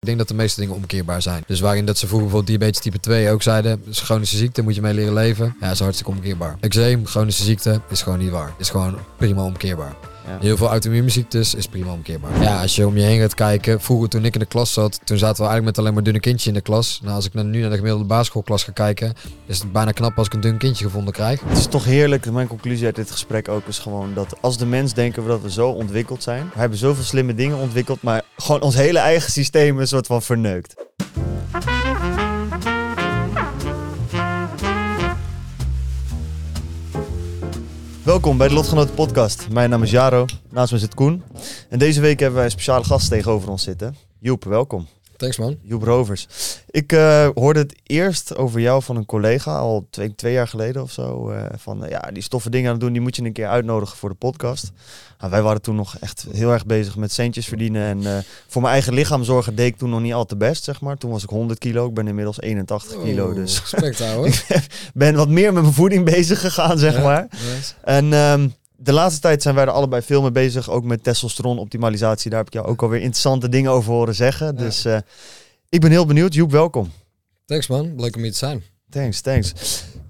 Ik denk dat de meeste dingen omkeerbaar zijn. Dus waarin dat ze vroeger bijvoorbeeld diabetes type 2 ook zeiden, is chronische ziekte, moet je mee leren leven. Ja, is hartstikke omkeerbaar. Eczeem, chronische ziekte, is gewoon niet waar. Is gewoon prima omkeerbaar. Ja. Heel veel auto-immuunziektes is prima omkeerbaar. Ja, als je om je heen gaat kijken. Vroeger toen ik in de klas zat, toen zaten we eigenlijk met alleen maar dunne kindjes in de klas. Nou, als ik nu naar de gemiddelde basisschoolklas ga kijken, is het bijna knap als ik een dun kindje gevonden krijg. Het is toch heerlijk, mijn conclusie uit dit gesprek ook is gewoon dat als de mens denken we dat we zo ontwikkeld zijn. We hebben zoveel slimme dingen ontwikkeld, maar gewoon ons hele eigen systeem is een soort van verneukt. Welkom bij de Lotgenoten podcast. Mijn naam is Jaro, naast me zit Koen. En deze week hebben wij een speciale gast tegenover ons zitten. Joep, welkom. Thanks man. Joep Rovers. Ik eh, hoorde het eerst over jou van een collega, al twee, twee jaar geleden of zo. eh, van eh, ja, die stoffe dingen aan het doen, die moet je een keer uitnodigen voor de podcast. Nou, wij waren toen nog echt heel erg bezig met centjes verdienen. En voor mijn eigen lichaam zorgen deed ik toen nog niet al te best, zeg maar. Toen was ik 100 kilo, ik ben inmiddels 81 kilo. Dus Respect houden. ben wat meer met mijn voeding bezig gegaan, zeg maar. En ehm, de laatste tijd zijn wij er allebei veel mee bezig, ook met testosteronoptimalisatie. Daar heb ik jou ook alweer interessante dingen over horen zeggen. Dus eh, ik ben heel benieuwd. Joep, welkom. Thanks man, leuk om hier te zijn. Thanks, thanks.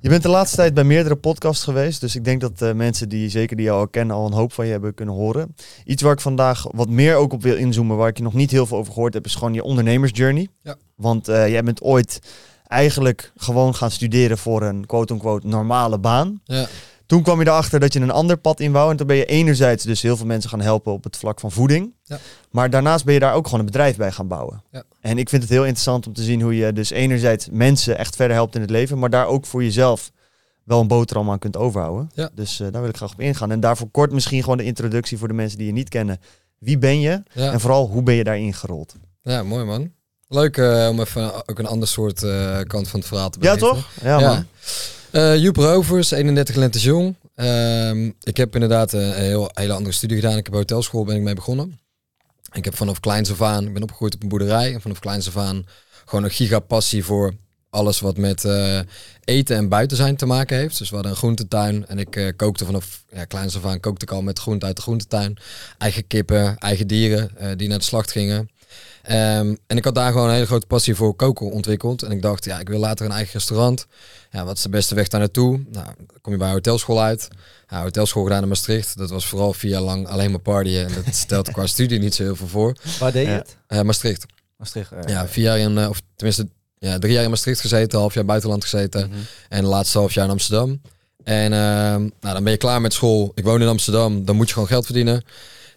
Je bent de laatste tijd bij meerdere podcasts geweest, dus ik denk dat eh, mensen die zeker die jou al kennen al een hoop van je hebben kunnen horen. Iets waar ik vandaag wat meer ook op wil inzoomen, waar ik je nog niet heel veel over gehoord heb, is gewoon je ondernemersjourney. Ja. Want eh, jij bent ooit eigenlijk gewoon gaan studeren voor een quote-unquote normale baan. Ja. Toen kwam je erachter dat je een ander pad in wou. En toen ben je enerzijds dus heel veel mensen gaan helpen op het vlak van voeding. Ja. Maar daarnaast ben je daar ook gewoon een bedrijf bij gaan bouwen. Ja. En ik vind het heel interessant om te zien hoe je dus enerzijds mensen echt verder helpt in het leven. Maar daar ook voor jezelf wel een boterham aan kunt overhouden. Ja. Dus eh, daar wil ik graag op ingaan. En daarvoor kort misschien gewoon de introductie voor de mensen die je niet kennen. Wie ben je? Ja. En vooral, hoe ben je daarin gerold? Ja, mooi man. Leuk eh, om even ook een ander soort eh, kant van het verhaal te Ja, belichten. toch? Ja, man. Eh Joep Rovers, 31 lentes jong. Ehm, ik heb inderdaad een heel, hele andere studie gedaan. Ik heb hotelschool ben ik mee begonnen. Ik heb vanaf kleins af aan, ik ben opgegroeid op een boerderij. En vanaf kleins af gewoon een gigapassie voor alles wat met eh, eten en buiten zijn te maken heeft. Dus we hadden een groentetuin en ik eh, kookte vanaf ja, kleins kookte ik al met groente uit de groentetuin. Eigen kippen, eigen dieren eh, die naar de slacht gingen. Ehm, en ik had daar gewoon een hele grote passie voor koken ontwikkeld. En ik dacht, ja, ik wil later een eigen restaurant. Ja, wat is de beste weg daar naartoe? Nou, dan kom je bij een hotelschool uit. Ja, hotelschool gedaan in Maastricht. Dat was vooral vier jaar lang alleen maar partyen. En dat stelt qua studie niet zo heel veel voor. Waar deed je het? Eh, Maastricht. Maastricht. eh, Ja, vier jaar in, eh, of tenminste, ja, drie jaar in Maastricht gezeten, half jaar buitenland gezeten. mhm. En de laatste half jaar in Amsterdam. En ehm, nou, dan ben je klaar met school. Ik woon in Amsterdam, dan moet je gewoon geld verdienen.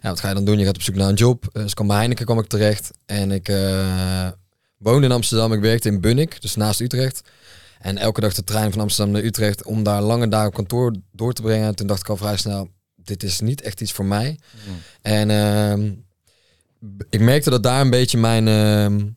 Ja, wat ga je dan doen? Je gaat op zoek naar een job. Eh, Dus ik kwam bij Heineken kwam ik terecht. En ik eh, woonde in Amsterdam. Ik werkte in Bunnik, dus naast Utrecht. En elke dag de trein van Amsterdam naar Utrecht om daar lange dagen op kantoor door te brengen. En toen dacht ik al vrij snel, dit is niet echt iets voor mij. Mhm. En ehm, ik merkte dat daar een beetje mijn ehm,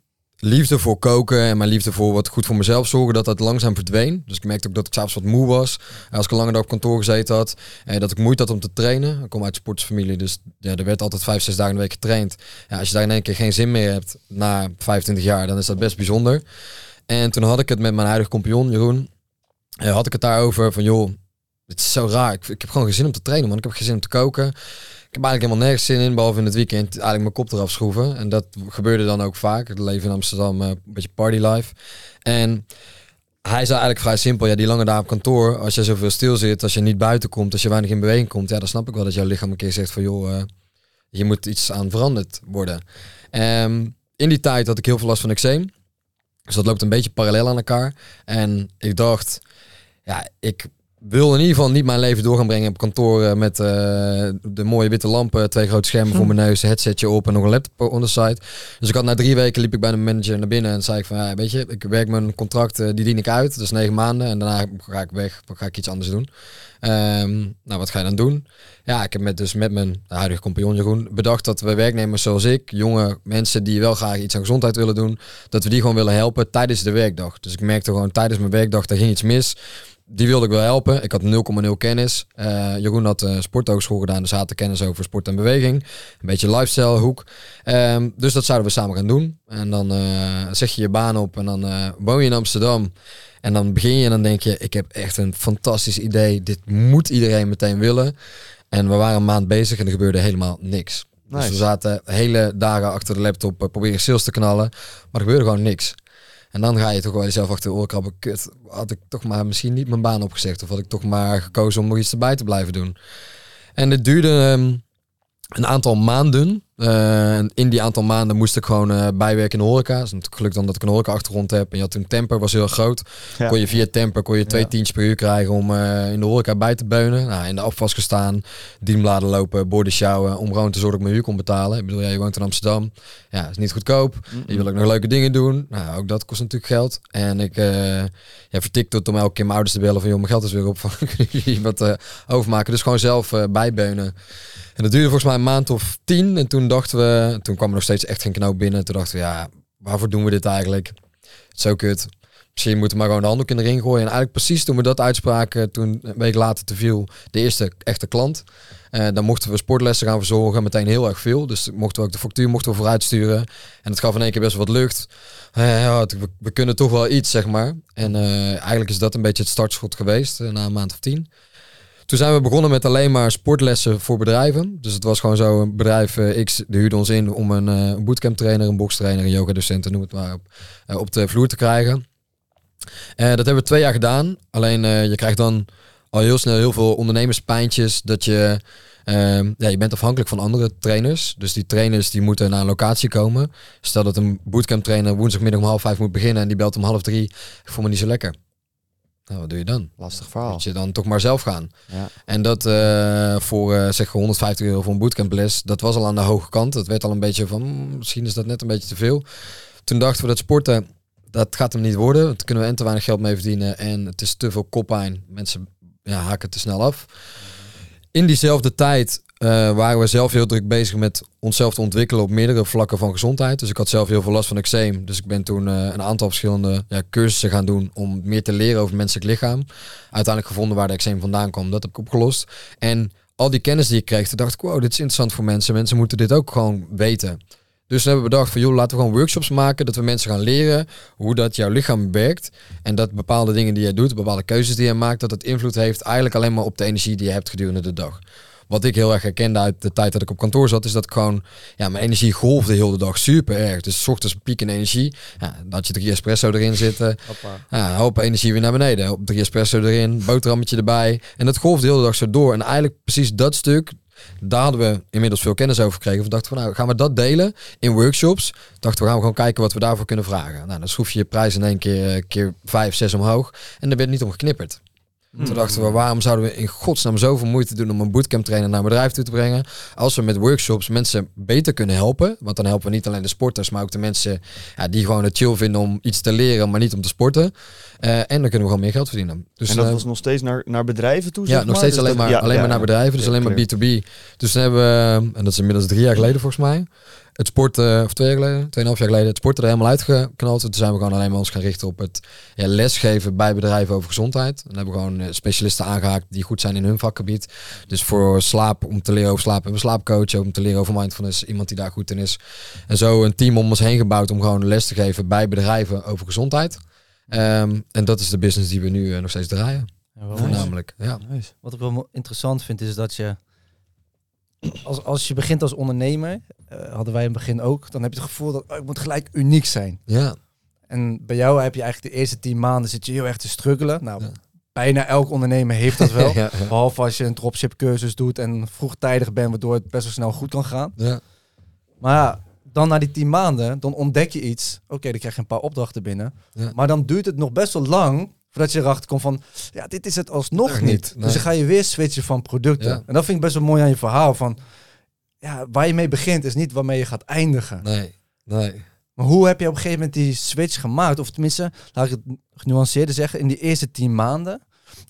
liefde voor koken en mijn liefde voor wat goed voor mezelf zorgen, dat dat langzaam verdween. Dus ik merkte ook dat ik s'avonds wat moe was. Als ik een lange dag op kantoor gezeten had, eh, dat ik moeite had om te trainen. Ik kom uit sportsfamilie, dus ja, er werd altijd vijf, zes dagen in de week getraind. Ja, als je daar in één keer geen zin meer hebt na 25 jaar, dan is dat best bijzonder. En toen had ik het met mijn huidige compagnon, Jeroen, eh, had ik het daarover van joh, het is zo raar. Ik, ik heb gewoon geen zin om te trainen, man. Ik heb geen zin om te koken. Ik heb eigenlijk helemaal nergens zin in, behalve in het weekend eigenlijk mijn kop eraf schroeven. En dat gebeurde dan ook vaak. Het leven in Amsterdam, eh, een beetje party life. En hij zei eigenlijk vrij simpel, ja, die lange dagen op kantoor, als je zoveel stil zit, als je niet buiten komt, als je weinig in beweging komt, ja, dan snap ik wel dat jouw lichaam een keer zegt van, joh, eh, je moet iets aan veranderd worden. Ehm, in die tijd had ik heel veel last van eczeem. Dus dat loopt een beetje parallel aan elkaar. En ik dacht, ja, ik wil in ieder geval niet mijn leven door gaan brengen op kantoor eh, met eh, de mooie witte lampen, twee grote schermen voor mijn neus, een headsetje op en nog een laptop on. Dus ik had na drie weken liep ik bij de manager naar binnen en zei ik van, ja, weet je, ik werk mijn contract, eh, die dien ik uit, is negen maanden en daarna ga ik weg, ga ik iets anders doen. Ehm, nou, wat ga je dan doen? Ja, ik heb met, dus met mijn huidige compagnon Jeroen bedacht dat we werknemers zoals ik, jonge mensen die wel graag iets aan gezondheid willen doen, dat we die gewoon willen helpen tijdens de werkdag. Dus ik merkte gewoon tijdens mijn werkdag, daar ging iets mis. Die wilde ik wel helpen. Ik had 0,0 kennis. Eh, Jeroen had uh, sporthogeschool gedaan, dus hij had de kennis over sport en beweging. Een beetje lifestyle hoek. Ehm, dus dat zouden we samen gaan doen. En dan eh, zeg je je baan op en dan woon je in Amsterdam. En dan begin je en dan denk je, ik heb echt een fantastisch idee. Dit moet iedereen meteen willen. En we waren een maand bezig en er gebeurde helemaal niks. Dus we zaten hele dagen achter de laptop proberen sales te knallen. Maar er gebeurde gewoon niks. En dan ga je toch wel jezelf achter de oren krabben. Kut, had ik toch maar misschien niet mijn baan opgezegd. Of had ik toch maar gekozen om nog iets erbij te blijven doen. En het duurde ehm, een aantal maanden. Eh, in die aantal maanden moest ik gewoon eh, bijwerken in de horeca. Het is natuurlijk gelukt dan dat ik een horeca achtergrond heb. En je had toen Temper, was heel groot. Ja. Kon je via Temper kon je twee Ja. tientjes per uur krijgen om eh, in de horeca bij te beunen. Nou, in de afwas gestaan, dienbladen lopen, borden sjouwen. Om gewoon te zorgen dat ik mijn huur kon betalen. Ik bedoel, ja, je woont in Amsterdam. Ja, is niet goedkoop. Je wil ook nog leuke dingen doen. Nou, ook dat kost natuurlijk geld. En ik ja, vertikte het om elke keer mijn ouders te bellen van... joh, mijn geld is weer op. Van, wat overmaken? Dus gewoon zelf bijbeunen. En dat duurde volgens mij een maand of tien. En toen dachten we... Toen kwam er nog steeds echt geen knoop binnen. Toen dachten we, ja, waarvoor doen we dit eigenlijk? Zo kut. Misschien moeten we maar gewoon de handdoek in de ring gooien. En eigenlijk precies toen we dat uitspraken... Toen een week later te viel de eerste echte klant... Eh, dan mochten we sportlessen gaan verzorgen, meteen heel erg veel. Dus mochten we ook de factuur mochten we vooruit sturen. En het gaf in één keer best wat lucht. Eh, we, kunnen toch wel iets, zeg maar. En eh, eigenlijk is dat een beetje het startschot geweest, na een maand of tien. Toen zijn we begonnen met alleen maar sportlessen voor bedrijven. Dus het was gewoon zo, een bedrijf eh, X die huurde ons in om een eh bootcamp trainer, een boxtrainer, een yogadocent, noem het maar op, eh, op de vloer te krijgen. Dat hebben we twee jaar gedaan. Alleen je krijgt dan al heel snel heel veel ondernemerspijntjes. Dat je, ehm, ja, je bent afhankelijk van andere trainers. Dus die trainers die moeten naar een locatie komen. Stel dat een bootcamp trainer woensdagmiddag om half vijf moet beginnen en die belt om half drie. Ik voel me niet zo lekker. Nou, wat doe je dan? Lastig verhaal. Moet je dan toch maar zelf gaan. Ja. En dat eh, voor eh, zeg 150 euro voor een bootcamples, dat was al aan de hoge kant. Dat werd al een beetje van, hmm, misschien is dat net een beetje te veel. Toen dachten we dat sporten, dat gaat hem niet worden. Daar kunnen we en te weinig geld mee verdienen. En het is te veel koppijn. Mensen ja, haken te snel af. In diezelfde tijd eh, waren we zelf heel druk bezig met onszelf te ontwikkelen op meerdere vlakken van gezondheid. Dus ik had zelf heel veel last van eczeem. Dus ik ben toen eh, een aantal verschillende ja, cursussen gaan doen om meer te leren over menselijk lichaam. Uiteindelijk gevonden waar de eczeem vandaan kwam. Dat heb ik opgelost. En al die kennis die ik kreeg, toen dacht ik, wow, dit is interessant voor mensen. Mensen moeten dit ook gewoon weten. Dus toen hebben we bedacht van, joh, laten we gewoon workshops maken. Dat we mensen gaan leren hoe dat jouw lichaam werkt. En dat bepaalde dingen die jij doet, bepaalde keuzes die je maakt, dat het invloed heeft eigenlijk alleen maar op de energie die je hebt gedurende de dag. Wat ik heel erg herkende uit de tijd dat ik op kantoor zat, is dat ik gewoon, ja, mijn energie golfde heel de dag super erg. Dus 's ochtends piek in energie. Ja, dan had je drie espresso erin zitten. Ja, een hoop energie weer naar beneden. Op drie espresso erin, boterhammetje erbij. En dat golfde de hele dag zo door. En eigenlijk precies dat stuk, daar hadden we inmiddels veel kennis over gekregen. We dachten van nou, gaan we dat delen in workshops? Dachten we gaan we gewoon kijken wat we daarvoor kunnen vragen. Nou, dan schroef je je prijs in één keer, eh, keer vijf, zes omhoog. En er werd niet om geknipperd. Toen dachten we, waarom zouden we in godsnaam zoveel moeite doen om een bootcamp trainer naar een bedrijf toe te brengen? Als we met workshops mensen beter kunnen helpen. Want dan helpen we niet alleen de sporters, maar ook de mensen ja, die gewoon het chill vinden om iets te leren, maar niet om te sporten. Eh, en dan kunnen we gewoon meer geld verdienen. Dus, en dat eh, was nog steeds naar, naar bedrijven toe, ja, nog maar? steeds Dus alleen, dat- maar, ja, alleen ja, maar naar bedrijven, dus alleen maar clear. B2B. Dus dan hebben we, en dat is inmiddels drie jaar geleden volgens mij, het sport, eh, of twee jaar geleden, tweeënhalf jaar geleden, het sport er helemaal uitgeknald. Toen zijn we gewoon alleen maar ons gaan richten op het ja, lesgeven bij bedrijven over gezondheid. Dan hebben we gewoon eh, specialisten aangehaakt die goed zijn in hun vakgebied. Dus voor slaap, om te leren over slaap, hebben we slaapcoach, om te leren over mindfulness, iemand die daar goed in is. En zo een team om ons heen gebouwd om gewoon les te geven bij bedrijven over gezondheid. Ehm, en dat is de business die we nu eh, nog steeds draaien, Ja, voornamelijk. Ja. Wat ik wel interessant vind is dat je, als, als je begint als ondernemer, eh, hadden wij in het begin ook, dan heb je het gevoel dat oh, ik moet gelijk uniek zijn. Ja, En bij jou heb je eigenlijk de eerste tien maanden zit je heel erg te struggelen. Nou, Ja. bijna elk ondernemer heeft dat wel. ja, ja. Behalve als je een dropship cursus doet en vroegtijdig bent, waardoor het best wel snel goed kan gaan. ja. Maar ja, dan na die tien maanden, dan ontdek je iets. Oké, dan krijg je een paar opdrachten binnen. Ja. Maar dan duurt het nog best wel lang voordat je erachter komt van, ja, dit is het alsnog Echt niet. niet, nee. Dus dan ga je weer switchen van producten. Ja. En dat vind ik best wel mooi aan je verhaal van, ja, waar je mee begint is niet waarmee je gaat eindigen. Nee, nee. Maar hoe heb je op een gegeven moment die switch gemaakt? Of tenminste, laat ik het genuanceerder zeggen, in die eerste tien maanden,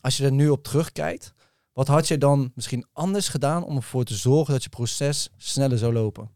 als je er nu op terugkijkt, wat had je dan misschien anders gedaan om ervoor te zorgen dat je proces sneller zou lopen?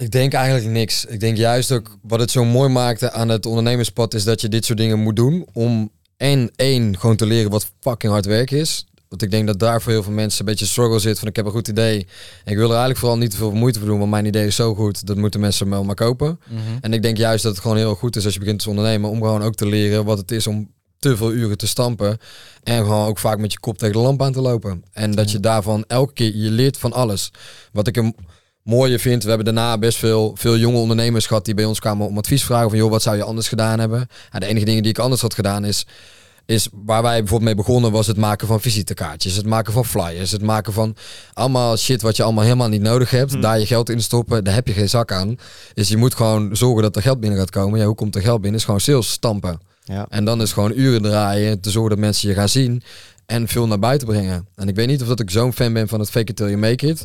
Ik denk eigenlijk niks. Ik denk juist ook wat het zo mooi maakte aan het ondernemerspad is dat je dit soort dingen moet doen om en één gewoon te leren wat fucking hard werk is. Want ik denk dat daar voor heel veel mensen een beetje struggle zit van ik heb een goed idee en ik wil er eigenlijk vooral niet te veel moeite voor doen, want mijn idee is zo goed, dat moeten mensen wel maar kopen. En ik denk juist dat het gewoon heel goed is als je begint te ondernemen om gewoon ook te leren wat het is om te veel uren te stampen. En gewoon ook vaak met je kop tegen de lamp aan te lopen. En dat je daarvan elke keer, je leert van alles. Wat ik een mooie vind, we hebben daarna best veel, veel jonge ondernemers gehad die bij ons kwamen om advies vragen van joh, wat zou je anders gedaan hebben? Ja, de enige dingen die ik anders had gedaan is, is waar wij bijvoorbeeld mee begonnen was het maken van visitekaartjes, het maken van flyers, het maken van allemaal shit wat je allemaal helemaal niet nodig hebt. Hmm. Daar je geld in stoppen, daar heb je geen zak aan. Dus je moet gewoon zorgen dat er geld binnen gaat komen. Ja, hoe komt er geld binnen? Is gewoon sales stampen. Ja. En dan is gewoon uren draaien, te zorgen dat mensen je gaan zien en veel naar buiten brengen. En ik weet niet of dat ik zo'n fan ben van het fake it till you make it.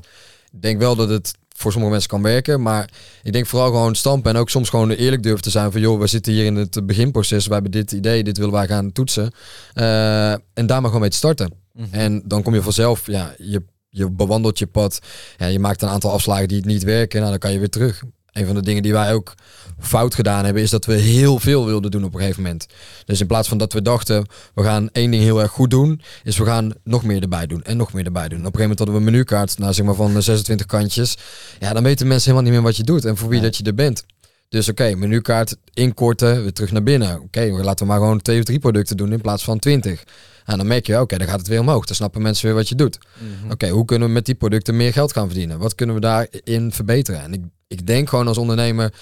Ik denk wel dat het voor sommige mensen kan werken, maar ik denk vooral gewoon stampen en ook soms gewoon eerlijk durven te zijn van joh, we zitten hier in het beginproces, we hebben dit idee, dit willen wij gaan toetsen. Eh, en daar maar gewoon mee te starten. Mhm. En dan kom je vanzelf, ja, je, je bewandelt je pad. Ja, je maakt een aantal afslagen die het niet werken. Nou, dan kan je weer terug. Een van de dingen die wij ook fout gedaan hebben, is dat we heel veel wilden doen op een gegeven moment. Dus in plaats van dat we dachten, we gaan één ding heel erg goed doen, is we gaan nog meer erbij doen en nog meer erbij doen. En op een gegeven moment hadden we een menukaart, nou zeg maar van eh, 26 kantjes. Ja, dan weten mensen helemaal niet meer wat je doet en voor wie dat je er bent. Dus oké, menukaart inkorten, weer terug naar binnen. Oké, laten we maar gewoon twee of drie producten doen in plaats van 20. En dan merk je, oké, dan gaat het weer omhoog. Dan snappen mensen weer wat je doet. Mhm. Oké, hoe kunnen we met die producten meer geld gaan verdienen? Wat kunnen we daarin verbeteren? En ik, ik denk gewoon als ondernemer,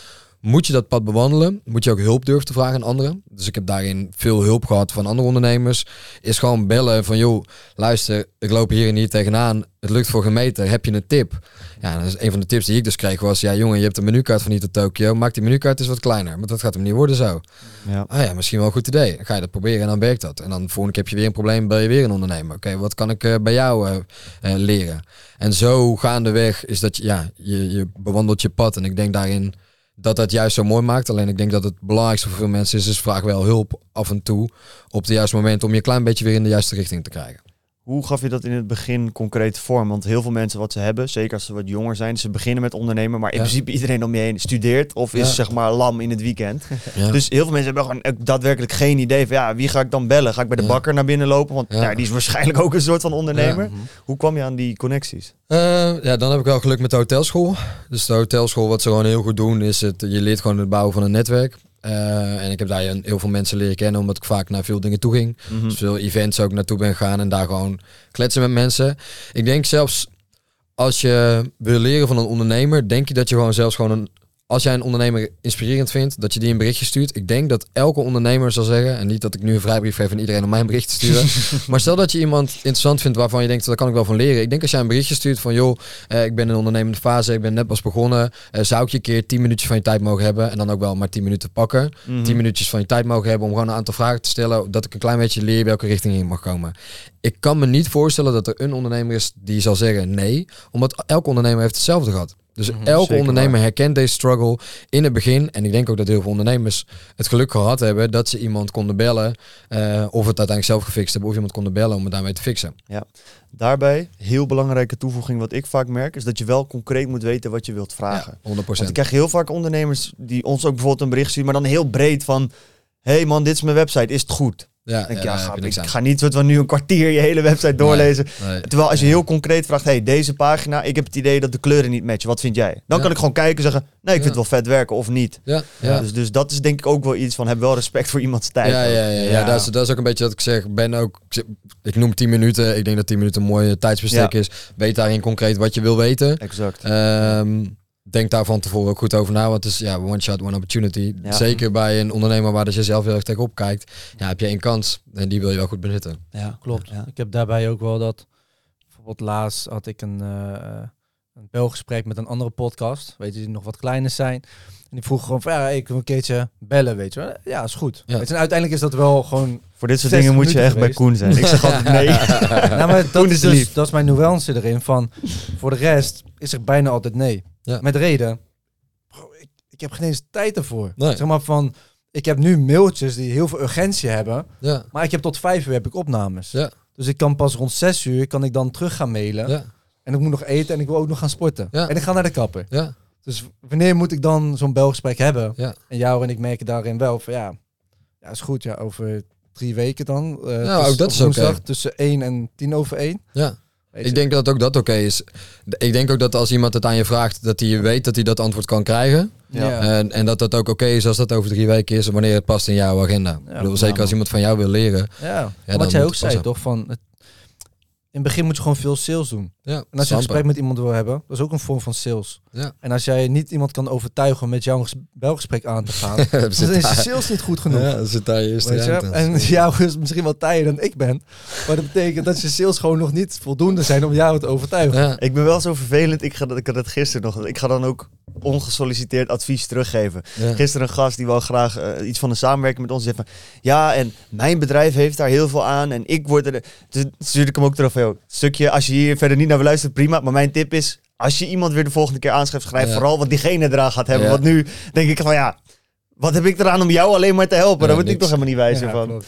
moet je dat pad bewandelen? Moet je ook hulp durven te vragen aan anderen? Dus ik heb daarin veel hulp gehad van andere ondernemers. Is gewoon bellen van, joh, luister, ik loop hier en hier tegenaan. Het lukt voor geen meter. Heb je een tip? Ja, dat is een van de tips die ik dus kreeg was, ja jongen, je hebt een menukaart van tot Tokio. Maak die menukaart eens wat kleiner. Maar dat gaat hem niet worden zo. Ja. Ah ja, misschien wel een goed idee. Dan ga je dat proberen en dan werkt dat. En dan volgende keer heb je weer een probleem, bel je weer een ondernemer. Oké, wat kan ik eh, bij jou eh, eh, leren? En zo gaandeweg is dat, je- ja, je, je bewandelt je pad. En ik denk daarin dat dat juist zo mooi maakt. Alleen ik denk dat het belangrijkste voor veel mensen is, is vraag wel hulp af en toe op het juiste moment om je een klein beetje weer in de juiste richting te krijgen. Hoe gaf je dat in het begin concreet vorm? Want heel veel mensen wat ze hebben, zeker als ze wat jonger zijn, ze beginnen met ondernemen, maar in Ja. principe iedereen om je heen studeert of is zeg maar lam in het weekend. Ja. Dus heel veel mensen hebben gewoon ook daadwerkelijk geen idee van ja, wie ga ik dan bellen? Ga ik bij de bakker naar binnen lopen? Want Ja. ja. die is waarschijnlijk ook een soort van ondernemer. Mhm. Hoe kwam je aan die connecties? Eh, ja, dan heb ik wel geluk met de hotelschool. Dus de hotelschool, wat ze gewoon heel goed doen, is het, je leert gewoon het bouwen van een netwerk. Eh, en ik heb daar heel veel mensen leren kennen, omdat ik vaak naar veel dingen toe ging. Mhm. Dus veel events ook naartoe ben gegaan en daar gewoon kletsen met mensen. Ik denk zelfs als je wil leren van een ondernemer, denk je dat je gewoon zelfs gewoon een. Als jij een ondernemer inspirerend vindt, dat je die een berichtje stuurt. Ik denk dat elke ondernemer zal zeggen, en niet dat ik nu een vrijbrief geef aan iedereen om mij een bericht te sturen. maar stel dat je iemand interessant vindt waarvan je denkt, daar kan ik wel van leren. Ik denk als jij een berichtje stuurt van, joh, eh, ik ben in een ondernemende fase, ik ben net pas begonnen. eh, zou ik je een keer 10 minuutjes van je tijd mogen hebben? En dan ook wel maar 10 minuten pakken. Mhm. 10 minuutjes van je tijd mogen hebben om gewoon een aantal vragen te stellen, dat ik een klein beetje leer welke richting je mag komen. Ik kan me niet voorstellen dat er een ondernemer is die zal zeggen nee, omdat elke ondernemer heeft hetzelfde gehad. Dus Mhm, elke ondernemer waar. herkent deze struggle in het begin. En ik denk ook dat heel veel ondernemers het geluk gehad hebben dat ze iemand konden bellen. eh, of het uiteindelijk zelf gefixt hebben, of iemand konden bellen om het daarmee te fixen. Daarbij, heel belangrijke toevoeging wat ik vaak merk, is dat je wel concreet moet weten wat je wilt vragen. Ja, 100%. Want ik krijg heel vaak ondernemers die ons ook bijvoorbeeld een bericht sturen, maar dan heel breed van... hey man, dit is mijn website, is het goed? Ja, denk ik, ja, ja, daar ga, ik niet soort van nu een kwartier je hele website doorlezen. Nee. Terwijl als je heel concreet vraagt, hey, deze pagina, ik heb het idee dat de kleuren niet matchen. Wat vind jij? Dan Ja. kan ik gewoon kijken en zeggen, nee, ik vind het wel vet werken of niet. Ja. Dus, dus dat is denk ik ook wel iets van, heb wel respect voor iemands tijd. Ja, ja, ja, ja. Dat, is, dat is ook een beetje dat ik zeg. Ben ook, ik noem 10 minuten. Ik denk dat 10 minuten een mooie tijdsbestek is. Weet daarin concreet wat je wil weten. Exact. Ehm, denk daar van tevoren ook goed over na. Want het is ja, one shot, one opportunity. Ja. Zeker bij een ondernemer waar dus je zelf heel erg tegenop kijkt. Ja, heb je één kans. En die wil je wel goed benutten. Ja, Klopt. Ja. Ik heb daarbij ook wel dat. Bijvoorbeeld laatst had ik een, eh een belgesprek met een andere podcast. Weet je, die nog wat kleiner zijn. En die vroeg gewoon van, ja, ik wil een keertje bellen, weet je wel. Ja, is goed. Ja. Weet je, en uiteindelijk is dat wel gewoon... Voor dit soort 60 dingen moet je echt bij Koen zijn. Ik zeg altijd nee. nou, maar dat Koen is dus, lief. dat is mijn nuance erin van... Voor de rest is er bijna altijd nee. Ja. Met reden... bro, ik, ik heb geen eens tijd ervoor. Nee. Zeg maar van... Ik heb nu mailtjes die heel veel urgentie hebben. Ja, Maar ik heb tot vijf uur heb ik opnames. Ja. Dus ik kan pas rond zes uur kan ik dan terug gaan mailen. ja, En ik moet nog eten en ik wil ook nog gaan sporten. Ja. En ik ga naar de kapper. ja. Dus wanneer moet ik dan zo'n belgesprek hebben? Ja. En jou en ik merken daarin wel van ja, ja is goed. Ja, over drie weken dan. eh, Ja, tuss- ook dat op is oké. woensdag Tussen 1 en 10 over 1. ja. Weet Ik denk dat ook dat oké is. Ik denk ook dat als iemand het aan je vraagt, dat hij weet dat hij dat antwoord kan krijgen. Ja. En, en dat dat ook oké is als dat over drie weken is, wanneer het past in jouw agenda. ik bedoel, zeker als iemand van jou wil leren. Ja, wat jij ook zei, toch? Van het, in het begin moet je gewoon veel sales doen. Ja, En als je een gesprek met iemand wil hebben, dat is ook een vorm van sales. Ja. En als jij niet iemand kan overtuigen om met jou een ges- belgesprek aan te gaan, Dan is je sales niet goed genoeg. Ja, dan zit daar je Weet. En jou is misschien wel tijger dan ik ben. Maar dat betekent dat je sales gewoon nog niet voldoende zijn om jou te overtuigen. Ja. Ik ben wel zo vervelend. Ik, ga, dat- ik had het gisteren nog. Ik ga dan ook ongesolliciteerd advies teruggeven. Ja. Gisteren een gast die wou graag eh, iets van een samenwerking met ons. Van, ja, en mijn bedrijf heeft daar heel veel aan. En ik word er... Toen stuurde ik hem ook terug van, joh, stukje, als je hier verder niet naar wil luisteren, prima. Maar mijn tip is, als je iemand weer de volgende keer aanschrijft, schrijf Ja. vooral wat diegene eraan gaat hebben. Ja. Want nu denk ik van, ja, wat heb ik eraan om jou alleen maar te helpen? Ja, Daar word ik toch helemaal niet wijzer Ja, van. klopt.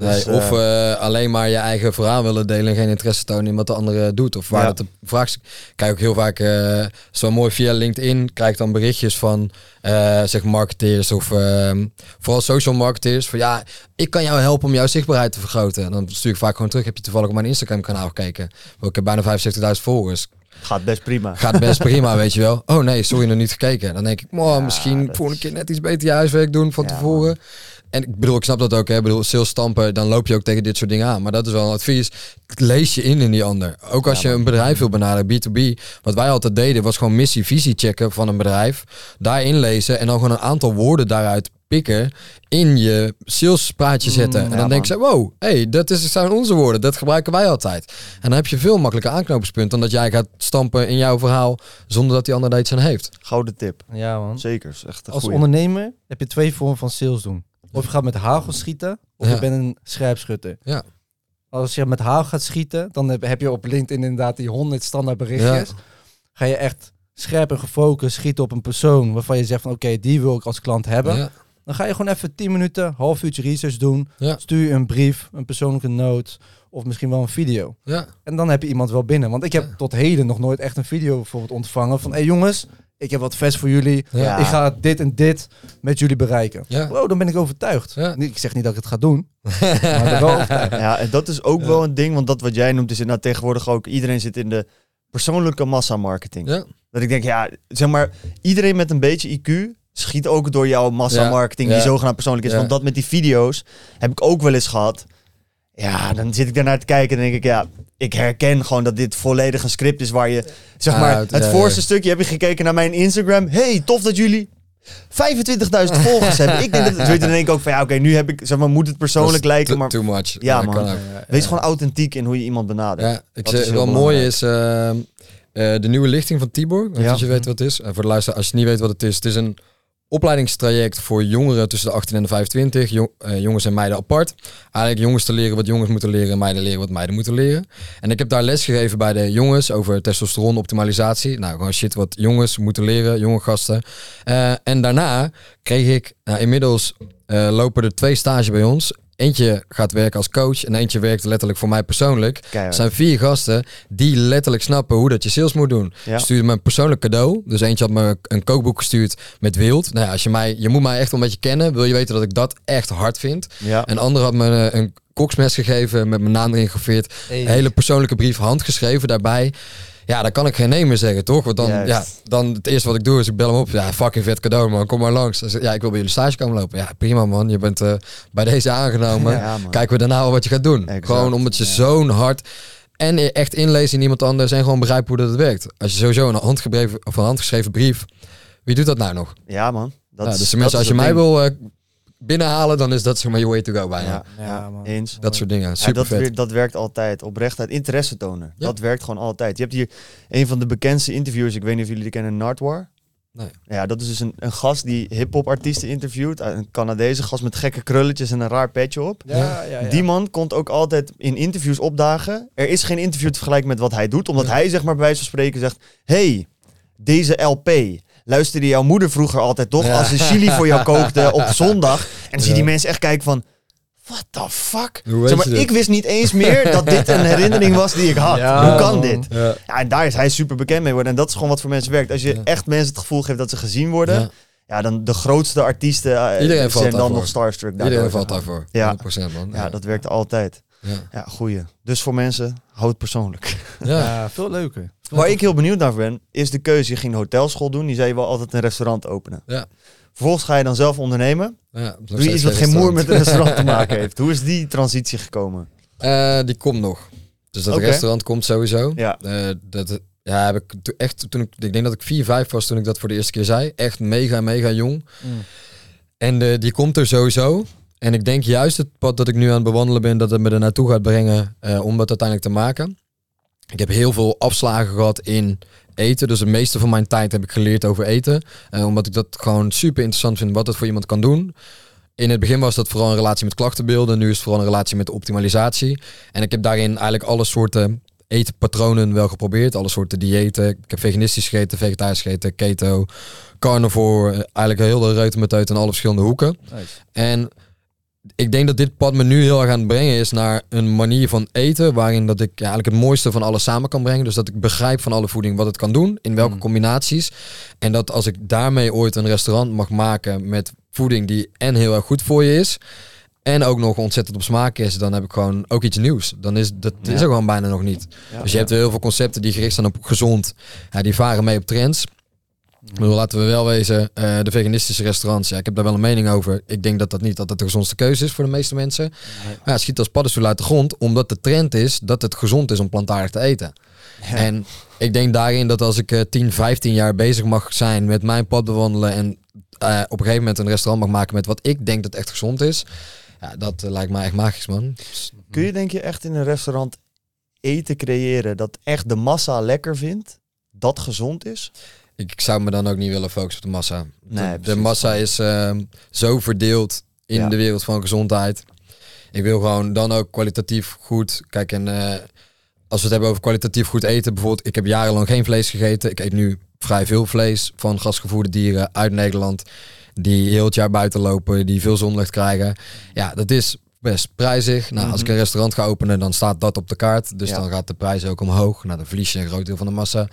Nee, Dus, of eh, alleen maar je eigen verhaal willen delen en geen interesse tonen in wat de andere doet. Of waar Ja. dat de vraag Kijk ook heel vaak eh, zo mooi via LinkedIn. Krijg dan berichtjes van eh, zeg marketeers of ehm, vooral social marketeers. Van ja, ik kan jou helpen om jouw zichtbaarheid te vergroten. En dan stuur ik vaak gewoon terug. Heb je toevallig op mijn Instagram kanaal gekeken? Ik heb bijna 75.000 volgers. Gaat best prima. Gaat best prima, weet je wel. Oh nee, sorry, nog niet gekeken. Dan denk ik, Ja, misschien dat volgende keer net iets beter je huiswerk doen van Ja, tevoren. En ik bedoel, ik snap dat ook. Hè. Ik bedoel, sales stampen, dan loop je ook tegen dit soort dingen aan. Maar dat is wel een advies. Lees je in in die ander. Ook als Ja, je een bedrijf wil benaderen, B2B. Wat wij altijd deden, was gewoon missie, visie checken van een bedrijf. Daarin lezen en dan gewoon een aantal woorden daaruit pikken. In je salespraatje zetten. en Mm, ja, dan denk je, wow, hey, dat is, zijn onze woorden. Dat gebruiken wij altijd. En dan heb je veel makkelijker aanknopingspunt dan dat jij gaat stampen in jouw verhaal. Zonder dat die ander daar iets aan heeft. Gouden tip. Ja, man. Zeker. Is echt een Als goeie. ondernemer heb je twee vormen van sales doen. Of je gaat met hagel schieten, of Ja. je bent een scherpschutter. Ja. Als je met hagel gaat schieten, dan heb- je op LinkedIn inderdaad die 100 standaard berichtjes. Ga je echt scherp en gefocust schieten op een persoon waarvan je zegt van oké, die wil ik als klant hebben. Ja. Dan ga je gewoon even 10 minuten, half uurtje research doen. Ja. Stuur je een brief, een persoonlijke note of misschien wel een video. Ja. En dan heb je iemand wel binnen. Want ik heb tot heden nog nooit echt een video bijvoorbeeld ontvangen van hé hey jongens, ik heb wat vest voor jullie. Ja. Ik ga dit en dit met jullie bereiken. Ja. Wow, dan ben ik overtuigd. Ja. Ik zeg niet dat ik het ga doen, maar wel. Ja, en dat is ook wel een ding, want dat wat jij noemt is nou tegenwoordig ook, iedereen zit in de persoonlijke massamarketing. Ja. Dat ik denk, ja, zeg maar, iedereen met een beetje IQ schiet ook door jouw massamarketing Ja, die zogenaamd persoonlijk is. Ja. Want dat met die video's heb ik ook wel eens gehad. Ja, dan zit ik daarnaar te kijken en denk ik, ja, ik herken gewoon dat dit volledig een script is waar je, zeg Ah, maar, het- voorste stukje heb je gekeken naar mijn Instagram. Hey, tof dat jullie 25.000 volgers hebben. Ik denk dat, weet je, dan denk ik ook van, ja, oké, nu heb ik, zeg maar, moet het persoonlijk Dat is lijken, too- maar Too much. Ja, man. wees gewoon authentiek in hoe je iemand benadert. Ja, ik zeg, is heel wel belangrijk. mooi is ehm, eh, de nieuwe lichting van Tibor. Ja. Als je weet wat het is. En voor de luisteraar, als je niet weet wat het is. Het is een opleidingstraject voor jongeren tussen de 18 en de 25. Jong- eh, jongens en meiden apart. Eigenlijk jongens te leren wat jongens moeten leren. En meiden leren wat meiden moeten leren. En ik heb daar les gegeven bij de jongens over testosteron optimalisatie. Nou, gewoon shit wat jongens moeten leren, jonge gasten. Eh, en daarna kreeg ik, nou, inmiddels eh, lopen er twee stages bij ons. Eentje gaat werken als coach en eentje werkt letterlijk voor mij persoonlijk. Er zijn vier gasten die letterlijk snappen hoe dat je sales moet doen. Ja. Stuurde me een persoonlijk cadeau. Dus eentje had me een kookboek gestuurd met wild. Nou ja, als je mij, je moet mij echt wel een beetje kennen. Wil je weten dat ik dat echt hard vind. Ja. Een ander had me eh, een koksmes gegeven met mijn naam erin. Hey. Een hele persoonlijke brief handgeschreven daarbij. Ja, dan kan ik geen nee meer zeggen, toch? Want dan, Juist. ja, dan het eerste wat ik doe is ik bel hem op. Ja, fucking vet cadeau, man. Kom maar langs. Ja, ik wil bij jullie stage komen lopen. Ja, prima, man. Je bent eh, bij deze aangenomen. Ja. Kijken we daarna wat je gaat doen. Exact. Gewoon omdat je Ja. zo'n hard... En je echt inlezen in iemand anders en gewoon begrijpen hoe dat het werkt. Als je sowieso een handgeschreven, of een handgeschreven brief... Wie doet dat nou nog? Ja, man. Dat Ja, is- dus dat is als je mij ding. wil eh, binnenhalen, dan is dat zeg maar je way to go bijna. Ja, Ja, ja, man. eens. Dat soort dingen. Ja, Super dat, vet. weer- dat werkt altijd. Oprechtheid, interesse tonen. Ja. Dat werkt gewoon altijd. Je hebt hier een van de bekendste interviewers, ik weet niet of jullie die kennen, Nardwar. Nee. Ja, dat is dus een, een gast die hip-hop artiesten interviewt. Een Canadese gast met gekke krulletjes en een raar petje op. Ja, ja, ja. Die man komt ook altijd in interviews opdagen. Er is geen interview te vergelijken met wat hij doet. Omdat hij zeg maar bij wijze van spreken zegt... hey, deze LP luisterde jouw moeder vroeger altijd toch? Ja. Als ze chili voor jou kookte op zondag. En dan zie je die mensen echt kijken van... What the fuck? Zeg maar, ik wist niet eens meer dat dit een herinnering was die ik had. Ja, Hoe kan dit? Ja. Ja, en daar is hij super bekend mee geworden. En dat is gewoon wat voor mensen werkt. Als je echt mensen het gevoel geeft dat ze gezien worden... Ja. Dan de grootste artiesten eh, valt zijn dan daarvoor. nog starstruck. daardoor. Iedereen valt daarvoor. Ja. 100% man. Ja, dat werkt altijd. Ja. Ja, goeie. Dus voor mensen, houd het persoonlijk. Ja. Ja, veel leuker. Waar ik heel benieuwd naar ben, is de keuze. Je ging een hotelschool doen, die zei je wel altijd een restaurant openen. Ja. Vervolgens ga je dan zelf ondernemen. Ja, Doe je iets wat geen moer met een restaurant te maken heeft. Hoe is die transitie gekomen? Eh, die komt nog. Dus dat restaurant komt sowieso. Ja. Eh, dat ja, heb ik to- echt toen ik, ik denk dat ik 4, 5 was toen ik dat voor de eerste keer zei. Echt mega, mega jong. Mm. En eh, die komt er sowieso. En ik denk juist het pad dat ik nu aan het bewandelen ben, dat het me er naartoe gaat brengen eh, om dat uiteindelijk te maken. Ik heb heel veel afslagen gehad in eten. Dus het meeste van mijn tijd heb ik geleerd over eten. Eh, omdat ik dat gewoon super interessant vind wat het voor iemand kan doen. In het begin was dat vooral een relatie met klachtenbeelden. Nu is het vooral een relatie met optimalisatie. En ik heb daarin eigenlijk alle soorten etenpatronen wel geprobeerd. Alle soorten diëten. Ik heb veganistisch gegeten, vegetarisch gegeten, keto, carnivore. Eigenlijk heel de reutemeteut in alle verschillende hoeken. Nice. En ik denk dat dit pad me nu heel erg aan het brengen is naar een manier van eten waarin dat ik ja, eigenlijk het mooiste van alles samen kan brengen. Dus dat ik begrijp van alle voeding wat het kan doen, in welke Mm. combinaties. En dat als ik daarmee ooit een restaurant mag maken met voeding die en heel erg goed voor je is en ook nog ontzettend op smaak is, dan heb ik gewoon ook iets nieuws. Dan is dat is er gewoon bijna nog niet. Ja. Dus je hebt heel veel concepten die gericht zijn op gezond. Ja, die varen mee op trends. Bedoel, laten we wel wezen, eh, de veganistische restaurants, ja, ik heb daar wel een mening over. Ik denk dat dat niet altijd de gezondste keuze is voor de meeste mensen. Nee. Maar ja, het schiet als paddenstoel uit de grond, omdat de trend is dat het gezond is om plantaardig te eten. Ja. En ik denk daarin dat als ik eh, 10, 15 jaar bezig mag zijn met mijn pad bewandelen en eh, op een gegeven moment een restaurant mag maken met wat ik denk dat echt gezond is, ja, dat eh, lijkt mij echt magisch, man. Kun je denk je echt in een restaurant eten creëren dat echt de massa lekker vindt? Dat gezond is? Ik, ik zou me dan ook niet willen focussen op de massa. Nee, de, massa is ehm, zo verdeeld in Ja. de wereld van gezondheid. Ik wil gewoon dan ook kwalitatief goed. Kijk, en eh, als we het hebben over kwalitatief goed eten, bijvoorbeeld, ik heb jarenlang geen vlees gegeten. Ik eet nu vrij veel vlees van gasgevoerde dieren uit Nederland. Die heel het jaar buiten lopen, die veel zonlicht krijgen. Ja, dat is best prijzig. Nou, als ik Mhm. een restaurant ga openen, dan staat dat op de kaart. Dus Ja. dan gaat de prijs ook omhoog. Nou, dan verlies je een groot deel van de massa.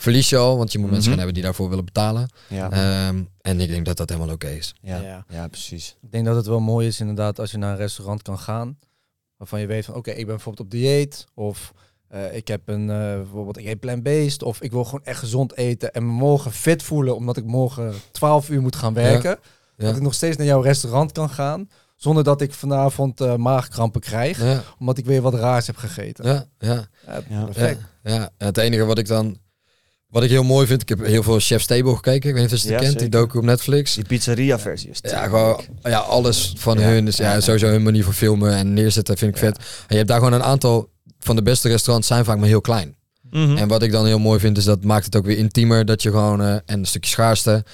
Verlies je al, want je moet mensen Mhm. gaan hebben die daarvoor willen betalen. Ja. Ehm, en ik denk dat dat helemaal oké is. ja. Ja. ja, precies. Ik denk dat het wel mooi is inderdaad als je naar een restaurant kan gaan. Waarvan je weet van oké, ik ben bijvoorbeeld op dieet. Of eh, ik heb een, eh, bijvoorbeeld ik eet plant-based. Of ik wil gewoon echt gezond eten. En me morgen fit voelen omdat ik morgen 12 uur moet gaan werken. Ja. Dat ik nog steeds naar jouw restaurant kan gaan. Zonder dat ik vanavond eh, maagkrampen krijg. Ja, Omdat ik weer wat raars heb gegeten. ja, ja. Ja, Ja. perfect. Ja, ja. Het enige wat ik dan... Wat ik heel mooi vind, ik heb heel veel Chef's Table gekeken. Ik weet niet of je het Ja, kent, die docu op Netflix. Die pizzeria versie is Ja, gewoon, ja, alles van Ja, hun. Ja, sowieso hun manier van filmen en neerzetten vind ik vet. En je hebt daar gewoon een aantal van de beste restaurants zijn vaak maar heel klein. Mhm. En wat ik dan heel mooi vind, is dat maakt het ook weer intiemer. Dat je gewoon, eh, en een stukje schaarste,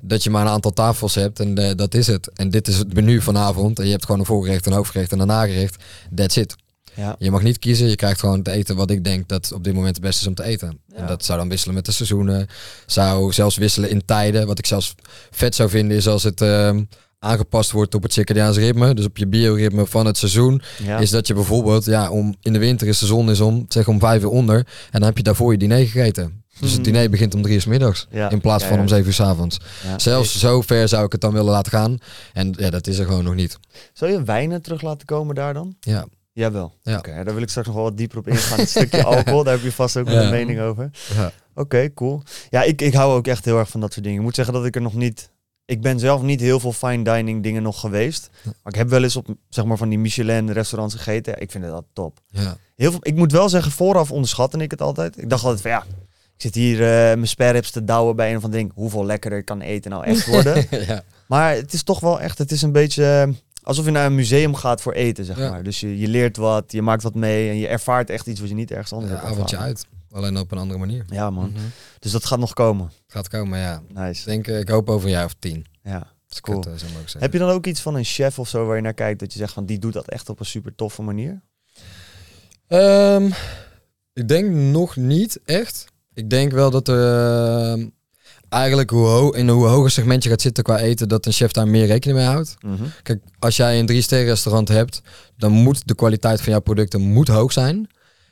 dat je maar een aantal tafels hebt. En eh, dat is het. En dit is het menu vanavond. En je hebt gewoon een voorgerecht, een hoofdgerecht en een nagerecht. That's it. Ja. Je mag niet kiezen. Je krijgt gewoon te eten wat ik denk dat op dit moment het beste is om te eten. Ja. En dat zou dan wisselen met de seizoenen. Zou zelfs wisselen in tijden. Wat ik zelfs vet zou vinden is als het ehm, aangepast wordt op het circadiaans ritme. Dus op je bioritme van het seizoen. Ja. Is dat je bijvoorbeeld, ja, om, in de winter is de zon is om, zeg om vijf uur onder. En dan heb je daarvoor je diner gegeten. Dus het Mhm. diner begint om drie uur 's middags. Ja. In plaats Ja, van om zeven uur 's avonds. Zelfs zo ver zou ik het dan willen laten gaan. En ja, dat is er gewoon nog niet. Zou je wijnen terug laten komen daar dan? Ja. Jawel. Ja. Oké, daar wil ik straks nog wel wat dieper op ingaan. Het stukje alcohol, daar heb je vast ook Ja. een mening over. Ja. Oké, cool. Ja, ik, ik hou ook echt heel erg van dat soort dingen. Ik moet zeggen dat ik er nog niet... Ik ben zelf niet heel veel fine dining dingen nog geweest. Maar ik heb wel eens op zeg maar, van die Michelin restaurants gegeten. Ja, ik vind dat top. Ja. Heel veel, ik moet wel zeggen, vooraf onderschatte ik het altijd. Ik dacht altijd van ja, ik zit hier eh, mijn sperrips te douwen bij een of ander ding. Hoeveel lekkerder kan eten nou echt worden? ja. maar het is toch wel echt, het is een beetje eh, alsof je naar een museum gaat voor eten, zeg Ja. maar. Dus je, je leert wat, je maakt wat mee en je ervaart echt iets wat je niet ergens anders Ja, hebt avondje uit. Alleen op een andere manier. Ja man, Mhm. dus dat gaat nog komen. Het gaat komen, ja. Ik Nice. denk, eh, ik hoop over een jaar of tien. Ja. Ik Cool. eh. Heb je dan ook iets van een chef of zo waar je naar kijkt dat je zegt van die doet dat echt op een super toffe manier? Ehm, ik denk nog niet echt. Ik denk wel dat er ehm, eigenlijk hoe ho- in hoe hoger segment je gaat zitten qua eten, dat een chef daar meer rekening mee houdt. Kijk, als jij een drie sterren restaurant hebt, dan moet de kwaliteit van jouw producten moet hoog zijn.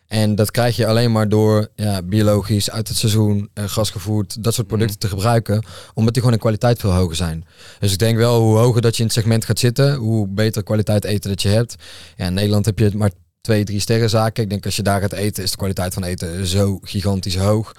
En dat krijg je alleen maar door ja, biologisch, uit het seizoen, eh, gasgevoerd, dat soort producten te gebruiken. Omdat die gewoon in kwaliteit veel hoger zijn. Dus ik denk wel, hoe hoger dat je in het segment gaat zitten, hoe beter kwaliteit eten dat je hebt. Ja, in Nederland heb je maar twee, drie sterren zaken. Ik denk als je daar gaat eten, is de kwaliteit van eten zo gigantisch hoog.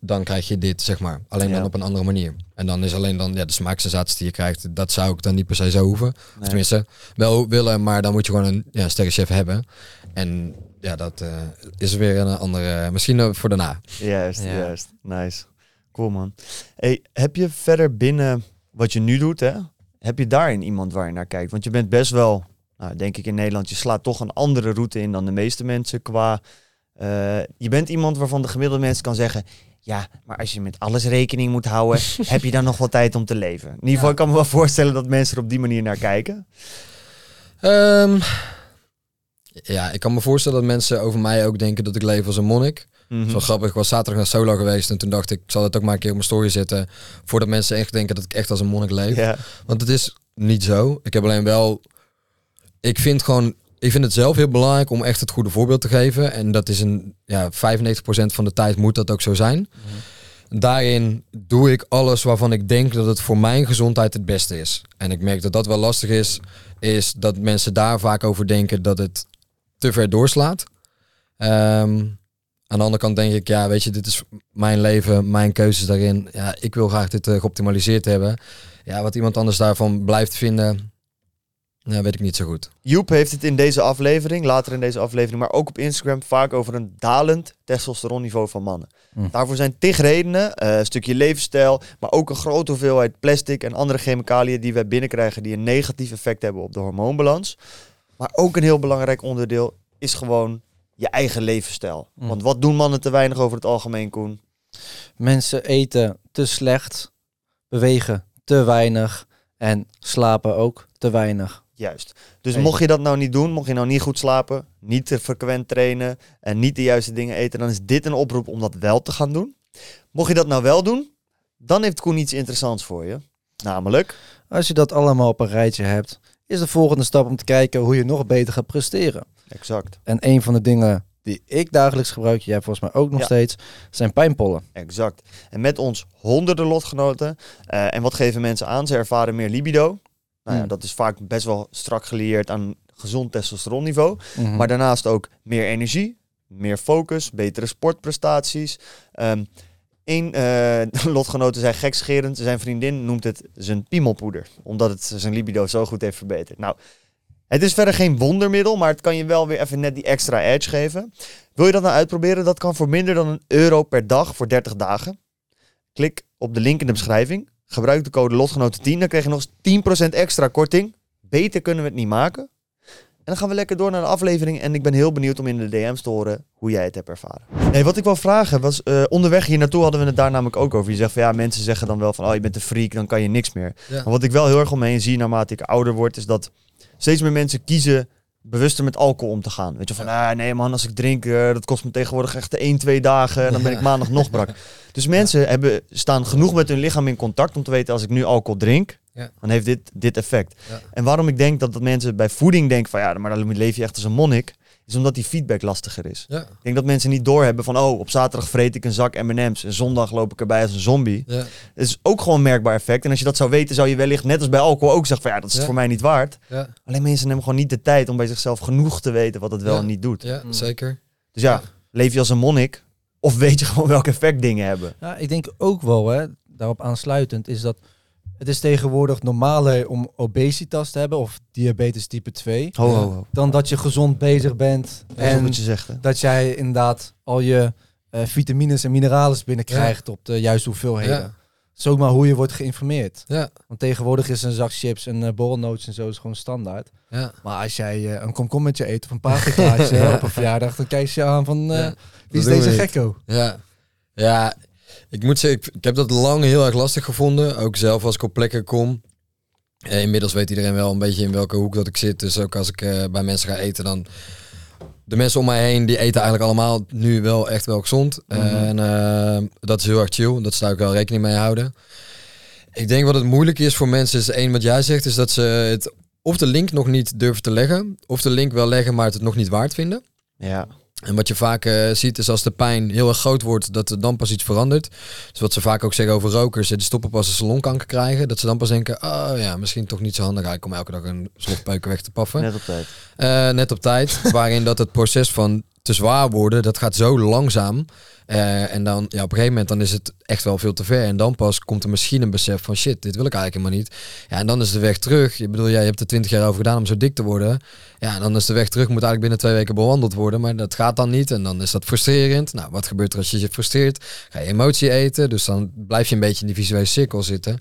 Dan krijg je dit, zeg maar. Alleen dan op een andere manier. En dan is alleen dan ja, de smaaksensaties die je krijgt, dat zou ik dan niet per se zo hoeven. Of Nee. tenminste, wel willen, maar dan moet je gewoon een ja, sterrenchef hebben. En ja, dat eh, is weer een andere, misschien voor daarna. Juist, Ja. juist. Nice. Cool man. Hey, heb je verder binnen wat je nu doet, hè? Heb je daarin iemand waar je naar kijkt? Want je bent best wel, nou, denk ik in Nederland, je slaat toch een andere route in dan de meeste mensen qua... eh, je bent iemand waarvan de gemiddelde mens kan zeggen... Ja, maar als je met alles rekening moet houden, heb je dan nog wel tijd om te leven? In ieder geval, Ja. ik kan me wel voorstellen dat mensen er op die manier naar kijken. Ehm, ja, ik kan me voorstellen dat mensen over mij ook denken dat ik leef als een monnik. Mhm. Wel grappig. Ik was zaterdag naar Solo geweest en toen dacht ik, ik zal het ook maar een keer op mijn story zetten. Voordat mensen echt denken dat ik echt als een monnik leef. Want het is niet zo. Ik heb alleen wel. Ik vind gewoon. Ik vind het zelf heel belangrijk om echt het goede voorbeeld te geven. En dat is een. Ja, 95% van de tijd moet dat ook zo zijn. Daarin doe ik alles waarvan ik denk dat het voor mijn gezondheid het beste is. En ik merk dat dat wel lastig is. Is dat mensen daar vaak over denken dat het te ver doorslaat. Ehm, aan de andere kant denk ik, ja, weet je, dit is mijn leven, mijn keuzes daarin. Ja, ik wil graag dit eh, geoptimaliseerd hebben. Ja, wat iemand anders daarvan blijft vinden, nou, weet ik niet zo goed. Joep heeft het in deze aflevering, later in deze aflevering, maar ook op Instagram vaak over een dalend testosteronniveau van mannen. Hm. Daarvoor zijn tig redenen. eh, een stukje levensstijl, maar ook een grote hoeveelheid plastic en andere chemicaliën die wij binnenkrijgen die een negatief effect hebben op de hormoonbalans. Maar ook een heel belangrijk onderdeel is gewoon je eigen levensstijl. Hm. Want wat doen mannen te weinig over het algemeen, Koen? Mensen eten te slecht, bewegen te weinig en slapen ook te weinig. Juist. Dus mocht je dat nou niet doen, mocht je nou niet goed slapen, niet te frequent trainen en niet de juiste dingen eten, dan is dit een oproep om dat wel te gaan doen. Mocht je dat nou wel doen, dan heeft Koen iets interessants voor je. Namelijk, Als je dat allemaal op een rijtje hebt, is de volgende stap om te kijken hoe je nog beter gaat presteren. exact, En een van de dingen die ik dagelijks gebruik, jij volgens mij ook nog Ja. steeds, zijn pijnpollen. exact. En met ons honderden lotgenoten. eh, en wat geven mensen aan? Ze ervaren meer libido. Nou ja, Hmm. dat is vaak best wel strak gelieerd aan gezond testosteronniveau. Mhm. Maar daarnaast ook meer energie, meer focus, betere sportprestaties. Ehm Eén eh, lotgenote zei gekscherend, zijn vriendin noemt het zijn piemelpoeder. Omdat het zijn libido zo goed heeft verbeterd. Nou, het is verder geen wondermiddel, maar het kan je wel weer even net die extra edge geven. Wil je dat nou uitproberen? Dat kan voor minder dan een euro per dag voor 30 dagen. Klik op de link in de beschrijving. Gebruik de code lotgenoten10, dan krijg je nog eens 10% extra korting. Beter kunnen we het niet maken. En dan gaan we lekker door naar de aflevering. En ik ben heel benieuwd om in de DM's te horen hoe jij het hebt ervaren. Nee, wat ik wil vragen was, eh, onderweg hier naartoe hadden we het daar namelijk ook over. Je zegt van ja, mensen zeggen dan wel van, oh je bent een freak, dan kan je niks meer. Ja. Maar wat ik wel heel erg om me heen zie naarmate ik ouder word, is dat steeds meer mensen kiezen bewuster met alcohol om te gaan. Weet je, van ah, nee man, als ik drink, eh, dat kost me tegenwoordig echt 1, 2 dagen en dan ben ik maandag nog brak. Dus mensen hebben, staan genoeg met hun lichaam in contact om te weten, als ik nu alcohol drink, Ja. dan heeft dit, dit effect. Ja. En waarom ik denk dat, dat mensen bij voeding denken van ja, maar dan leef je echt als een monnik, is omdat die feedback lastiger is. Ja, Ik denk dat mensen niet doorhebben van oh, op zaterdag vreet ik een zak M&M's en zondag loop ik erbij als een zombie. ja, Dat is ook gewoon een merkbaar effect. En als je dat zou weten, zou je wellicht net als bij alcohol ook zeggen van ja, dat is het voor mij niet waard. ja, Alleen mensen nemen gewoon niet de tijd om bij zichzelf genoeg te weten wat het wel Ja. en niet doet. ja Mm. zeker. Dus ja, Ja. leef je als een monnik of weet je gewoon welk effect dingen hebben. Ja, ik denk ook wel, hè, daarop aansluitend, is dat het is tegenwoordig normaler om obesitas te hebben of diabetes type 2, Ho, Ja. ho, ho. dan dat je gezond bezig bent Dat en wat je zegt. Hè? dat jij inderdaad al je eh, vitamines en mineralen binnenkrijgt op de juiste hoeveelheden. Ja. Zomaar hoe je wordt geïnformeerd. Ja, Want tegenwoordig is een zak chips en uh, borrelnootjes en zo is gewoon standaard. ja. Maar als jij eh, een komkommertje eet of een paprikaatje op een verjaardag, dan kijk je aan van eh, Ja, wie is deze gekko? Ja, ja. Ik moet zeggen, ik, ik heb dat lang heel erg lastig gevonden. Ook zelf als ik op plekken kom. Eh, inmiddels weet iedereen wel een beetje in welke hoek dat ik zit. Dus ook als ik eh, bij mensen ga eten, dan... De mensen om mij heen, die eten eigenlijk allemaal nu wel echt wel gezond. Mhm. En eh, dat is heel erg chill. Dat zou ik wel rekening mee houden. Ik denk wat het moeilijk is voor mensen, is één wat jij zegt, is dat ze het of de link nog niet durven te leggen. Of de link wel leggen, maar het het nog niet waard vinden. Ja. En wat je vaak eh, ziet is als de pijn heel erg groot wordt, dat er dan pas iets verandert. Dus wat ze vaak ook zeggen over rokers, die stoppen pas als ze longkanker krijgen. Dat ze dan pas denken, oh ja, misschien toch niet zo handig eigenlijk om elke dag een slotpeuken weg te paffen. Net op tijd. Eh, net op tijd, waarin dat het proces van te zwaar worden, dat gaat zo langzaam. Eh, en dan, ja, op een gegeven moment dan is het echt wel veel te ver. En dan pas komt er misschien een besef van shit, dit wil ik eigenlijk helemaal niet. Ja, en dan is de weg terug. Je bedoel, jij hebt er twintig jaar over gedaan om zo dik te worden. Ja, en dan is de weg terug, moet eigenlijk binnen twee weken bewandeld worden. Maar dat gaat dan niet. En dan is dat frustrerend. Nou, wat gebeurt er als je je frustreert? Ga je emotie eten. Dus dan blijf je een beetje in die visuele cirkel zitten.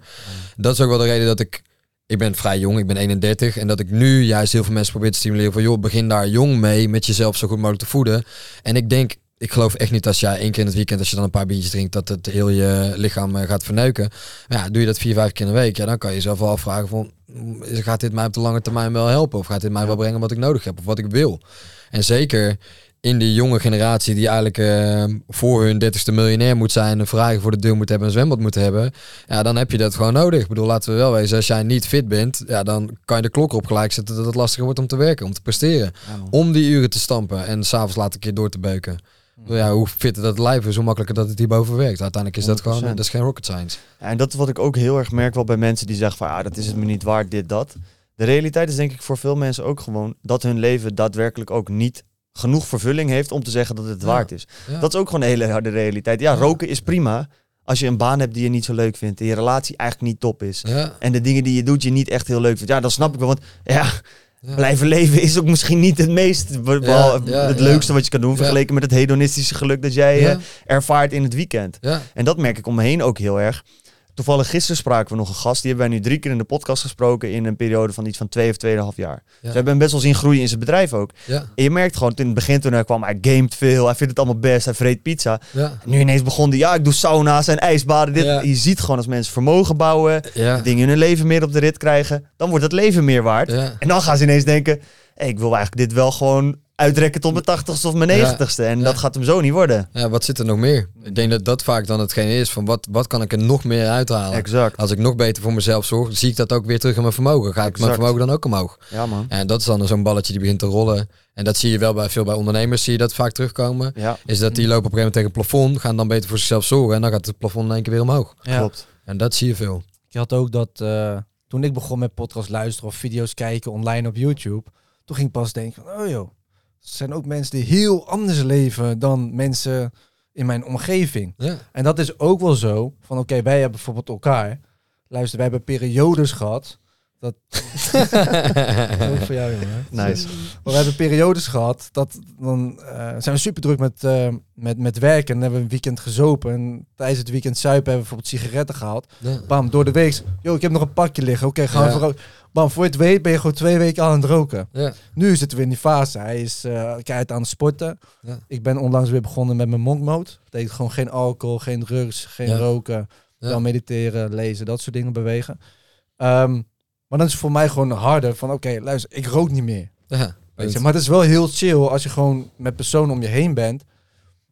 Dat is ook wel de reden dat ik ik ben vrij jong, ik ben 31. En dat ik nu juist heel veel mensen probeer te stimuleren van joh, begin daar jong mee met jezelf zo goed mogelijk te voeden. En ik denk, ik geloof echt niet als jij één keer in het weekend, als je dan een paar biertjes drinkt, dat het heel je lichaam eh, gaat verneuken. Maar ja, doe je dat vier, vijf keer in de week, ja, dan kan je jezelf wel afvragen van, mm, gaat dit mij op de lange termijn wel helpen? Of gaat dit mij wel brengen wat ik nodig heb of wat ik wil? En zeker in die jonge generatie die eigenlijk eh, voor hun dertigste miljonair moet zijn, een vragen voor de deur moet hebben, een zwembad moet hebben, ja, dan heb je dat gewoon nodig. Ik bedoel, laten we wel wezen, als jij niet fit bent, ja, dan kan je de klok op gelijk zetten dat het lastiger wordt om te werken, om te presteren. Ja. Om die uren te stampen en s'avonds laat een keer door te beuken. Bedoel, Ja, hoe fitter dat lijf is, hoe makkelijker dat het hierboven werkt. Uiteindelijk is dat gewoon, 100%. dat is geen rocket science. Ja, en dat is wat ik ook heel erg merk wel bij mensen die zeggen van ah, dat is het me niet waard, dit, dat. De realiteit is denk ik voor veel mensen ook gewoon dat hun leven daadwerkelijk ook niet genoeg vervulling heeft om te zeggen dat het Ja. waard is. Ja. Dat is ook gewoon een hele harde realiteit. Ja, roken is prima als je een baan hebt die je niet zo leuk vindt, en je relatie eigenlijk niet top is. ja, En de dingen die je doet je niet echt heel leuk vindt. Ja, dan snap ik wel. Want ja, blijven leven is ook misschien niet het meest, het leukste wat je kan doen. Vergeleken met het hedonistische geluk dat jij eh, ervaart in het weekend. En dat merk ik om me heen ook heel erg. Toevallig gisteren spraken we nog een gast. Die hebben wij nu drie keer in de podcast gesproken in een periode van iets van twee of tweeënhalf jaar. Ja. Dus we hebben hem best wel zien groeien in zijn bedrijf ook. Ja. En je merkt gewoon, in het begin toen hij kwam, hij gamet veel. Hij vindt het allemaal best. Hij vreet pizza. Ja. Nu ineens begon hij, ja, ik doe sauna's en ijsbaden. Dit. Je ziet gewoon als mensen vermogen bouwen, dingen in hun leven meer op de rit krijgen. Dan wordt het leven meer waard. En dan gaan ze ineens denken, hey, ik wil eigenlijk dit wel gewoon uitrekken tot mijn tachtigste of mijn Ja. negentigste. En Ja. dat gaat hem zo niet worden. Ja, wat zit er nog meer? Ik denk dat dat vaak dan hetgeen is van wat, wat kan ik er nog meer uithalen? Exact. Als ik nog beter voor mezelf zorg, zie ik dat ook weer terug in mijn vermogen. Ga ik mijn vermogen dan ook omhoog? Ja, man. En dat is dan zo'n balletje die begint te rollen. En dat zie je wel bij veel bij ondernemers, zie je dat vaak terugkomen. Ja, Is dat die lopen op een gegeven moment tegen het plafond, gaan dan beter voor zichzelf zorgen en dan gaat het plafond in één keer weer omhoog. Ja. klopt. En dat zie je veel. Ik had ook dat eh, toen ik begon met podcast luisteren of video's kijken online op YouTube, toen ging ik pas denken van, oh joh, zijn ook mensen die heel anders leven dan mensen in mijn omgeving. Ja. En dat is ook wel zo van, oké, wij hebben bijvoorbeeld elkaar. Luister, wij hebben periodes gehad. Dat ook voor jou, jongen. Nice. Maar we hebben periodes gehad dat dan eh, zijn we super druk met, eh, met, met werken. En dan hebben we een weekend gezopen. En tijdens het weekend zuipen hebben we bijvoorbeeld sigaretten gehaald. Ja. Bam, door de week. Yo, ik heb nog een pakje liggen. Oké, gaan we Ja. roken. Bam, voor je het weet ben je gewoon twee weken aan het roken. Ja. Nu zitten we in die fase. Hij is uh, keihard aan het sporten. Ja. Ik ben onlangs weer begonnen met mijn monk mode. Dat betekent gewoon geen alcohol, geen drugs, geen Ja. roken. Ja. Wel mediteren, lezen, dat soort dingen bewegen. Ehm, maar dan is het voor mij gewoon harder van oké, luister, ik rook niet meer. Ja. Weet je? Maar het is wel heel chill als je gewoon met personen om je heen bent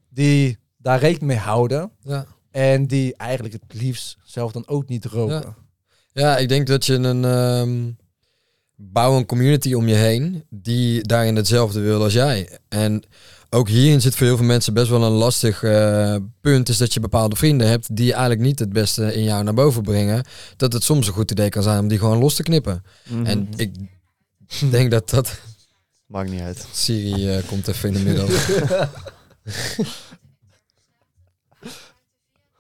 die daar rekening mee houden. Ja. En die eigenlijk het liefst zelf dan ook niet roken. Ja, ik denk dat je een ehm, bouw een community om je heen die daarin hetzelfde wil als jij. En ook hierin zit voor heel veel mensen best wel een lastig eh, punt. Is dat je bepaalde vrienden hebt die eigenlijk niet het beste in jou naar boven brengen. Dat het soms een goed idee kan zijn om die gewoon los te knippen. Mhm. En ik denk dat dat... Maakt niet uit. Siri eh, komt even in de middel.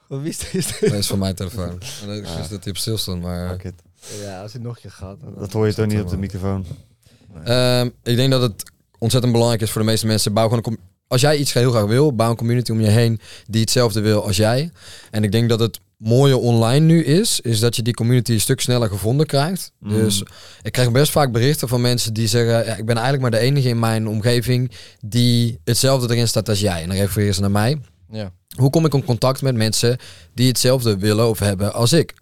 Wie is dit? Dat is van mijn telefoon. En dat is Ah. dat hij op stil stond, maar... It. Ja, als het nog een keer gaat. dan- Dat hoor je toch niet op de microfoon. Ehm, ik denk dat het ontzettend belangrijk is voor de meeste mensen. Bouw gewoon een als jij iets heel graag wil, bouw een community om je heen die hetzelfde wil als jij. En ik denk dat het mooie online nu is, is dat je die community een stuk sneller gevonden krijgt. Mm. Dus ik krijg best vaak berichten van mensen die zeggen, ja, ik ben eigenlijk maar de enige in mijn omgeving die hetzelfde erin staat als jij. En dan refereren ze naar mij. Ja. Hoe kom ik in contact met mensen die hetzelfde willen of hebben als ik?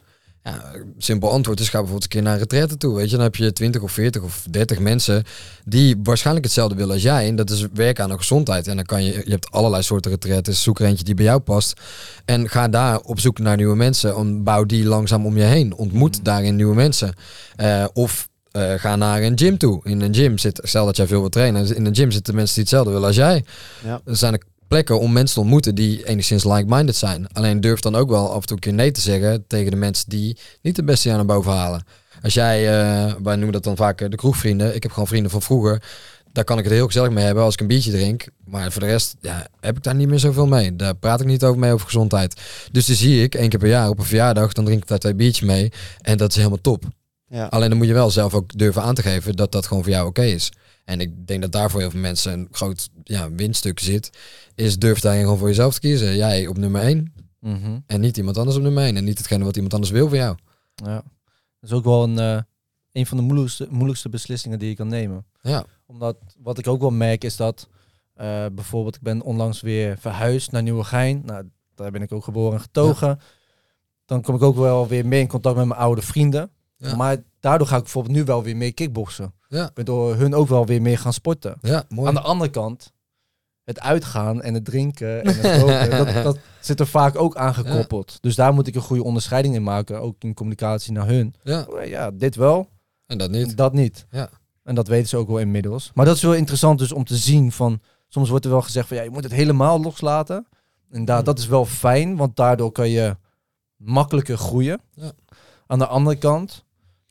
Ja, simpel antwoord is ga bijvoorbeeld een keer naar een retraite toe. Weet je, dan heb je 20 of 40 of 30 mensen die waarschijnlijk hetzelfde willen als jij. En dat is werken aan de gezondheid. En dan kan je, je hebt allerlei soorten retraites. Zoek er eentje die bij jou past. En ga daar op zoek naar nieuwe mensen. En bouw die langzaam om je heen. Ontmoet daarin nieuwe mensen. Eh, of eh, ga naar een gym toe. In een gym zit, stel dat jij veel wil trainen, in een gym zitten mensen die hetzelfde willen als jij. Ja. Er zijn er plekken om mensen te ontmoeten die enigszins like-minded zijn. Alleen durf dan ook wel af en toe een keer nee te zeggen tegen de mensen die niet het beste jaar naar boven halen. Als jij, eh, wij noemen dat dan vaak eh, de kroegvrienden. Ik heb gewoon vrienden van vroeger. Daar kan ik het heel gezellig mee hebben als ik een biertje drink. Maar voor de rest ja, heb ik daar niet meer zoveel mee. Daar praat ik niet over mee over gezondheid. Dus die zie ik één keer per jaar op een verjaardag. Dan drink ik daar twee biertjes mee. En dat is helemaal top. Ja. Alleen dan moet je wel zelf ook durven aan te geven dat dat gewoon voor jou oké is. En ik denk dat daar voor heel veel mensen een groot ja, winstuk zit. Is durf daarin gewoon voor jezelf te kiezen. Jij op nummer één. Mhm. En niet iemand anders op nummer één. En niet hetgene wat iemand anders wil voor jou. Ja. Dat is ook wel een, eh, een van de moeilijkste, moeilijkste beslissingen die je kan nemen. Ja, Omdat wat ik ook wel merk is dat eh, bijvoorbeeld ik ben onlangs weer verhuisd naar Nieuwegein. Nou, daar ben ik ook geboren en getogen. Dan kom ik ook wel weer meer in contact met mijn oude vrienden. Ja. Maar daardoor ga ik bijvoorbeeld nu wel weer meer kickboksen. Ja. Ik ben door hun ook wel weer meer gaan sporten. ja mooi. Aan de andere kant, het uitgaan en het drinken en het roken, dat, dat zit er vaak ook aan gekoppeld. Dus daar moet ik een goede onderscheiding in maken, ook in communicatie naar hun. Ja, Ja, dit wel, en dat niet. dat niet. Ja. En dat weten ze ook wel inmiddels. Maar dat is wel interessant dus om te zien van... Soms wordt er wel gezegd van ja, je moet het helemaal loslaten. En daar, dat is wel fijn, want daardoor kan je makkelijker groeien. Ja. Aan de andere kant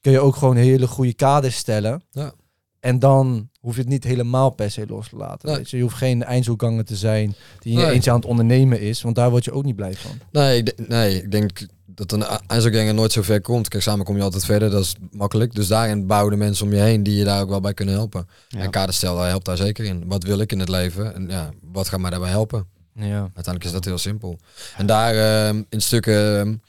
kun je ook gewoon hele goede kaders stellen. Ja. En dan hoef je het niet helemaal per se los te laten. Nee. Weet je? je hoeft geen eindzoekganger te zijn die je Nee. eentje aan het ondernemen is. Want daar word je ook niet blij van. Nee, ik, nee, ik denk dat een eindselganger nooit zo ver komt. Kijk, samen kom je altijd verder, dat is makkelijk. Dus daarin bouwen de mensen om je heen die je daar ook wel bij kunnen helpen. Ja. En kaderstel daar helpt daar zeker in. Wat wil ik in het leven? En ja, wat gaat mij daarbij helpen? Ja. Uiteindelijk is dat heel simpel. En daar ehm, in stukken...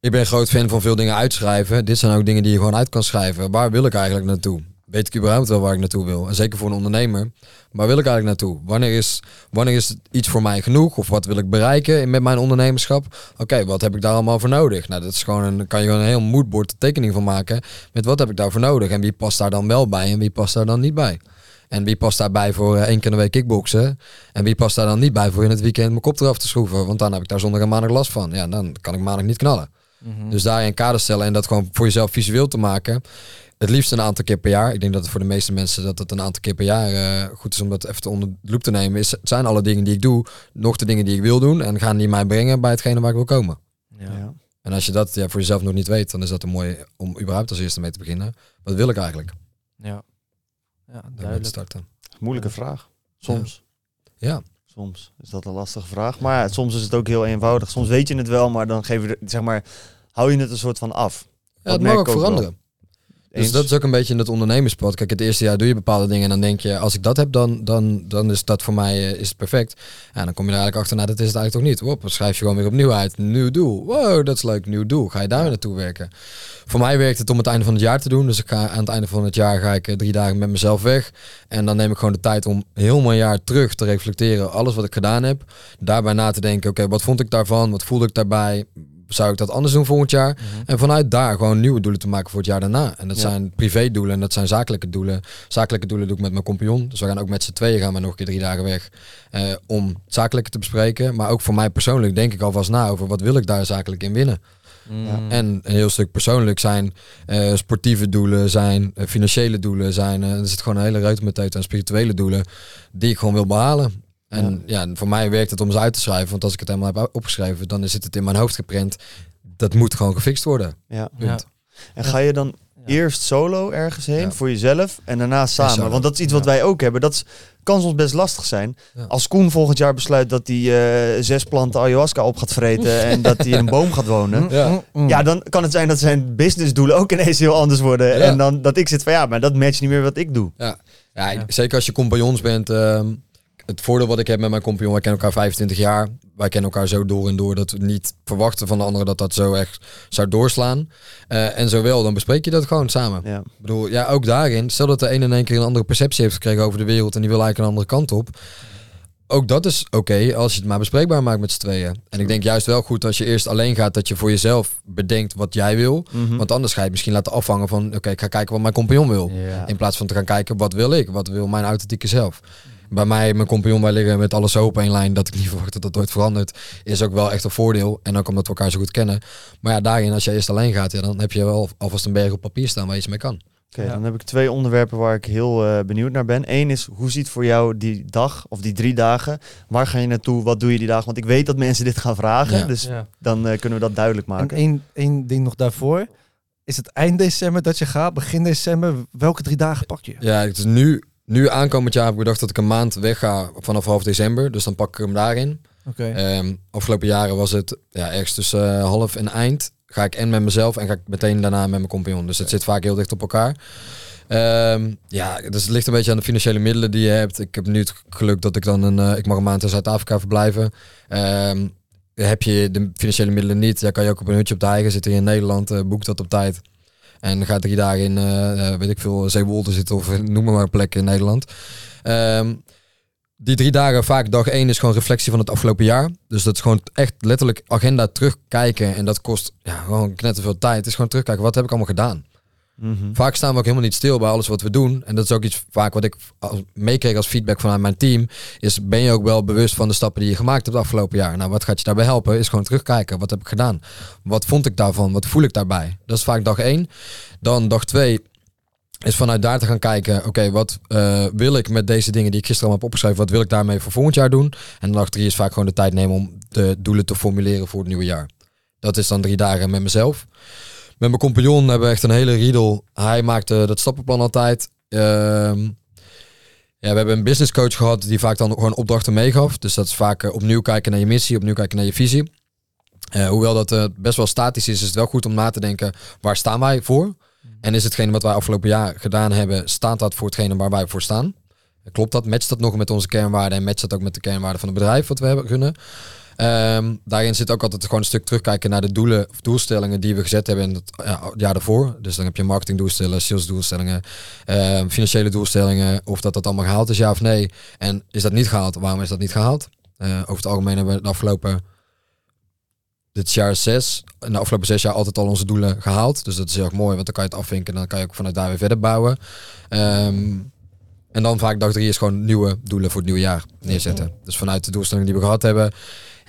ik ben groot fan van veel dingen uitschrijven. Dit zijn ook dingen die je gewoon uit kan schrijven. Waar wil ik eigenlijk naartoe? Weet ik überhaupt wel waar ik naartoe wil? En zeker voor een ondernemer. Waar wil ik eigenlijk naartoe? Wanneer is, wanneer is iets voor mij genoeg? Of wat wil ik bereiken met mijn ondernemerschap? Oké, wat heb ik daar allemaal voor nodig? Nou, dat is gewoon een, kan je gewoon een heel moodboard tekening van maken. Met wat heb ik daarvoor nodig? En wie past daar dan wel bij en wie past daar dan niet bij? En wie past daarbij voor eh, één keer in de week kickboksen? En wie past daar dan niet bij voor in het weekend mijn kop eraf te schroeven? Want dan heb ik daar zondag en maandag last van. Ja, dan kan ik maandag niet knallen. Mhm. Dus daarin kader stellen en dat gewoon voor jezelf visueel te maken. Het liefst een aantal keer per jaar. Ik denk dat het voor de meeste mensen dat het een aantal keer per jaar eh, goed is om dat even te onder de loep te nemen. Is, het zijn alle dingen die ik doe, nog de dingen die ik wil doen en gaan die mij brengen bij hetgene waar ik wil komen. ja. Ja. En als je dat ja, voor jezelf nog niet weet, dan is dat een mooi om überhaupt als eerste mee te beginnen. Wat wil ik eigenlijk? Ja. Ja, duidelijk. starten. Moeilijke vraag. Soms. Ja, Soms is dat een lastige vraag. Maar ja, soms is het ook heel eenvoudig. Soms weet je het wel, maar dan geef je, er- zeg maar, hou je het een soort van af. ja het mag ook ook Dus dat is ook een beetje in het ondernemerspad. Kijk, het eerste jaar doe je bepaalde dingen en dan denk je, als ik dat heb, dan, dan, dan is dat voor mij eh, is het perfect. En dan kom je er eigenlijk achter, nou, dat is het eigenlijk toch niet. Hop, dan schrijf je gewoon weer opnieuw uit. Nieuw doel. Wow, dat is leuk, nieuw doel. Ga je daar weer naartoe werken. Voor mij werkt het om het einde van het jaar te doen. Dus ik ga aan het einde van het jaar ga ik eh, drie dagen met mezelf weg. En dan neem ik gewoon de tijd om heel mijn jaar terug te reflecteren. Alles wat ik gedaan heb. Daarbij na te denken, oké, wat vond ik daarvan? Wat voelde ik daarbij? Zou ik dat anders doen volgend jaar? Mhm. En vanuit daar gewoon nieuwe doelen te maken voor het jaar daarna. En dat Ja. zijn privédoelen en dat zijn zakelijke doelen. Zakelijke doelen doe ik met mijn compagnon. Dus we gaan ook met z'n tweeën gaan we nog een keer drie dagen weg. eh, om het zakelijke te bespreken. Maar ook voor mij persoonlijk denk ik alvast na over wat wil ik daar zakelijk in winnen. Mm. En een heel stuk persoonlijk zijn eh, sportieve doelen, zijn eh, financiële doelen, zijn eh, er zit gewoon een hele ruimte met tijd aan spirituele doelen die ik gewoon wil behalen. En ja. voor mij werkt het om ze uit te schrijven, want als ik het helemaal heb opgeschreven, dan zit het in mijn hoofd geprint. Dat moet gewoon gefixt worden. Ja. En ga je dan Ja. eerst solo ergens heen Ja. voor jezelf en daarna samen? Want dat is iets wat wij ook hebben. Dat is, kan soms best lastig zijn. Ja. Als Koen volgend jaar besluit dat hij eh, zes planten ayahuasca op gaat vreten en dat hij in een boom gaat wonen. Ja. Ja, dan kan het zijn dat zijn businessdoelen ook ineens heel anders worden. Ja. En dan dat ik zit van ja, maar dat matcht niet meer wat ik doe. Ja, Ja. zeker als je compagnons bent. ehm, het voordeel wat ik heb met mijn compagnon, wij kennen elkaar 25 jaar. Wij kennen elkaar zo door en door dat we niet verwachten van de anderen dat dat zo echt zou doorslaan. Eh, en zo wel, dan bespreek je dat gewoon samen. Ja. Ik bedoel, ja, ook daarin, stel dat de een in één keer een andere perceptie heeft gekregen over de wereld en die wil eigenlijk een andere kant op. Ook dat is oké als je het maar bespreekbaar maakt met z'n tweeën. En ik denk juist wel goed als je eerst alleen gaat, dat je voor jezelf bedenkt wat jij wil. Mhm. Want anders ga je het misschien laten afhangen van, oké, ik ga kijken wat mijn compagnon wil. Ja. In plaats van te gaan kijken, wat wil ik? Wat wil mijn authentieke zelf? Bij mij, mijn compagnon, wij liggen met alles zo op één lijn dat ik niet verwacht dat dat ooit verandert. Is ook wel echt een voordeel. En ook omdat we elkaar zo goed kennen. Maar ja, daarin, als je eerst alleen gaat, ja, dan heb je wel alvast een berg op papier staan waar je iets mee kan. Oké, Ja. dan heb ik twee onderwerpen waar ik heel eh, benieuwd naar ben. Eén is, hoe ziet voor jou die dag of die drie dagen? Waar ga je naartoe? Wat doe je die dagen? Want ik weet dat mensen dit gaan vragen, Ja. dus Ja. dan eh, kunnen we dat duidelijk En maken. één, één ding nog daarvoor. Is het eind december dat je gaat? Begin december? Welke drie dagen pak je? Ja, het is nu, nu aankomend jaar heb ik bedacht dat ik een maand wegga vanaf half december. Dus dan pak ik hem daarin. Ehm, afgelopen jaren was het ja, ergens tussen eh, half en eind. Ga ik en met mezelf en ga ik meteen daarna met mijn compagnon. Dus het zit vaak heel dicht op elkaar. Ehm, ja, dus het ligt een beetje aan de financiële middelen die je hebt. Ik heb nu het geluk dat ik dan een, eh, ik mag een maand in Zuid-Afrika verblijven. Ehm, heb je de financiële middelen niet, ja, kan je ook op een hutje op de eigen zitten in Nederland. eh boek dat op tijd. En ga drie dagen in, eh, eh, weet ik veel, Zeewolde zitten of noem maar, maar een plek in Nederland. Ehm, die drie dagen, vaak dag één, is gewoon reflectie van het afgelopen jaar. Dus dat is gewoon echt letterlijk agenda terugkijken. En dat kost ja, gewoon knetterveel tijd. Het is gewoon terugkijken, wat heb ik allemaal gedaan? Mhm. Vaak staan we ook helemaal niet stil bij alles wat we doen. En dat is ook iets vaak wat ik meekreeg als feedback vanuit mijn team. Is ben je ook wel bewust van de stappen die je gemaakt hebt afgelopen jaar? Nou, wat gaat je daarbij helpen? Is gewoon terugkijken. Wat heb ik gedaan? Wat vond ik daarvan? Wat voel ik daarbij? Dat is vaak dag één. Dan dag twee is vanuit daar te gaan kijken. Oké, wat eh, wil ik met deze dingen die ik gisteren allemaal heb opgeschreven? Wat wil ik daarmee voor volgend jaar doen? En dag drie is vaak gewoon de tijd nemen om de doelen te formuleren voor het nieuwe jaar. Dat is dan drie dagen met mezelf. Met mijn compagnon hebben we echt een hele riedel. Hij maakte dat stappenplan altijd. Ehm, ja, we hebben een business coach gehad die vaak dan gewoon opdrachten meegaf. Dus dat is vaak eh, opnieuw kijken naar je missie, opnieuw kijken naar je visie. Eh, hoewel dat eh, best wel statisch is, is het wel goed om na te denken, waar staan wij voor? En is hetgene wat wij afgelopen jaar gedaan hebben, staat dat voor hetgene waar wij voor staan? Klopt dat? Matcht dat nog met onze kernwaarden en matcht dat ook met de kernwaarden van het bedrijf wat we hebben runnen? Ehm, daarin zit ook altijd gewoon een stuk terugkijken naar de doelen of doelstellingen die we gezet hebben in het ja, jaar daarvoor. Dus dan heb je marketingdoelstellingen, salesdoelstellingen, ehm, financiële doelstellingen, of dat dat allemaal gehaald is, ja of nee. En is dat niet gehaald, waarom is dat niet gehaald? Eh, over het algemeen hebben we de afgelopen, dit jaar zes, in de afgelopen zes jaar altijd al onze doelen gehaald. Dus dat is heel erg mooi, want dan kan je het afvinken en dan kan je ook vanuit daar weer verder bouwen. Ehm, en dan vaak dag drie is gewoon nieuwe doelen voor het nieuwe jaar neerzetten. Dus vanuit de doelstellingen die we gehad hebben.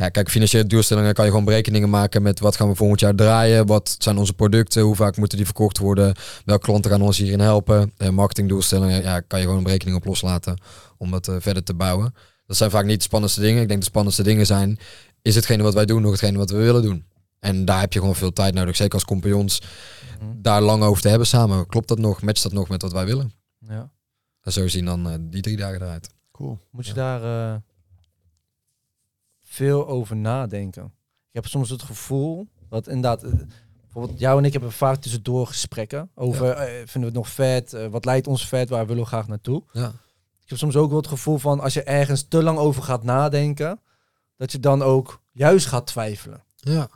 Ja, kijk, financiële doelstellingen kan je gewoon berekeningen maken met wat gaan we volgend jaar draaien. Wat zijn onze producten? Hoe vaak moeten die verkocht worden? Welke klanten gaan ons hierin helpen? Eh, marketingdoelstellingen, ja, kan je gewoon een berekening op loslaten om dat eh, verder te bouwen. Dat zijn vaak niet de spannendste dingen. Ik denk de spannendste dingen zijn, is hetgene wat wij doen nog hetgene wat we willen doen? En daar heb je gewoon veel tijd nodig, zeker als compagnons, daar lang over te hebben samen. Klopt dat nog? Matcht dat nog met wat wij willen? Ja. En zo zien dan eh, die drie dagen eruit. Cool. Moet je daar eh, veel over nadenken. Ik heb soms het gevoel dat inderdaad, eh, bijvoorbeeld jou en ik hebben vaak tussendoor gesprekken over, eh, vinden we het nog vet, Eh, wat lijkt ons vet, waar willen we graag naartoe. Ja. Ik heb soms ook wel het gevoel van, als je ergens te lang over gaat nadenken, dat je dan ook juist gaat twijfelen. Ja.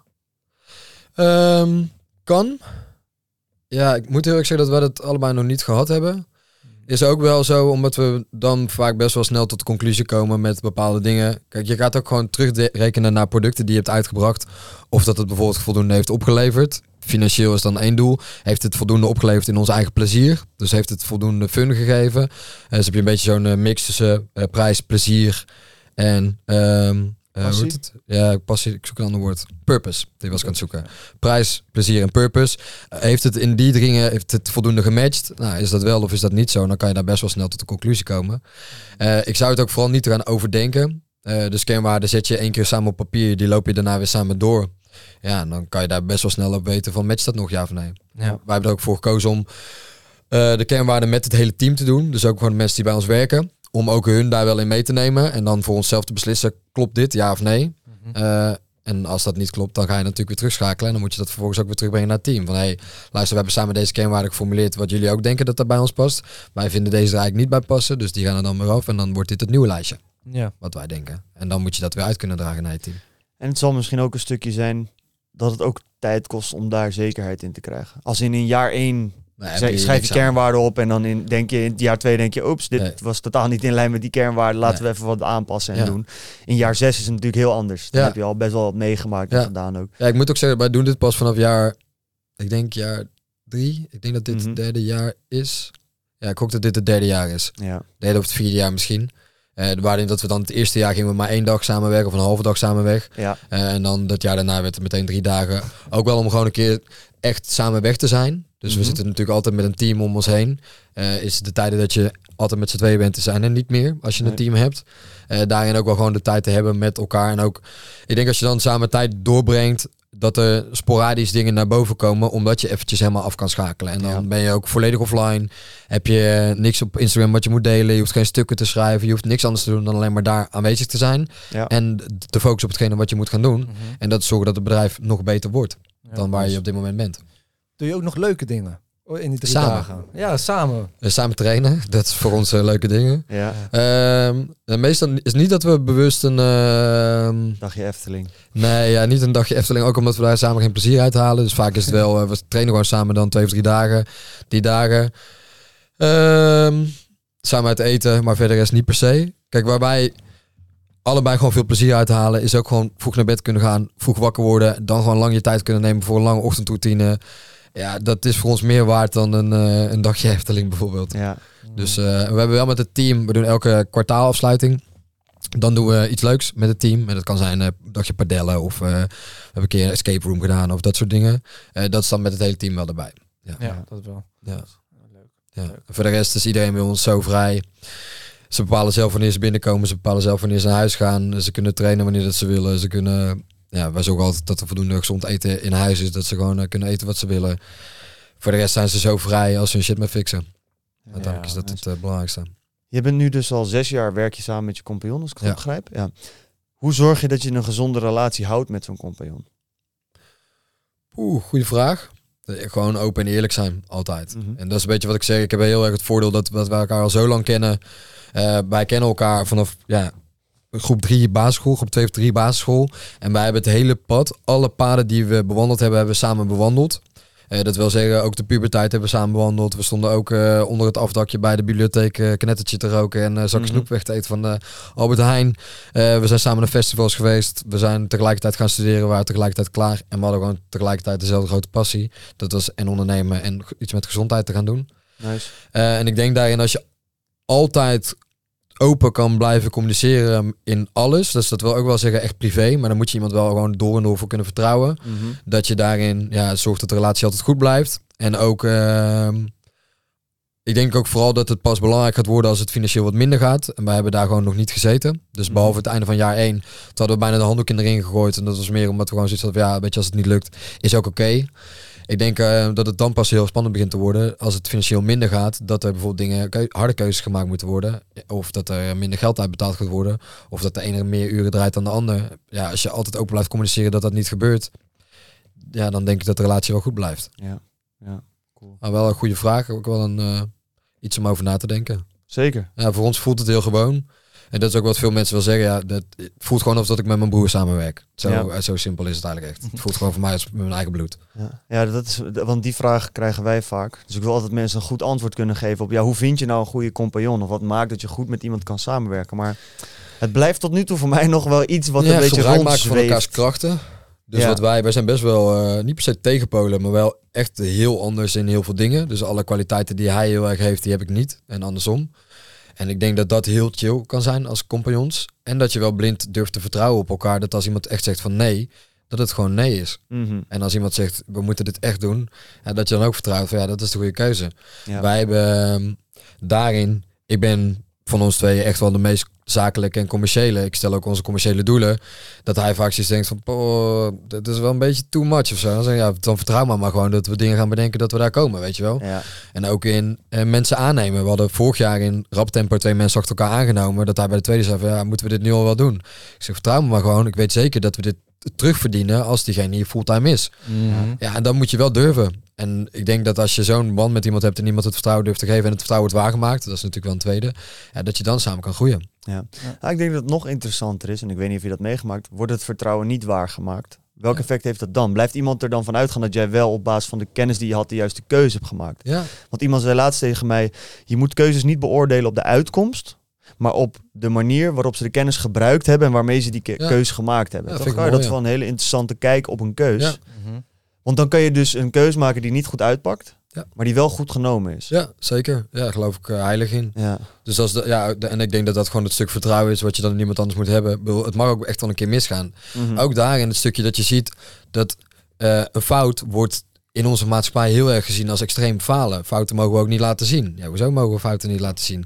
Ehm, kan. Ja, ik moet heel erg zeggen dat we dat allebei nog niet gehad hebben. Is ook wel zo, omdat we dan vaak best wel snel tot de conclusie komen met bepaalde dingen. Kijk, je gaat ook gewoon terugrekenen naar producten die je hebt uitgebracht. Of dat het bijvoorbeeld voldoende heeft opgeleverd. Financieel is dan één doel. Heeft het voldoende opgeleverd in ons eigen plezier? Dus heeft het voldoende fun gegeven? Eh, dus heb je een beetje zo'n eh, mix tussen eh, prijs, plezier en... ehm, eh, het? Ja, passie. Ik zoek een ander woord. Purpose. Die was ik aan het zoeken. Prijs, plezier en purpose. Eh, heeft het in die dingen heeft het voldoende gematcht? Nou, is dat wel of is dat niet zo? Dan kan je daar best wel snel tot de conclusie komen. Eh, ik zou het ook vooral niet eraan overdenken. Dus kernwaarden zet je één keer samen op papier. Die loop je daarna weer samen door. Ja, dan kan je daar best wel snel op weten van matcht dat nog ja of nee. Ja. Wij hebben er ook voor gekozen om de kernwaarden met het hele team te doen. Dus ook gewoon de mensen die bij ons werken. Om ook hun daar wel in mee te nemen. En dan voor onszelf te beslissen, klopt dit, ja of nee? Eh, en als dat niet klopt, dan ga je natuurlijk weer terugschakelen. En dan moet je dat vervolgens ook weer terugbrengen naar het team. Van hey, luister, we hebben samen deze kernwaarden geformuleerd. Wat jullie ook denken dat dat bij ons past. Wij vinden deze er eigenlijk niet bij passen. Dus die gaan er dan weer af. En dan wordt dit het nieuwe lijstje. Ja. Wat wij denken. En dan moet je dat weer uit kunnen dragen naar je team. En het zal misschien ook een stukje zijn dat het ook tijd kost om daar zekerheid in te krijgen. Als in in jaar één Schrijf- schrijf je kernwaarden op en dan in, denk je in het jaar twee denk je, oeps, dit Nee. was totaal niet in lijn met die kernwaarden. Laten Nee. we even wat aanpassen en Ja. doen. In jaar zes is het natuurlijk heel anders. Dan Ja. heb je al best wel wat meegemaakt en gedaan ook. Ja, ik moet ook zeggen, wij doen dit pas vanaf jaar, ik denk jaar drie. Ik denk dat dit Mhm. het derde jaar is. Ja, ik hoop dat dit het derde jaar is. Ja. Derde of het vierde jaar misschien. Eh waarin dat we dan het eerste jaar gingen we maar één dag samenwerken of een halve dag samen weg. Ja. Eh, en dan dat jaar daarna werd het meteen drie dagen. Ook wel om gewoon een keer echt samen weg te zijn. Dus Mhm. we zitten natuurlijk altijd met een team om ons heen. Eh, is de tijden dat je altijd met z'n tweeën bent, zijn er niet meer als je Nee. een team hebt. Eh, daarin ook wel gewoon de tijd te hebben met elkaar. En ook, ik denk als je dan samen tijd doorbrengt, dat er sporadisch dingen naar boven komen, omdat je eventjes helemaal af kan schakelen. En dan Ja. ben je ook volledig offline. Heb je niks op Instagram wat je moet delen. Je hoeft geen stukken te schrijven. Je hoeft niks anders te doen dan alleen maar daar aanwezig te zijn. Ja. En te focussen op hetgene wat je moet gaan doen. Mhm. En dat zorgen dat het bedrijf nog beter wordt Ja. dan waar je op dit moment bent. Doe je ook nog leuke dingen Oh, in die drie Samen. dagen? Ja, samen. Eh, samen trainen, dat is voor ons eh, leuke dingen. Ja, Ehm, en meestal is niet dat we bewust een... ehm, dagje Efteling. nee, ja, niet een dagje Efteling. Ook omdat we daar samen geen plezier uit halen. Dus vaak is het wel... eh, we trainen gewoon samen dan twee of drie dagen. Die dagen. Ehm, samen uit eten, maar verder is niet per se. Kijk, waar wij allebei gewoon veel plezier uit halen... is ook gewoon vroeg naar bed kunnen gaan. Vroeg wakker worden. Dan gewoon lang je tijd kunnen nemen voor een lange ochtendroutine. Ja, dat is voor ons meer waard dan een, eh, een dagje Efteling bijvoorbeeld. Ja, Dus eh, we hebben wel met het team, we doen elke kwartaalafsluiting. Dan doen we iets leuks met het team. En dat kan zijn eh, een dagje padellen of we hebben een keer een escape room gedaan of dat soort dingen. Dat is dan met het hele team wel erbij. Ja. Ja, dat wel. Ja. Leuk. Ja. Leuk. Voor de rest is iedereen bij ons zo vrij. Ze bepalen zelf wanneer ze binnenkomen. Ze bepalen zelf wanneer ze naar huis gaan. Ze kunnen trainen wanneer dat ze willen. Ze kunnen, ja, wij zorgen altijd dat er voldoende gezond eten in huis is. Dat ze gewoon eh, kunnen eten wat ze willen. Voor de rest zijn ze zo vrij als ze hun shit maar fixen. Uiteindelijk is dat het eh, belangrijkste. Je bent nu dus al zes jaar werk je samen met je compagnon, als ik het Ja. begrijp. Ja. Hoe zorg je dat je een gezonde relatie houdt met zo'n compagnon? Oeh, goede vraag. Eh, Gewoon open en eerlijk zijn, altijd. Mhm. En dat is een beetje wat ik zeg. Ik heb heel erg het voordeel dat, dat we elkaar al zo lang kennen. Eh, wij kennen elkaar vanaf ja, groep 3 basisschool, groep 2 of 3 basisschool. En wij hebben het hele pad, alle paden die we bewandeld hebben, hebben we samen bewandeld. Eh, dat wil zeggen, ook de puberteit hebben we samen bewandeld. We stonden ook eh, onder het afdakje bij de bibliotheek uh, knettertje te roken en eh zak Mhm. snoep weg te eten van Albert Heijn. We zijn samen naar festivals geweest. We zijn tegelijkertijd gaan studeren, we waren tegelijkertijd klaar. En we hadden gewoon tegelijkertijd dezelfde grote passie. Dat was en ondernemen en iets met gezondheid te gaan doen. Nice. En ik denk daarin als je altijd open kan blijven communiceren in alles. Dus dat wil ook wel zeggen echt privé. Maar dan moet je iemand wel gewoon door en door voor kunnen vertrouwen. Mhm. Dat je daarin ja, zorgt dat de relatie altijd goed blijft. En ook, ehm, ik denk ook vooral dat het pas belangrijk gaat worden als het financieel wat minder gaat. En wij hebben daar gewoon nog niet gezeten. Dus Mhm. behalve het einde van jaar 1, toen hadden we bijna de handdoek in de ring gegooid. En dat was meer omdat we gewoon zoiets hadden van, ja, weet je, als het niet lukt, is ook oké. Ik denk eh, dat het dan pas heel spannend begint te worden als het financieel minder gaat. Dat er bijvoorbeeld dingen, keu- harde keuzes gemaakt moeten worden. Of dat er minder geld uitbetaald gaat worden. Of dat de ene meer uren draait dan de ander. Ja, als je altijd open blijft communiceren dat dat niet gebeurt. Ja, dan denk ik dat de relatie wel goed blijft. Ja. ja, cool. Maar wel een goede vraag. Ook wel een, eh, iets om over na te denken. Zeker. Ja, voor ons voelt het heel gewoon. En dat is ook wat veel mensen wel zeggen. Ja, dat het voelt gewoon alsof dat ik met mijn broer samenwerk. Zo, Ja. eh, zo simpel is het eigenlijk echt. Het voelt gewoon voor mij als mijn eigen bloed. Ja, ja dat is, want die vraag krijgen wij vaak. Dus ik wil altijd mensen een goed antwoord kunnen geven op ja, hoe vind je nou een goede compagnon? Of wat maakt dat je goed met iemand kan samenwerken? Maar het blijft tot nu toe voor mij nog wel iets wat ja, een beetje gebruik maken van elkaars rondzweeft. krachten. Dus Ja. wat wij, wij zijn best wel eh, niet per se tegenpolen, maar wel echt heel anders in heel veel dingen. Dus alle kwaliteiten die hij heel erg heeft, die heb ik niet. En andersom. En ik denk dat dat heel chill kan zijn als compagnons. En dat je wel blind durft te vertrouwen op elkaar. Dat als iemand echt zegt van nee, dat het gewoon nee is. Mhm. En als iemand zegt, we moeten dit echt doen, ja, dat je dan ook vertrouwt van ja, dat is de goede keuze. Ja. Wij hebben ehm, daarin, ik ben van ons tweeën echt wel de meest zakelijke en commerciële. Ik stel ook onze commerciële doelen. Dat hij vaak zoiets denkt van, "Poh, dat is wel een beetje too much of zo. Dan, zeg ja, dan vertrouw maar maar gewoon dat we dingen gaan bedenken dat we daar komen, weet je wel. Ja. En ook in eh, mensen aannemen. We hadden vorig jaar in rap tempo twee mensen achter elkaar aangenomen. Dat hij bij de tweede zei van, ja, moeten we dit nu al wel doen? Ik zeg, vertrouw me maar gewoon. Ik weet zeker dat we dit terugverdienen als diegene hier fulltime is. Mhm. Ja, en dan moet je wel durven. En ik denk dat als je zo'n band met iemand hebt en iemand het vertrouwen durft te geven en het vertrouwen wordt waargemaakt, dat is natuurlijk wel een tweede, ja, dat je dan samen kan groeien. Ja. Nou, ik denk dat het nog interessanter is, en ik weet niet of je dat meegemaakt, wordt het vertrouwen niet waargemaakt? Welk Ja. effect heeft dat dan? Blijft iemand er dan van uitgaan dat jij wel op basis van de kennis die je had de juiste keuze hebt gemaakt? Ja, Want iemand zei laatst tegen mij, je moet keuzes niet beoordelen op de uitkomst, maar op de manier waarop ze de kennis gebruikt hebben en waarmee ze die ke- Ja. keuze gemaakt hebben. Ja, Toch? vind ik mooi, dat wel een hele interessante kijk op een keus. Ja. Mhm. Want dan kan je dus een keus maken die niet goed uitpakt, Ja. maar die wel goed genomen is. ja zeker. Ja, daar geloof ik eh, heilig in. Ja. Dus is de, ja, de- en ik denk dat dat gewoon het stuk vertrouwen is wat je dan in iemand anders moet hebben. Bedoel, Het mag ook echt wel een keer misgaan. Mhm. Ook daarin het stukje dat je ziet dat eh, een fout wordt in onze maatschappij heel erg gezien als extreem falen. Fouten mogen we ook niet laten zien. Ja, hoezo mogen we fouten niet laten zien?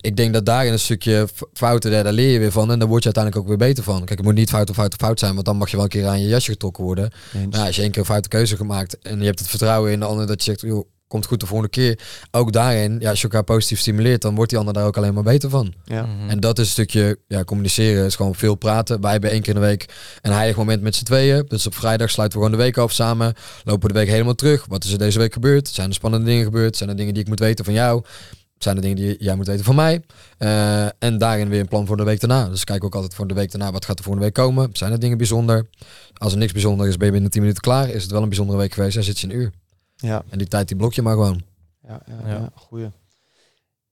Ik denk dat daarin een stukje fouten, daar, daar leer je weer van. En daar word je uiteindelijk ook weer beter van. Kijk, het moet niet fout of fout of fout zijn. Want dan mag je wel een keer aan je jasje getrokken worden. Maar ja, als je één keer een foute keuze gemaakt en je hebt het vertrouwen in de ander dat je zegt, joh, komt goed de volgende keer. Ook daarin, ja, als je elkaar positief stimuleert, dan wordt die ander daar ook alleen maar beter van. Ja. Mhm. En dat is een stukje ja, communiceren, is gewoon veel praten. Wij hebben één keer in de week een heilig moment met z'n tweeën. Dus op vrijdag sluiten we gewoon de week af samen. Lopen we de week helemaal terug. Wat is er deze week gebeurd? Zijn er spannende dingen gebeurd? Zijn er dingen die ik moet weten van jou? Zijn er dingen die jij moet weten van mij? Eh, en daarin weer een plan voor de week daarna. Dus kijk ook altijd voor de week daarna, wat gaat er volgende week komen? Zijn er dingen bijzonder? Als er niks bijzonder is, ben je binnen 10 minuten klaar. Is het wel een bijzondere week geweest? Dan zit je een uur. Ja. En die tijd die blok je maar gewoon. Ja, ja, Ja. ja. goeie.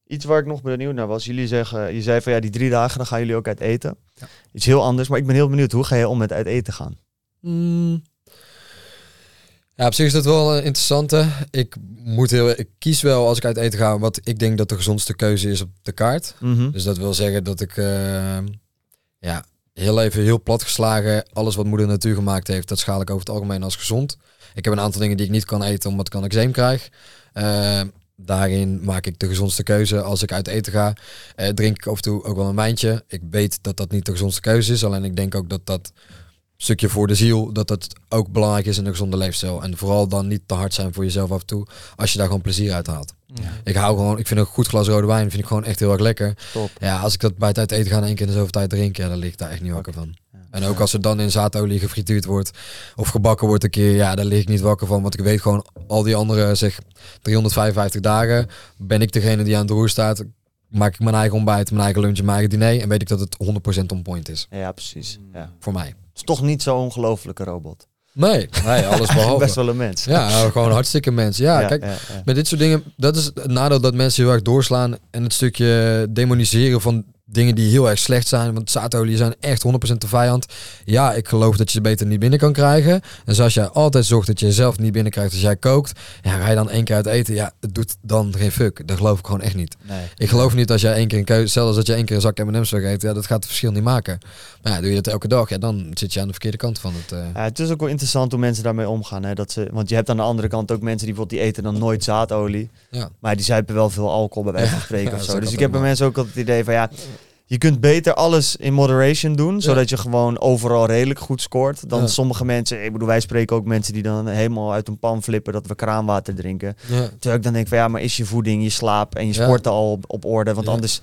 Iets waar ik nog benieuwd naar was. Jullie zeggen, je zei van ja, die drie dagen, dan gaan jullie ook uit eten. Ja. Iets heel anders, maar ik ben heel benieuwd, hoe ga je om met uit eten gaan? Mm. Ja, op zich is dat wel een interessante. Ik moet heel, ik kies wel als ik uit eten ga wat ik denk dat de gezondste keuze is op de kaart. Mhm. Dus dat wil zeggen dat ik, eh, ja, heel even heel plat geslagen, alles wat moeder natuur gemaakt heeft, dat schaal ik over het algemeen als gezond. Ik heb een aantal dingen die ik niet kan eten omdat ik een eczeem krijg. Eh, daarin maak ik de gezondste keuze als ik uit eten ga. Eh, drink ik af en toe ook wel een wijntje. Ik weet dat dat niet de gezondste keuze is. Alleen ik denk ook dat dat stukje voor de ziel, dat dat ook belangrijk is in een gezonde leefstijl. En vooral dan niet te hard zijn voor jezelf af en toe, als je daar gewoon plezier uit haalt. Ik hou gewoon, ik vind een goed glas rode wijn, vind ik gewoon echt heel erg lekker. Top. Ja, als ik dat bij het uit eten gaan één keer in de zoveel tijd drinken, ja, dan lig ik daar echt niet wakker van. En ook als er dan in zaadolie gefrituurd wordt of gebakken wordt een keer, ja, daar lig ik niet wakker van. Want ik weet gewoon, al die andere, zeg, 355 dagen ben ik degene die aan het roer staat. Maak ik mijn eigen ontbijt, mijn eigen lunch, mijn eigen diner. En weet ik dat het 100% on point is. Ja, precies. Mm. Ja. Voor mij. Het is toch niet zo'n ongelofelijke robot. Nee, nee alles Best behalve. wel een mens. Ja, nou, gewoon hartstikke mensen. Ja, kijk, ja, ja. met dit soort dingen, dat is het nadeel dat mensen heel erg doorslaan. En het stukje demoniseren van dingen die heel erg slecht zijn. Want zaadolie zijn echt 100% de vijand. Ja, ik geloof dat je ze beter niet binnen kan krijgen. En zoals jij altijd zorgt dat je jezelf niet binnenkrijgt als jij kookt. Ja, ga je dan één keer uit eten. Ja, het doet dan geen fuck. Dat geloof ik gewoon echt niet. Nee. Ik geloof niet als jij één keer een keuze, zelfs als je één keer een zak M&M's vergeet, ja, dat gaat het verschil niet maken. Maar ja, doe je dat elke dag, ja, dan zit je aan de verkeerde kant van het. eh, Ja, het is ook wel interessant hoe mensen daarmee omgaan. Hè? Dat ze, want je hebt aan de andere kant ook mensen die bijvoorbeeld die eten dan nooit zaadolie. ja. Maar die zuipen wel veel alcohol bij wijze van spreken Ja, of zo. Dus ik heb bij mensen ook altijd het idee van ja, je kunt beter alles in moderation doen, zodat je gewoon overal redelijk goed scoort. Dan Ja. sommige mensen, ik bedoel, wij spreken ook mensen die dan helemaal uit een pan flippen dat we kraanwater drinken. Ja. Terwijl ik dan denk van ja, maar is je voeding, je slaap en je sporten al op, orde? Want anders,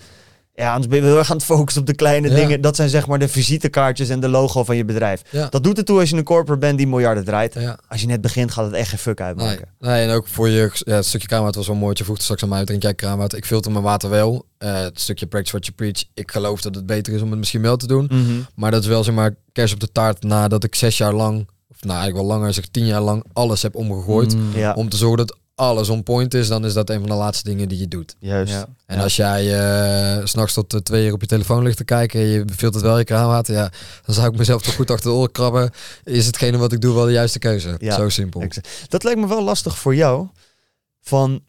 ja, anders ben je heel erg aan het focussen op de kleine Ja. dingen. Dat zijn zeg maar de visitekaartjes en de logo van je bedrijf. Ja. Dat doet het toe als je een corporate bent die miljarden draait. ja. Als je net begint gaat het echt geen fuck uitmaken. nee, en ook voor je ja, het stukje kraanwater was wel mooi. Je vroeg straks aan mij, drink jij kraanwater? Ik filter mijn water wel. Eh, het stukje practice what you preach. Ik geloof dat het beter is om het misschien wel te doen. Mhm. Maar dat is wel zeg maar kers op de taart nadat ik zes jaar lang, of nou eigenlijk wel langer, zeg tien jaar lang, alles heb omgegooid. Mm. Om te zorgen dat alles on point is, dan is dat een van de laatste dingen die je doet. juist. Ja. En Ja. als jij eh, s s'nachts tot eh, twee uur op je telefoon ligt te kijken en je filtert wel je kraanwater, ja, dan zou ik mezelf toch goed achter de oren krabben. Is hetgene wat ik doe wel de juiste keuze? Ja, Zo simpel. exact. Dat lijkt me wel lastig voor jou. Van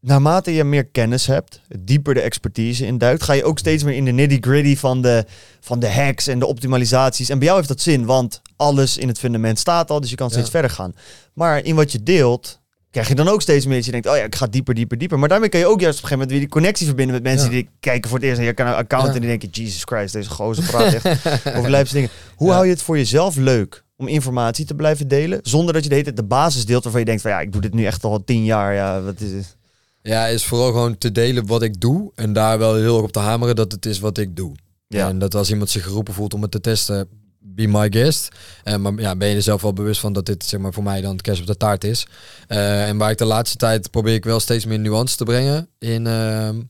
naarmate je meer kennis hebt, dieper de expertise induikt, ga je ook steeds meer in de nitty-gritty van de, van de hacks en de optimalisaties. En bij jou heeft dat zin, want alles in het fundament staat al, dus je kan steeds Ja. verder gaan. Maar in wat je deelt, krijg je dan ook steeds meer dat je denkt, oh ja, ik ga dieper, dieper, dieper. Maar daarmee kan je ook juist op een gegeven moment weer die connectie verbinden met mensen Ja. die kijken voor het eerst naar je account Ja. en die denken, Jesus Christ, deze gozer praat echt over lijpste dingen. Hoe Ja. hou je het voor jezelf leuk om informatie te blijven delen, zonder dat je de hele tijd de basis deelt waarvan je denkt van ja, ik doe dit nu echt al tien jaar, ja, wat is het? Ja, is vooral gewoon te delen wat ik doe. En daar wel heel erg op te hameren dat het is wat ik doe. Ja. En dat als iemand zich geroepen voelt om het te testen, be my guest. En maar ja, ben je er zelf wel bewust van dat dit zeg maar, voor mij dan het kerst op de taart is. Eh, en waar ik de laatste tijd probeer ik wel steeds meer nuance te brengen. In, ehm,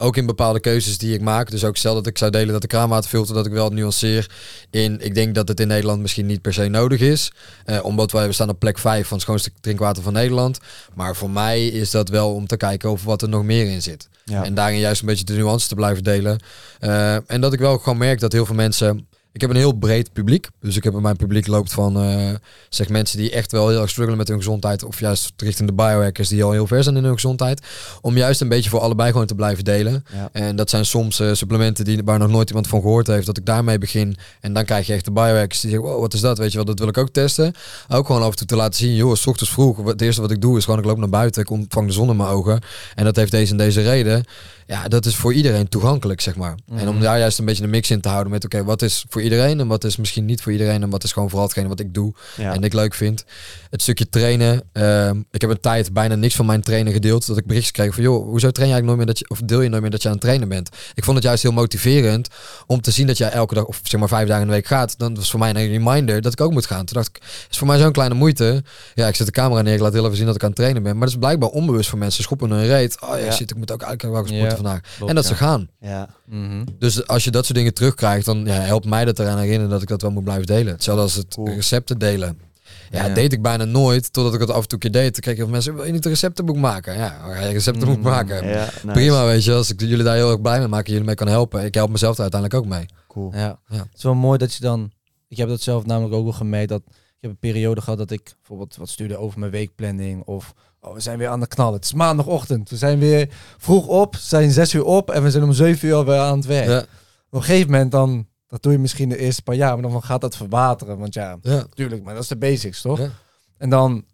ook in bepaalde keuzes die ik maak. Dus ook stel dat ik zou delen dat de kraanwaterfilter, dat ik wel nuanceer in. Ik denk dat het in Nederland misschien niet per se nodig is. Eh, omdat wij we staan op plek 5 van het schoonste drinkwater van Nederland. Maar voor mij is dat wel om te kijken over wat er nog meer in zit. Ja. En daarin juist een beetje de nuance te blijven delen. Eh, en dat ik wel gewoon merk dat heel veel mensen ik heb een heel breed publiek. Dus ik heb mijn publiek loopt van eh, zeg mensen die echt wel heel erg struggelen met hun gezondheid. Of juist richting de biohackers die al heel ver zijn in hun gezondheid. Om juist een beetje voor allebei gewoon te blijven delen. Ja. En dat zijn soms eh, supplementen die, waar nog nooit iemand van gehoord heeft. Dat ik daarmee begin. En dan krijg je echt de biohackers die zeggen, wow, wat is dat? Weet je wel, dat wil ik ook testen. Ook gewoon af en toe te laten zien, joh, s ochtends vroeg. wat- Het eerste wat ik doe is gewoon, ik loop naar buiten. Ik ontvang de zon in mijn ogen. En dat heeft deze en deze reden. Ja, dat is voor iedereen toegankelijk, zeg maar. En om daar juist een beetje een mix in te houden met, oké, wat is voor iedereen en wat is misschien niet voor iedereen en wat is gewoon vooral hetgene wat ik doe Ja. en ik leuk vind. Het stukje trainen. ehm, ik heb een tijd bijna niks van mijn trainen gedeeld. Dat ik berichtjes kreeg van, joh, hoezo train jij eigenlijk nooit meer dat je, of deel je nooit meer dat je aan het trainen bent? Ik vond het juist heel motiverend om te zien dat jij elke dag, of zeg maar vijf dagen in de week gaat. Dan was voor mij een reminder dat ik ook moet gaan. Toen dacht ik, is voor mij zo'n kleine moeite. Ja, ik zet de camera neer, ik laat heel even zien dat ik aan het trainen ben. Maar dat is blijkbaar onbewust voor mensen. Schoppen hun reet. Oh ja, Ja. shit, ik moet ook eigenlijk wel sporten Ja. vandaag. Klopt, en dat ja. ze gaan. ja. Mhm. Dus als je dat soort dingen terugkrijgt, dan ja, helpt mij dat eraan herinneren dat ik dat wel moet blijven delen. Hetzelfde als het Cool. recepten delen. Ja, Ja. deed ik bijna nooit, totdat ik het af en toe een keer deed. Dan kreeg je van mensen, wil je niet een receptenboek maken? Ja, je receptenboek Mm, maken. ja nice. Prima, weet je, als ik jullie daar heel erg blij mee maak en jullie mee kan helpen. Ik help mezelf er uiteindelijk ook mee. Cool. Ja. Ja. Het is wel mooi dat je dan... Ik heb dat zelf namelijk ook wel gemerkt. Dat, ik heb een periode gehad dat ik bijvoorbeeld wat stuurde over mijn weekplanning. Of oh, we zijn weer aan de knallen. Het is maandagochtend. We zijn weer vroeg op. Zijn zes uur op. En we zijn om zeven uur weer aan het werk. Ja, Op een gegeven moment dan... Dat doe je misschien de eerste paar jaar. Maar dan gaat dat verwateren. Want ja, ja, natuurlijk. Maar dat is de basics, toch? Ja. En dan...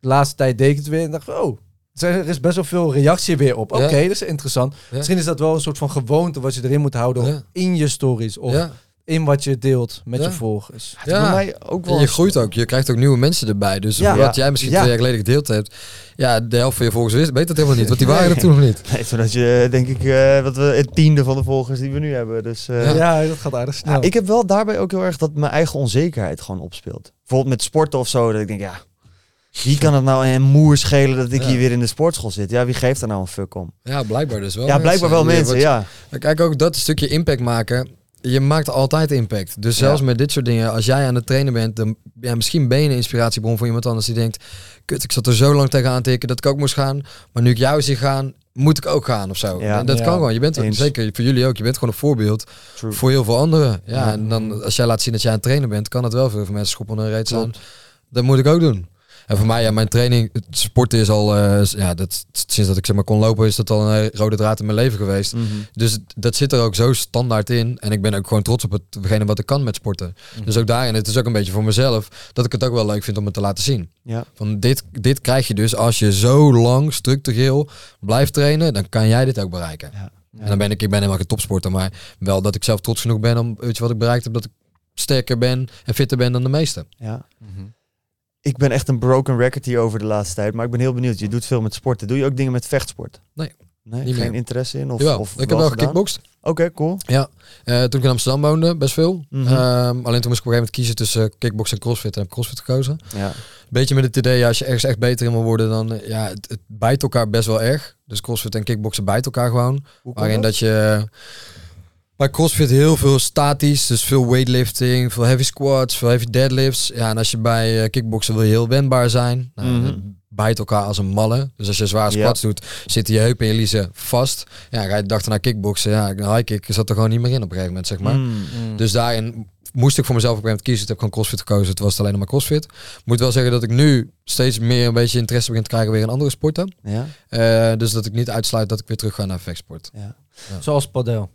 De laatste tijd deed ik het weer. En dacht ik, oh... er zijn- Er is best wel veel reactie weer op. Oké, dat is interessant. Misschien is dat wel een soort van gewoonte wat je erin moet houden in je stories. Of. In wat je deelt met Ja. je volgers. Het is bij Ja. mij ook wel En je groeit ook. Je krijgt ook nieuwe mensen erbij. Dus Ja. wat Ja. jij misschien Ja. twee jaar geleden gedeeld hebt. Ja, de helft van je volgers wist, weet dat helemaal niet. Want die waren er toen nog niet. Nee, zodat je, denk ik, eh, wat we, het tiende van de volgers die we nu hebben. Dus, eh, Ja, dat gaat aardig snel. Ja, ik heb wel daarbij ook heel erg dat mijn eigen onzekerheid gewoon opspeelt. Bijvoorbeeld met sporten of zo, dat ik denk, ja, wie kan het nou een moer schelen dat ik Ja. hier weer in de sportschool zit? Ja, wie geeft er nou een fuck om? Ja, blijkbaar dus wel. ja, blijkbaar wel mensen, wordt- ja. Kijk, ook dat stukje impact maken. Je maakt altijd impact. Dus zelfs Ja. met dit soort dingen, als jij aan het trainen bent, dan ja, misschien ben je een inspiratiebron voor iemand anders die denkt, kut, ik zat er zo lang tegenaan te tikken dat ik ook moest gaan. Maar nu ik jou zie gaan, moet ik ook gaan of zo. Ja. En dat Ja. kan gewoon. Je bent Eens. zeker voor jullie ook. Je bent gewoon een voorbeeld True. voor heel veel anderen. Ja, Ja. en dan als jij laat zien dat jij aan het trainen bent, kan het wel voor heel veel mensen schoppen en reet staan. Klopt. Dat moet ik ook doen. En voor mij, ja, mijn training, het sporten is al, eh, ja, dat, sinds dat ik zeg maar kon lopen, is dat al een rode draad in mijn leven geweest. Mhm. Dus dat zit er ook zo standaard in. En ik ben ook gewoon trots op hetgene wat ik kan met sporten. Dus ook daarin, het is ook een beetje voor mezelf, dat ik het ook wel leuk vind om het te laten zien. Ja. Van dit, dit krijg je dus als je zo lang structureel blijft trainen, dan kan jij dit ook bereiken. Ja. En dan ben ik, ik ben helemaal geen topsporter, maar wel dat ik zelf trots genoeg ben om, weet je wat ik bereikt heb, dat ik sterker ben en fitter ben dan de meesten. ja. Mhm. Ik ben echt een broken record hier over de laatste tijd, maar ik ben heel benieuwd. Je doet veel met sporten. Doe je ook dingen met vechtsport? Nee. Nee, Niet geen meer. interesse in? Of, Jawel, of ik heb wel gekickboxd. Oké, cool. Ja, eh, toen ik in Amsterdam woonde, best veel. Mhm. Ehm, alleen toen moest ik op een gegeven moment kiezen tussen kickbox en crossfit. En heb ik crossfit gekozen. Ja. Beetje met het idee, ja, als je ergens echt beter in wil worden, dan eh, ja, het, het bijt elkaar best wel erg. Dus crossfit en kickboksen bijten elkaar gewoon. Waarin dat? dat je bij CrossFit heel veel statisch, dus veel weightlifting, veel heavy squats, veel heavy deadlifts. Ja, en als je bij eh, kickboksen wil je heel wendbaar zijn. Nou, Mhm. bijt elkaar als een malle. Dus als je zware Ja. squats doet, zitten je heupen en je liezen vast. Ja, ga je dag erna kickboksen. Ja, een high kick zat er gewoon niet meer in op een gegeven moment, zeg maar. Mm. Mm. Dus daarin moest ik voor mezelf op een gegeven moment kiezen. Ik heb gewoon CrossFit gekozen. Het was het alleen nog maar CrossFit. Moet wel zeggen dat ik nu steeds meer een beetje interesse begin te krijgen weer in andere sporten. Ja. Eh, dus dat ik niet uitsluit dat ik weer terug ga naar vechtsport. ja. Zoals padel.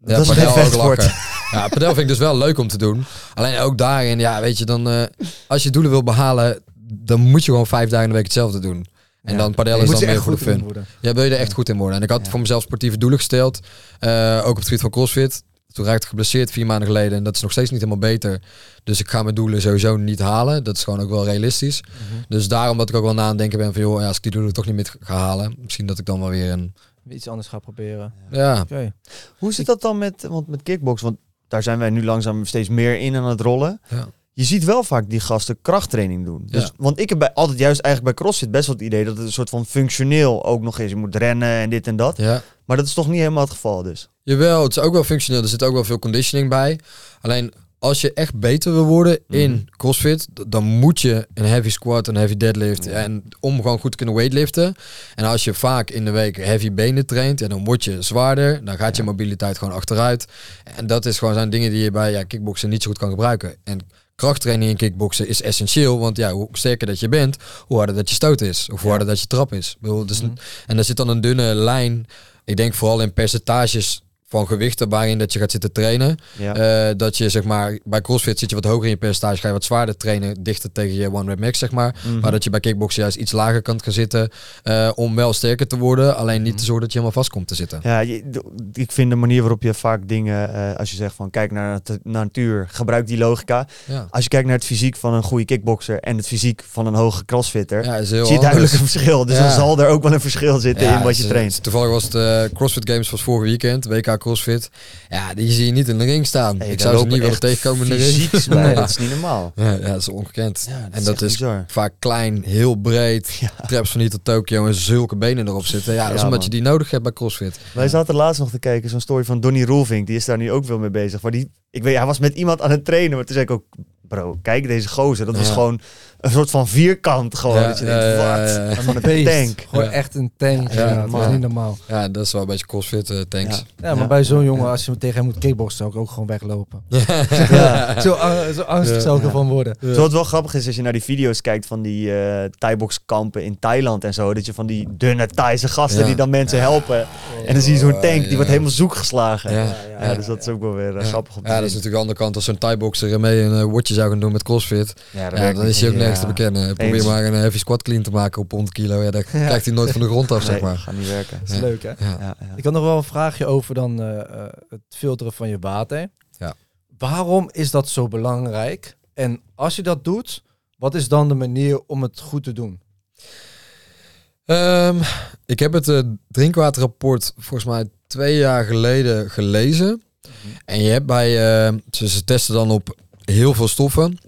Dat is geen lachen. Ja, padel vind ik dus wel leuk om te doen. Alleen ook daarin, ja, weet je, dan eh, als je doelen wil behalen, dan moet je gewoon vijf dagen in de week hetzelfde doen. En Ja. dan padel is dan er de goed in fun. Ja, wil je er echt Ja. goed in worden. En ik had Ja. voor mezelf sportieve doelen gesteld. Eh, ook op het gebied van CrossFit. Toen raakte ik geblesseerd vier maanden geleden. En dat is nog steeds niet helemaal beter. Dus ik ga mijn doelen sowieso niet halen. Dat is gewoon ook wel realistisch. Mhm. Dus daarom dat ik ook wel na aan het denken ben van... joh, ja, als ik die doelen toch niet meer ga halen... misschien dat ik dan wel weer een... Iets anders gaan proberen. Ja, Oké. Hoe zit dat dan met, want met kickbox? Want daar zijn wij nu langzaam steeds meer in aan het rollen. ja. Je ziet wel vaak die gasten krachttraining doen. Dus, Ja. Want ik heb bij, altijd juist eigenlijk bij CrossFit best wel het idee dat het een soort van functioneel ook nog is. Je moet rennen en dit en dat. ja. Maar dat is toch niet helemaal het geval dus. Jawel, het is ook wel functioneel. Er zit ook wel veel conditioning bij. Alleen als je echt beter wil worden in Mhm. CrossFit, dan moet je een heavy squat, een heavy deadlift en om gewoon goed te kunnen weightliften. En als je vaak in de week heavy benen traint, ja, dan word je zwaarder, dan gaat je mobiliteit gewoon achteruit. En dat is gewoon zijn dingen die je bij ja, kickboksen niet zo goed kan gebruiken. En krachttraining in kickboksen is essentieel, want ja, hoe sterker dat je bent, hoe harder dat je stoot is, of hoe Ja. harder dat je trap is. Ik bedoel, dus Mhm. En daar zit dan een dunne lijn. Ik denk vooral in percentages van gewichten waarin dat je gaat zitten trainen. Ja. Eh, dat je zeg maar bij CrossFit zit je wat hoger in je percentage, ga je wat zwaarder trainen, dichter tegen je one rep max zeg maar. Mhm. Maar dat je bij kickboksen juist iets lager kan gaan zitten eh, om wel sterker te worden, alleen niet te zorgen dat je helemaal vast komt te zitten. Ja, je- ik vind de manier waarop je vaak dingen, eh, als je zegt van kijk naar de natuur, gebruik die logica. Ja, Als je kijkt naar het fysiek van een goede kickboxer en het fysiek van een hoge crossfitter, ja zie je duidelijk anders. een verschil. Dus dan zal er ook wel een verschil zitten in wat je is- traint. Toevallig was het eh, CrossFit Games van vorig weekend, WK CrossFit. Ja, die zie je niet in de ring staan. Hey, ik zou ze niet willen tegenkomen in de ring. dat is niet normaal. Ja, ja, dat is ongekend. Ja, en dat is bizar. vaak klein, heel breed. Ja. Traps van hier tot Tokio en zulke benen erop zitten. Ja, dat is omdat man. je die nodig hebt bij CrossFit. Wij zaten laatst nog te kijken, zo'n story van Donny Roelvink. Die is daar nu ook veel mee bezig. Maar die, ik weet, hij was met iemand aan het trainen. Maar toen zei ik ook, bro, kijk deze gozer. Dat was gewoon een soort van vierkant. Gewoon. Ja, dat je ja, denkt, ja, wat? ja, ja. Gewoon een tank. Gewoon Ja. echt een tank. Ja, Ja, dat is niet normaal. Ja, dat is wel een beetje CrossFit eh, tanks. Ja. Ja, maar Ja. bij zo'n jongen, als je tegen hem moet kickboxen, zou ik ook gewoon weglopen. Ja. Zo, ang- zo angstig Ja. zou ik ervan worden. Zo wat wel grappig is, als je naar die video's kijkt van die eh Thai-box kampen in Thailand en zo. Dat je van die dunne Thaise gasten Ja. die dan mensen helpen. En dan zie je zo'n tank, die wordt helemaal zoek geslagen. Ja, Ja. dus dat is ook wel weer eh, Ja. grappig om te Ja, dat is natuurlijk de andere kant. Als zo'n Thai-boxer ermee een uh, watje zou gaan doen met CrossFit, Ja, dan is hij ook Te bekennen. Probeer Eens. maar een eh, heavy squat clean te maken op 100 kilo. Ja, dan krijgt hij nooit van de grond af, zeg maar. gaat niet werken. Dat is Ja. leuk, hè? Ja. Ja, ja. Ik had nog wel een vraagje over dan eh, eh, het filteren van je water. Ja. Waarom is dat zo belangrijk? En als je dat doet, wat is dan de manier om het goed te doen? Ehm, ik heb het drinkwaterrapport volgens mij twee jaar geleden gelezen. En je hebt bij, eh, ze, ze testen dan op heel veel stoffen.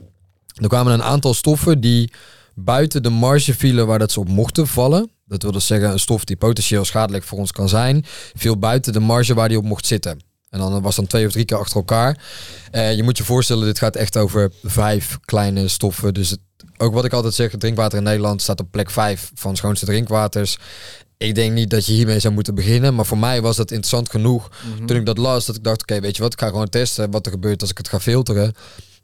Er kwamen een aantal stoffen die buiten de marge vielen waar dat ze op mochten vallen. Dat wil dus zeggen een stof die potentieel schadelijk voor ons kan zijn, viel buiten de marge waar die op mocht zitten. En dan was dan twee of drie keer achter elkaar. Eh, je moet je voorstellen, dit gaat echt over vijf kleine stoffen. Dus het, ook wat ik altijd zeg, drinkwater in Nederland staat op plek vijf van schoonste drinkwaters. Ik denk niet dat je hiermee zou moeten beginnen. Maar voor mij was dat interessant genoeg toen ik dat las. Dat ik dacht, oké, weet je wat, ik ga gewoon testen wat er gebeurt als ik het ga filteren.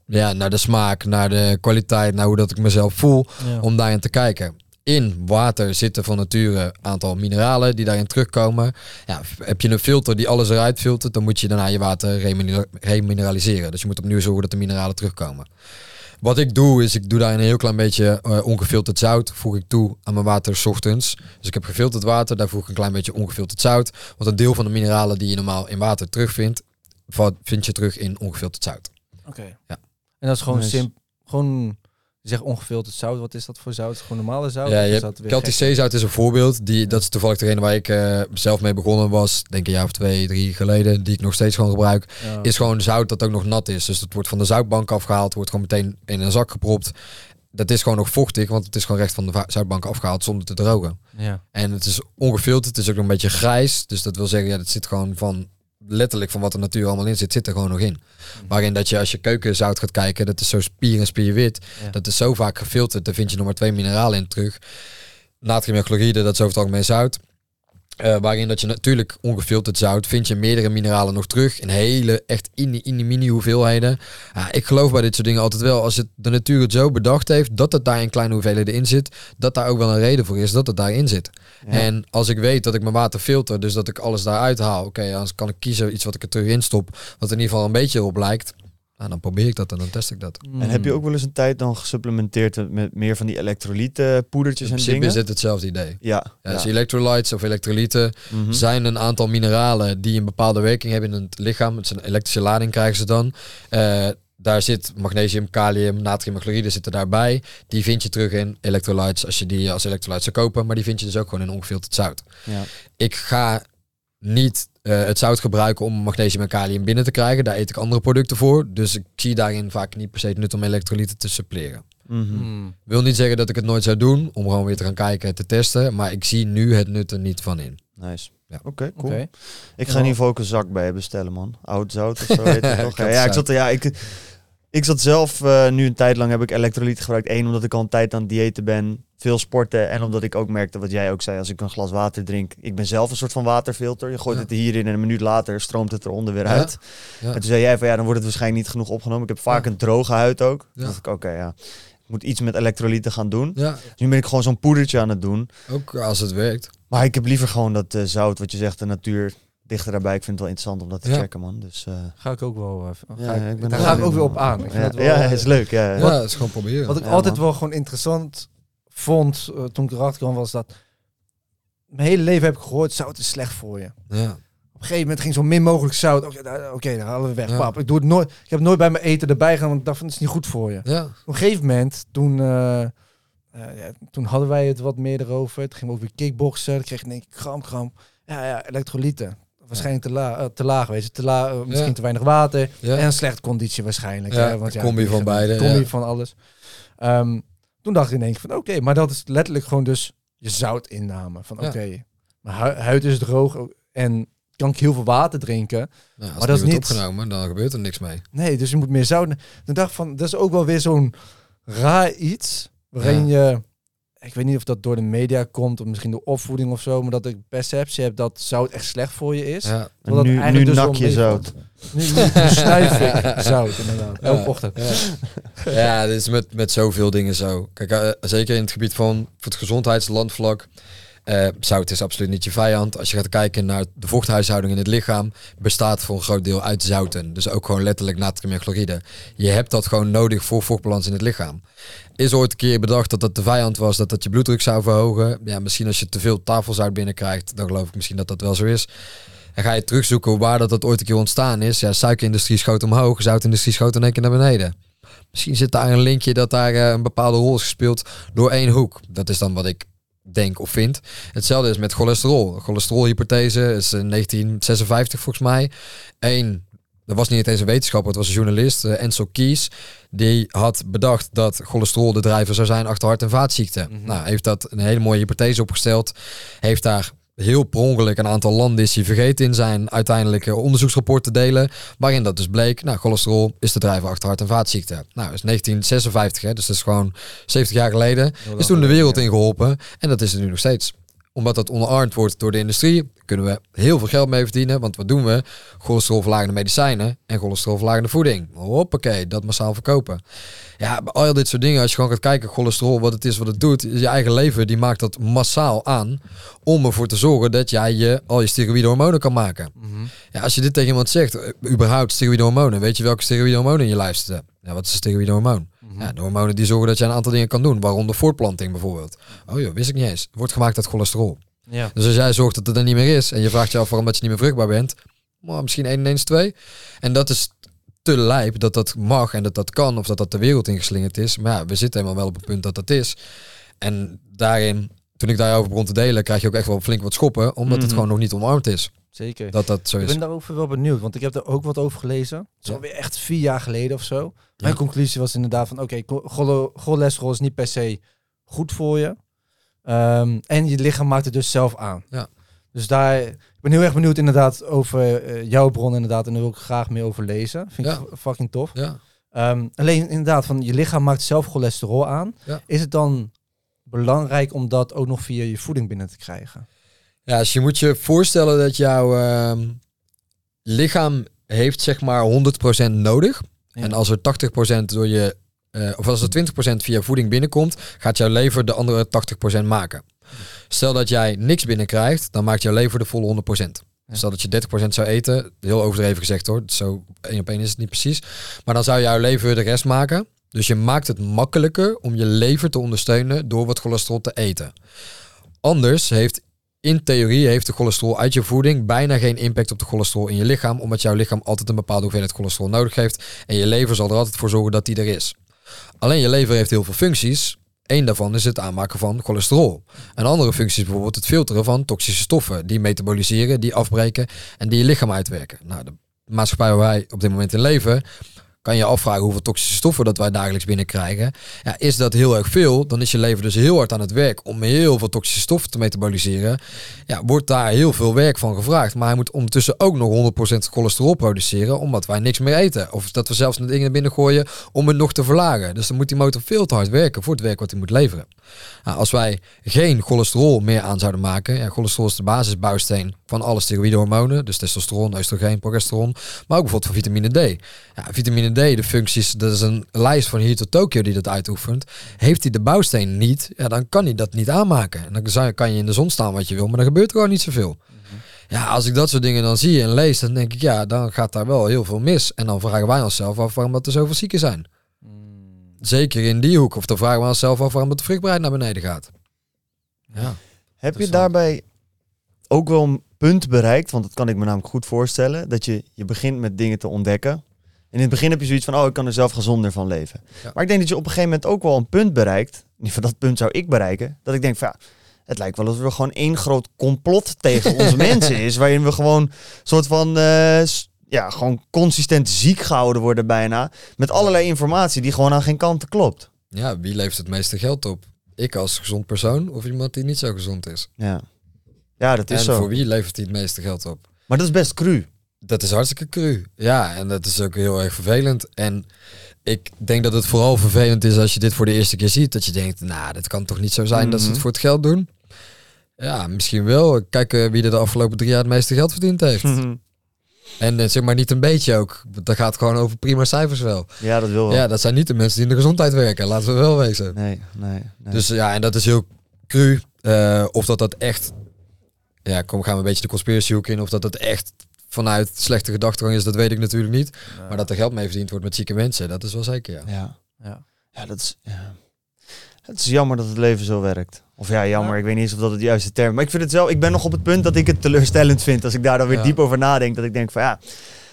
Ja, naar de smaak, naar de kwaliteit, naar hoe dat ik mezelf voel. Ja. Om daarin te kijken. In water zitten van nature een aantal mineralen die daarin terugkomen. Ja, heb je een filter die alles eruit filtert, dan moet je daarna je water remine- remineraliseren. Dus je moet opnieuw zorgen dat de mineralen terugkomen. Wat ik doe, is ik doe daar een heel klein beetje eh, ongefilterd zout. Voeg ik toe aan mijn water 's ochtends. Dus ik heb gefilterd water, daar voeg ik een klein beetje ongefilterd zout. Want een deel van de mineralen die je normaal in water terugvindt, vind je terug in ongefilterd zout. Oké. Ja. En dat is gewoon Nice. simpel. Gewoon, je zegt ongefilterd zout. Wat is dat voor zout? Gewoon normale zout? Ja, je Celtic zout is een voorbeeld. Die, dat is toevallig degene waar ik eh, zelf mee begonnen was. Denk een jaar of twee, drie geleden. Die ik nog steeds gewoon gebruik. Ja. Is gewoon zout dat ook nog nat is. Dus dat wordt van de zoutbank afgehaald. Wordt gewoon meteen in een zak gepropt. Dat is gewoon nog vochtig. Want het is gewoon recht van de zoutbank afgehaald zonder te drogen. ja. En het is ongefilterd. Het is ook nog een beetje grijs. Dus dat wil zeggen, ja, dat zit gewoon van letterlijk van wat de natuur allemaal in zit, zit er gewoon nog in. Waarin dat je als je keukenzout gaat kijken, dat is zo spier en spierwit. Ja. Dat is zo vaak gefilterd, daar vind je nog maar twee mineralen in terug. Natrium en chloride, dat is over het algemeen zout. Eh, waarin dat je natuurlijk ongefilterd zout, vind je meerdere mineralen nog terug. In hele, echt in in mini hoeveelheden. Ik geloof bij dit soort dingen altijd wel, als het de natuur het zo bedacht heeft, dat het daar in kleine hoeveelheden in zit, dat daar ook wel een reden voor is dat het daarin zit. Ja. En als ik weet dat ik mijn water filter, dus dat ik alles daaruit haal, oké, dan kan ik kiezen iets wat ik er terug in stop, wat in ieder geval een beetje erop lijkt. Nou, dan probeer ik dat en dan test ik dat. En heb je ook wel eens een tijd dan gesupplementeerd met meer van die elektrolyten poedertjes In en principe dingen? is dit hetzelfde idee. Ja. Ja, Dus electrolytes of elektrolyten Mhm. zijn een aantal mineralen die een bepaalde werking hebben in het lichaam. Het is een elektrische lading krijgen ze dan. Eh, daar zit magnesium, kalium, natrium en chloride zitten daarbij. Die vind je terug in electrolytes als je die als electrolytes zou kopen. Maar die vind je dus ook gewoon in ongefilterd zout. Ja. Ik ga niet eh, het zout gebruiken om magnesium en kalium binnen te krijgen. Daar eet ik andere producten voor. Dus ik zie daarin vaak niet per se het nut om elektrolyten te suppleren. Mhm. Hmm. Wil niet zeggen dat ik het nooit zou doen, om gewoon weer te gaan kijken en te testen. Maar ik zie nu het nut er niet van in. Nice. Ja. Oké, cool. Ik ga in ieder geval ook een zak bij bestellen, man. Oud zout of zo heet het toch? Had ja, ik zat er, ja, ik, Ik zat zelf eh, nu een tijd lang heb ik elektrolyten gebruikt. Eén, omdat ik al een tijd aan het diëten ben. Veel sporten. En omdat ik ook merkte wat jij ook zei. Als ik een glas water drink. Ik ben zelf een soort van waterfilter. Je gooit Ja. het er hierin en een minuut later stroomt het eronder weer uit. Ja. En toen zei jij van ja, dan wordt het waarschijnlijk niet genoeg opgenomen. Ik heb vaak een droge huid ook. Toen dacht ik, oké ja. Ik moet iets met elektrolyten gaan doen. Ja, Nu ben ik gewoon zo'n poedertje aan het doen. ook als het werkt. Maar ik heb liever gewoon dat eh, zout, wat je zegt, de natuur dichter daarbij. Ik vind het wel interessant om dat te Ja. checken, man. Dus eh, Ga ik ook wel. eh, Ja, ga ik- ik ben daar ga ik ook weer op aan. Ik vind ja, het wel, ja, eh, is leuk. Ja. Ja, het is gewoon proberen. Wat ik Ja, altijd man. wel gewoon interessant vond toen ik erachter kwam, was dat mijn hele leven heb ik gehoord, zout is slecht voor je. Ja. Op een gegeven moment ging zo min mogelijk zout. Oké, daar, oké, dan halen we weg. Ja. Pap. Ik, doe het nooit, ik heb nooit bij mijn eten erbij gedaan, want ik dacht van, het is niet goed voor je. Ja. Op een gegeven moment, toen, ja, toen hadden wij het wat meer erover. We ook weer kickboksen. Dan kreeg ik in één keer kramp, kramp. Ja, ja, elektrolyten. Waarschijnlijk te, la eh, te laag wezen. Te la eh, misschien Ja. te weinig water. Ja. En een slechte conditie waarschijnlijk. Ja, hè, want een combi van beide, Combi ja. van alles. Ehm, toen dacht ik in één keer van oké, maar dat is letterlijk gewoon dus je zoutinname. Van Ja. oké, mijn hu- huid is droog en kan ik heel veel water drinken. Nou, Maar dat is niet opgenomen, dan gebeurt er niks mee. Nee, dus je moet meer zout. Toen dacht van, dat is ook wel weer zo'n raar iets. Waarin je, ik weet niet of dat door de media komt, of misschien door opvoeding of zo, maar dat ik perceptie heb dat zout echt slecht voor je is. Ja. Dat nu, nu dus nak je zout. Nu, nu, nu snuif ik zout, inderdaad. Elke Ja. ochtend. Ja, ja dit is met, met zoveel dingen zo. Kijk, eh, zeker in het gebied van voor het gezondheidslandvlak. Eh zout is absoluut niet je vijand. Als je gaat kijken naar de vochthuishouding in het lichaam, bestaat voor een groot deel uit zouten. Dus ook gewoon letterlijk natrium en chloride. Je hebt dat gewoon nodig voor vochtbalans in het lichaam. Is ooit een keer bedacht dat dat de vijand was, dat dat je bloeddruk zou verhogen. Ja, misschien als je te veel tafelzout binnenkrijgt, dan geloof ik misschien dat dat wel zo is. En ga je terugzoeken waar dat, dat ooit een keer ontstaan is. Ja, suikerindustrie schoot omhoog, zoutindustrie schoot in één keer naar beneden. Misschien zit daar een linkje dat daar eh, een bepaalde rol is gespeeld door één hoek. Dat is dan wat ik denk of vind. Hetzelfde is met cholesterol. Cholesterolhypothese is in 1956 volgens mij. Eén, dat was niet eens een wetenschapper, het was een journalist, eh, Ansel Keys. Die had bedacht dat cholesterol de drijver zou zijn achter hart- en vaatziekten. Mhm. Nou, heeft dat een hele mooie hypothese opgesteld. Heeft daar heel per ongeluk een aantal landen is hij vergeten in zijn uiteindelijke onderzoeksrapport te delen. Waarin dat dus bleek, nou, cholesterol is de drijver achter hart- en vaatziekten. Nou, dat is 1956, hè, dus dat is gewoon 70 jaar geleden. Is toen de wereld ingeholpen en dat is er nu nog steeds. Omdat dat omarmd wordt door de industrie, kunnen we heel veel geld mee verdienen. Want wat doen we? Cholesterolverlagende medicijnen en cholesterolverlagende voeding. Hoppakee, dat massaal verkopen. Ja, al dit soort dingen, als je gewoon gaat kijken, cholesterol, wat het is, wat het doet, je eigen leven, die maakt dat massaal aan om ervoor te zorgen dat jij je, al je steroïde hormonen kan maken. Mhm. Ja, als je dit tegen iemand zegt, eh, überhaupt steroïde hormonen, weet je welke steroïde hormonen in je lijf zitten? Ja, wat is een steroïde hormoon? Ja, de hormonen die zorgen dat je een aantal dingen kan doen, waaronder voortplanting bijvoorbeeld. Oh joh, wist ik niet eens. Wordt gemaakt uit cholesterol. Ja. Dus als jij zorgt dat het er niet meer is en je vraagt je af waarom dat je niet meer vruchtbaar bent, maar misschien 1 en 1 is 2. En dat is te lijp dat dat mag en dat dat kan of dat dat de wereld ingeslingerd is. Maar ja, we zitten helemaal wel op het punt dat dat is. En daarin, toen ik daarover begon te delen, krijg je ook echt wel flink wat schoppen, omdat het Mhm. gewoon nog niet omarmd is. Zeker. Dat dat zo Ik is. ben daarover wel benieuwd, want ik heb er ook wat over gelezen. Het is Ja. alweer echt vier jaar geleden of zo. Mijn Ja. conclusie was inderdaad van, oké, cho- chole- cholesterol is niet per se goed voor je. Ehm, en je lichaam maakt het dus zelf aan. Ja. Dus daar, ik ben heel erg benieuwd inderdaad over eh, jouw bron inderdaad. En daar wil ik graag meer over lezen. Vind Ja. ik fucking tof. Ja. Ehm, alleen inderdaad, van je lichaam maakt zelf cholesterol aan. Ja. Is het dan belangrijk om dat ook nog via je voeding binnen te krijgen? Ja, dus je moet je voorstellen dat jouw ehm, lichaam heeft zeg maar 100% nodig. Ja. En als er 80% door je, eh, of als er 20% via voeding binnenkomt, gaat jouw lever de andere 80% maken. Stel dat jij niks binnenkrijgt, dan maakt jouw lever de volle 100%. Ja. Stel dat je 30% zou eten, heel overdreven gezegd hoor, zo één op één is het niet precies. Maar dan zou jouw lever de rest maken. Dus je maakt het makkelijker om je lever te ondersteunen door wat cholesterol te eten. Anders heeft in theorie heeft de cholesterol uit je voeding bijna geen impact op de cholesterol in je lichaam, omdat jouw lichaam altijd een bepaalde hoeveelheid cholesterol nodig heeft en je lever zal er altijd voor zorgen dat die er is. Alleen je lever heeft heel veel functies. Eén daarvan is het aanmaken van cholesterol. Een andere functie is bijvoorbeeld het filteren van toxische stoffen die metaboliseren, die afbreken en die je lichaam uitwerken. Nou, de maatschappij waar wij op dit moment in leven kan je afvragen hoeveel toxische stoffen dat wij dagelijks binnenkrijgen. Ja, is dat heel erg veel, dan is je leven dus heel hard aan het werk om heel veel toxische stoffen te metaboliseren. Ja, wordt daar heel veel werk van gevraagd. Maar hij moet ondertussen ook nog 100% cholesterol produceren, omdat wij niks meer eten. Of dat we zelfs dingen naar binnen gooien om het nog te verlagen. Dus dan moet die motor veel te hard werken voor het werk wat hij moet leveren. Nou, als wij geen cholesterol meer aan zouden maken, ja, cholesterol is de basisbouwsteen van alle steroïde hormonen, dus testosteron, oestrogeen, progesteron, maar ook bijvoorbeeld van vitamine D. Ja, vitamine D, de functies, dat is een lijst van hier tot Tokio die dat uitoefent. Heeft hij de bouwsteen niet, ja, dan kan hij dat niet aanmaken. En dan kan je in de zon staan wat je wil, maar dan gebeurt er gewoon niet zoveel. Ja, als ik dat soort dingen dan zie en lees, dan denk ik, ja, dan gaat daar wel heel veel mis. En dan vragen wij onszelf af waarom dat er zoveel zieken zijn. Zeker in die hoek. Of dan vragen we onszelf af waarom het de vruchtbaarheid naar beneden gaat. Ja. Heb je daarbij ook wel een punt bereikt? Want dat kan ik me namelijk goed voorstellen. Dat je, je begint met dingen te ontdekken. En in het begin heb je zoiets van, oh, ik kan er zelf gezonder van leven. Ja. Maar ik denk dat je op een gegeven moment ook wel een punt bereikt. In ieder geval dat punt zou ik bereiken. Dat ik denk van, ja, het lijkt wel alsof er gewoon één groot complot tegen onze mensen is. Waarin we gewoon soort van, eh, ja, gewoon consistent ziek gehouden worden bijna. Met allerlei informatie die gewoon aan geen kanten klopt. ja, wie levert het meeste geld op? Ik als gezond persoon of iemand die niet zo gezond is? Ja, ja dat is en zo. voor wie levert hij het meeste geld op? Maar dat is best cru. Dat is hartstikke cru. Ja, en dat is ook heel erg vervelend. En ik denk dat het vooral vervelend is als je dit voor de eerste keer ziet. Dat je denkt, nou, dat kan toch niet zo zijn dat ze het Mhm. voor het geld doen? Ja, misschien wel. Kijk eh, wie er de afgelopen drie jaar het meeste geld verdiend heeft. En eh, zeg maar niet een beetje ook. Dat gaat gewoon over prima cijfers wel. ja, dat wil wel. Ja, dat zijn niet de mensen die in de gezondheid werken. Laten we wel wezen. Nee, nee, nee. Dus ja, en dat is heel cru. Eh, of dat dat echt... Ja, kom, gaan we een beetje de conspiracy hoek in. Of dat het echt vanuit slechte gedachtegang is, dat weet ik natuurlijk niet. Maar dat er geld mee verdiend wordt met zieke mensen, dat is wel zeker, ja. Ja. Ja. Ja, dat is... Ja. Het is jammer dat het leven zo werkt. Of ja, jammer. Ja. Ik weet niet eens of dat het juiste term is. Maar ik vind het zelf... Ik ben nog op het punt dat ik het teleurstellend vind. Als ik daar dan weer Ja. diep over nadenk. Dat ik denk van ja...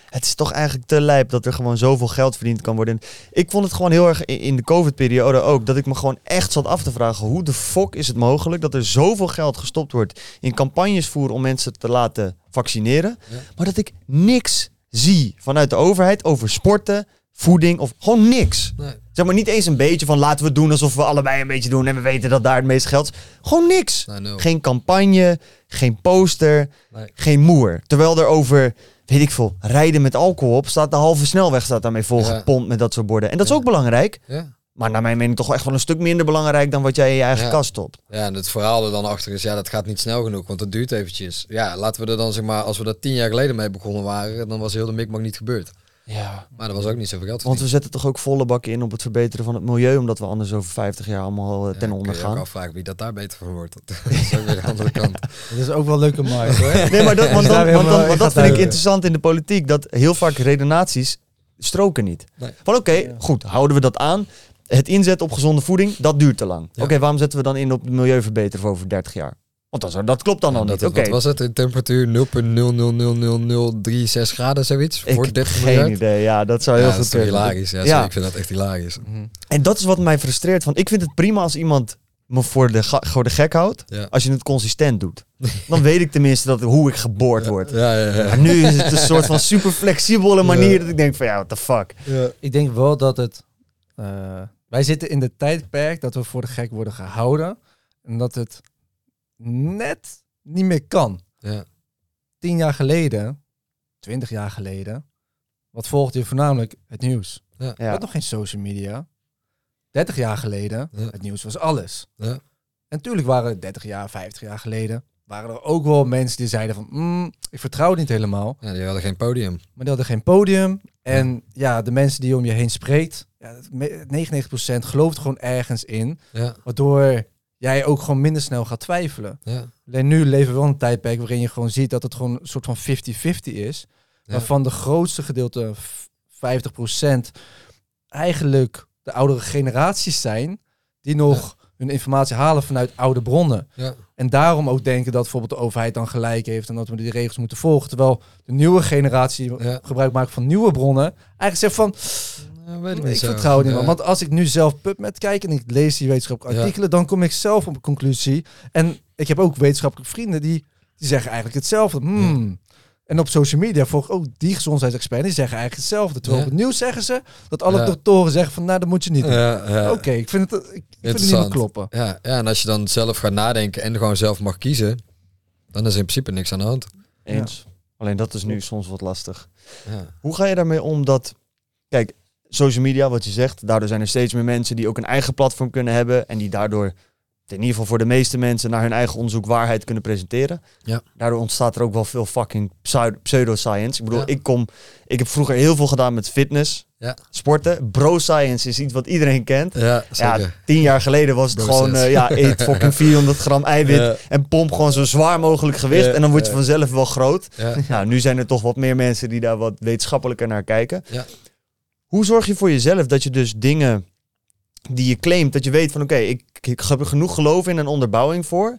Het is toch eigenlijk te lijp dat er gewoon zoveel geld verdiend kan worden. En Ik vond het gewoon heel erg in in de COVID-periode ook. Dat ik me gewoon echt zat af te vragen. Hoe de fuck is het mogelijk dat er zoveel geld gestopt wordt in campagnes voeren om mensen te laten vaccineren. Ja. Maar dat ik niks zie vanuit de overheid over sporten, voeding of gewoon niks. Nee. Zeg maar niet eens een beetje van laten we doen alsof we allebei een beetje doen en we weten dat daar het meeste geld is. Gewoon niks. Geen campagne, geen poster, Nee. geen moer. Terwijl er over, weet ik veel, rijden met alcohol op staat de halve snelweg staat daarmee volgepompt met dat soort borden. En dat is ook belangrijk, Ja. Maar naar mijn mening toch echt wel een stuk minder belangrijk dan wat jij in je eigen Ja. kast stopt. ja, en het verhaal er dan achter is, ja, dat gaat niet snel genoeg, want dat duurt eventjes. Ja, laten we er dan, zeg maar, als we daar tien jaar geleden mee begonnen waren, dan was heel de mikmak niet gebeurd. Ja. Maar er was ook niet zoveel geld Want we zetten toch ook volle bakken in op het verbeteren van het milieu, omdat we anders over 50 jaar allemaal eh, Ja, ten kun onder gaan. afvragen wie dat daar beter van wordt. Dat is ook weer de andere kant. Dat is ook wel leuke markt hoor. Nee, maar dat, want, dan, want, dan, dat vind ik interessant in de politiek. Dat heel vaak redenaties stroken niet. Nee. Van oké, goed, houden we dat aan. Het inzetten op gezonde voeding, dat duurt te lang. Ja. Oké, waarom zetten we dan in op het milieuverbeteren voor over 30 jaar? Want dat, dat klopt dan Ja, al dat niet. Oké, Wat was het? In temperatuur 0,0000036 graden, zoiets? ik voor heb 30 geen miljard? idee. Ja, dat zou heel Ja, goed dat is toch kunnen. hilarisch. Ja, ik vind dat echt hilarisch. Mhm. En dat is wat mij frustreert. Want ik vind het prima als iemand me voor de, ga- voor de gek houdt. Ja. Als je het consistent doet. Dan weet ik tenminste dat, hoe ik geboord word. Ja, ja, ja. Maar nu is het een soort van super flexibele manier Ja. dat ik denk van ja, what the fuck. Ja. Ik denk wel dat het... eh, wij zitten in de tijdperk dat we voor de gek worden gehouden. En dat het net niet meer kan. Ja. Tien jaar geleden, twintig jaar geleden, wat volgde je voornamelijk? Het nieuws. Je Ja. had nog geen social media. 30 jaar geleden, Ja. het nieuws was alles. Ja. En natuurlijk waren er 30 jaar, 50 jaar geleden, waren er ook wel mensen die zeiden van, "Mm, ik vertrouw het niet helemaal. ja, die hadden geen podium. Maar die hadden geen podium. En ja, de mensen die je om je heen spreekt, ja, dat me- 99% gelooft gewoon ergens in. Ja, Waardoor jij ook gewoon minder snel gaat twijfelen. ja. Alleen nu leven we wel een tijdperk waarin je gewoon ziet dat het gewoon een soort van 50-50 is. Waarvan de grootste gedeelte, v- 50%, eigenlijk de oudere generaties zijn. Die nog hun informatie halen vanuit oude bronnen. ja. En daarom ook denken dat bijvoorbeeld de overheid dan gelijk heeft en dat we die regels moeten volgen. Terwijl de nieuwe generatie Ja. gebruik maakt van nieuwe bronnen. Eigenlijk zegt van, Ja, weet ik ik, vertrouw het niet. Meer. Want als ik nu zelf PubMed kijk en ik lees die wetenschappelijke artikelen, dan kom ik zelf op een conclusie. En ik heb ook wetenschappelijke vrienden die, die zeggen eigenlijk hetzelfde. Hmm, En op social media volg ik ook die gezondheidsexperts. Die zeggen eigenlijk hetzelfde. Terwijl Ja. op het nieuws zeggen ze dat alle Ja. doktoren zeggen van... Nou, dat moet je niet doen. Ja, ja. Oké, ik vind het, ik vind het niet meer kloppen. Ja, ja, en als je dan zelf gaat nadenken en gewoon zelf mag kiezen, dan is er in principe niks aan de hand. Eens. Alleen dat is nu soms wat lastig. Ja. Hoe ga je daarmee om dat... Kijk, social media, wat je zegt, daardoor zijn er steeds meer mensen die ook een eigen platform kunnen hebben en die daardoor, in ieder geval voor de meeste mensen, naar hun eigen onderzoek waarheid kunnen presenteren. Ja. Daardoor ontstaat er ook wel veel fucking pseudo- pseudoscience. Ik bedoel, Ja. ik kom, ik heb vroeger heel veel gedaan met fitness, Ja. sporten. Bro science is iets wat iedereen kent. Ja. Ja, tien jaar geleden was het Bro gewoon, eh, ja, eet fucking 400 gram eiwit en pomp gewoon zo zwaar mogelijk gewicht en dan word je vanzelf wel groot. Ja. Nou, nu zijn er toch wat meer mensen die daar wat wetenschappelijker naar kijken. Ja. Hoe zorg je voor jezelf dat je dus dingen die je claimt, dat je weet van oké, ik, ik heb er genoeg geloof in en onderbouwing voor.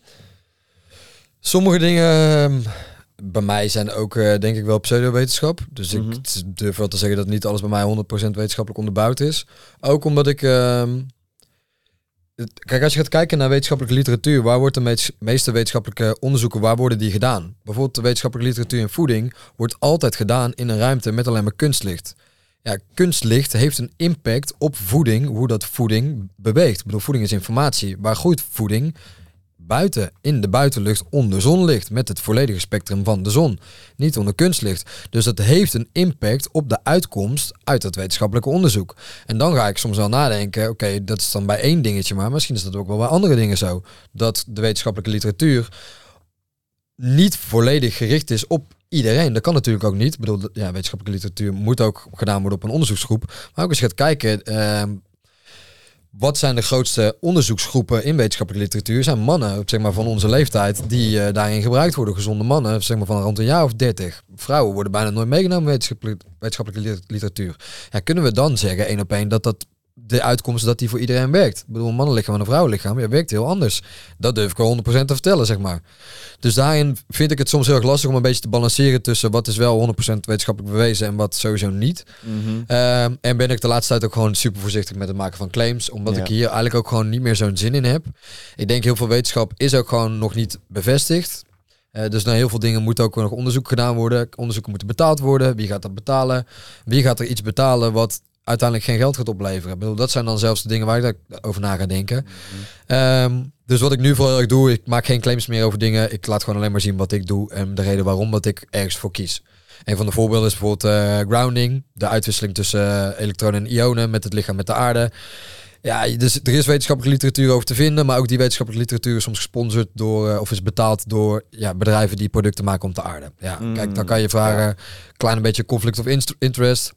Sommige dingen ehm, bij mij zijn ook eh, denk ik wel pseudowetenschap. Dus Mhm. ik t- durf wel te zeggen dat niet alles bij mij 100% wetenschappelijk onderbouwd is. Ook omdat ik... ehm, kijk, als je gaat kijken naar wetenschappelijke literatuur, waar wordt de meest- meeste wetenschappelijke onderzoeken, waar worden die gedaan? Bijvoorbeeld de wetenschappelijke literatuur in voeding wordt altijd gedaan in een ruimte met alleen maar kunstlicht. Ja, kunstlicht heeft een impact op voeding, hoe dat voeding beweegt. Ik bedoel, voeding is informatie. Waar groeit voeding? buiten, in de buitenlucht, onder zonlicht. Met het volledige spectrum van de zon. Niet onder kunstlicht. Dus dat heeft een impact op de uitkomst uit het wetenschappelijke onderzoek. En dan ga ik soms wel nadenken, oké, dat is dan bij één dingetje, maar misschien is dat ook wel bij andere dingen zo. Dat de wetenschappelijke literatuur niet volledig gericht is op iedereen. Dat kan natuurlijk ook niet. Ik bedoel, ja, wetenschappelijke literatuur moet ook gedaan worden op een onderzoeksgroep. Maar ook als je gaat kijken, ehm, wat zijn de grootste onderzoeksgroepen in wetenschappelijke literatuur? Zijn mannen zeg maar, van onze leeftijd die eh, daarin gebruikt worden. Gezonde mannen, zeg maar van rond een jaar of dertig. Vrouwen worden bijna nooit meegenomen in wetenschappelijke, wetenschappelijke liter- literatuur. Ja, kunnen we dan zeggen, één op één, dat dat de uitkomst dat die voor iedereen werkt? Ik bedoel, een mannenlichaam en een vrouwenlichaam, ja, werkt heel anders. Dat durf ik wel 100% te vertellen, zeg maar. Dus daarin vind ik het soms heel erg lastig om een beetje te balanceren tussen wat is wel 100% wetenschappelijk bewezen en wat sowieso niet. Ehm, en ben ik de laatste tijd ook gewoon super voorzichtig met het maken van claims. Omdat Ja. ik hier eigenlijk ook gewoon niet meer zo'n zin in heb. Ik denk heel veel wetenschap is ook gewoon nog niet bevestigd. Eh, dus naar heel veel dingen moet ook nog onderzoek gedaan worden. Onderzoeken moeten betaald worden. Wie gaat dat betalen? Wie gaat er iets betalen wat uiteindelijk geen geld gaat opleveren? Ik bedoel, dat zijn dan zelfs de dingen waar ik over na ga denken. Ehm, dus wat ik nu vooral erg doe, ik maak geen claims meer over dingen. Ik laat gewoon alleen maar zien wat ik doe en de reden waarom dat ik ergens voor kies. Een van de voorbeelden is bijvoorbeeld eh, grounding, de uitwisseling tussen eh, elektronen en ionen met het lichaam met de aarde. Ja, dus er is wetenschappelijke literatuur over te vinden, maar ook die wetenschappelijke literatuur is soms gesponsord door eh, of is betaald door ja, bedrijven die producten maken om te aarden. Ja, Mm, kijk, dan kan je vragen, klein beetje conflict of interest.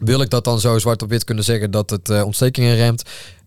Wil ik dat dan zo zwart op wit kunnen zeggen dat het eh, ontstekingen remt?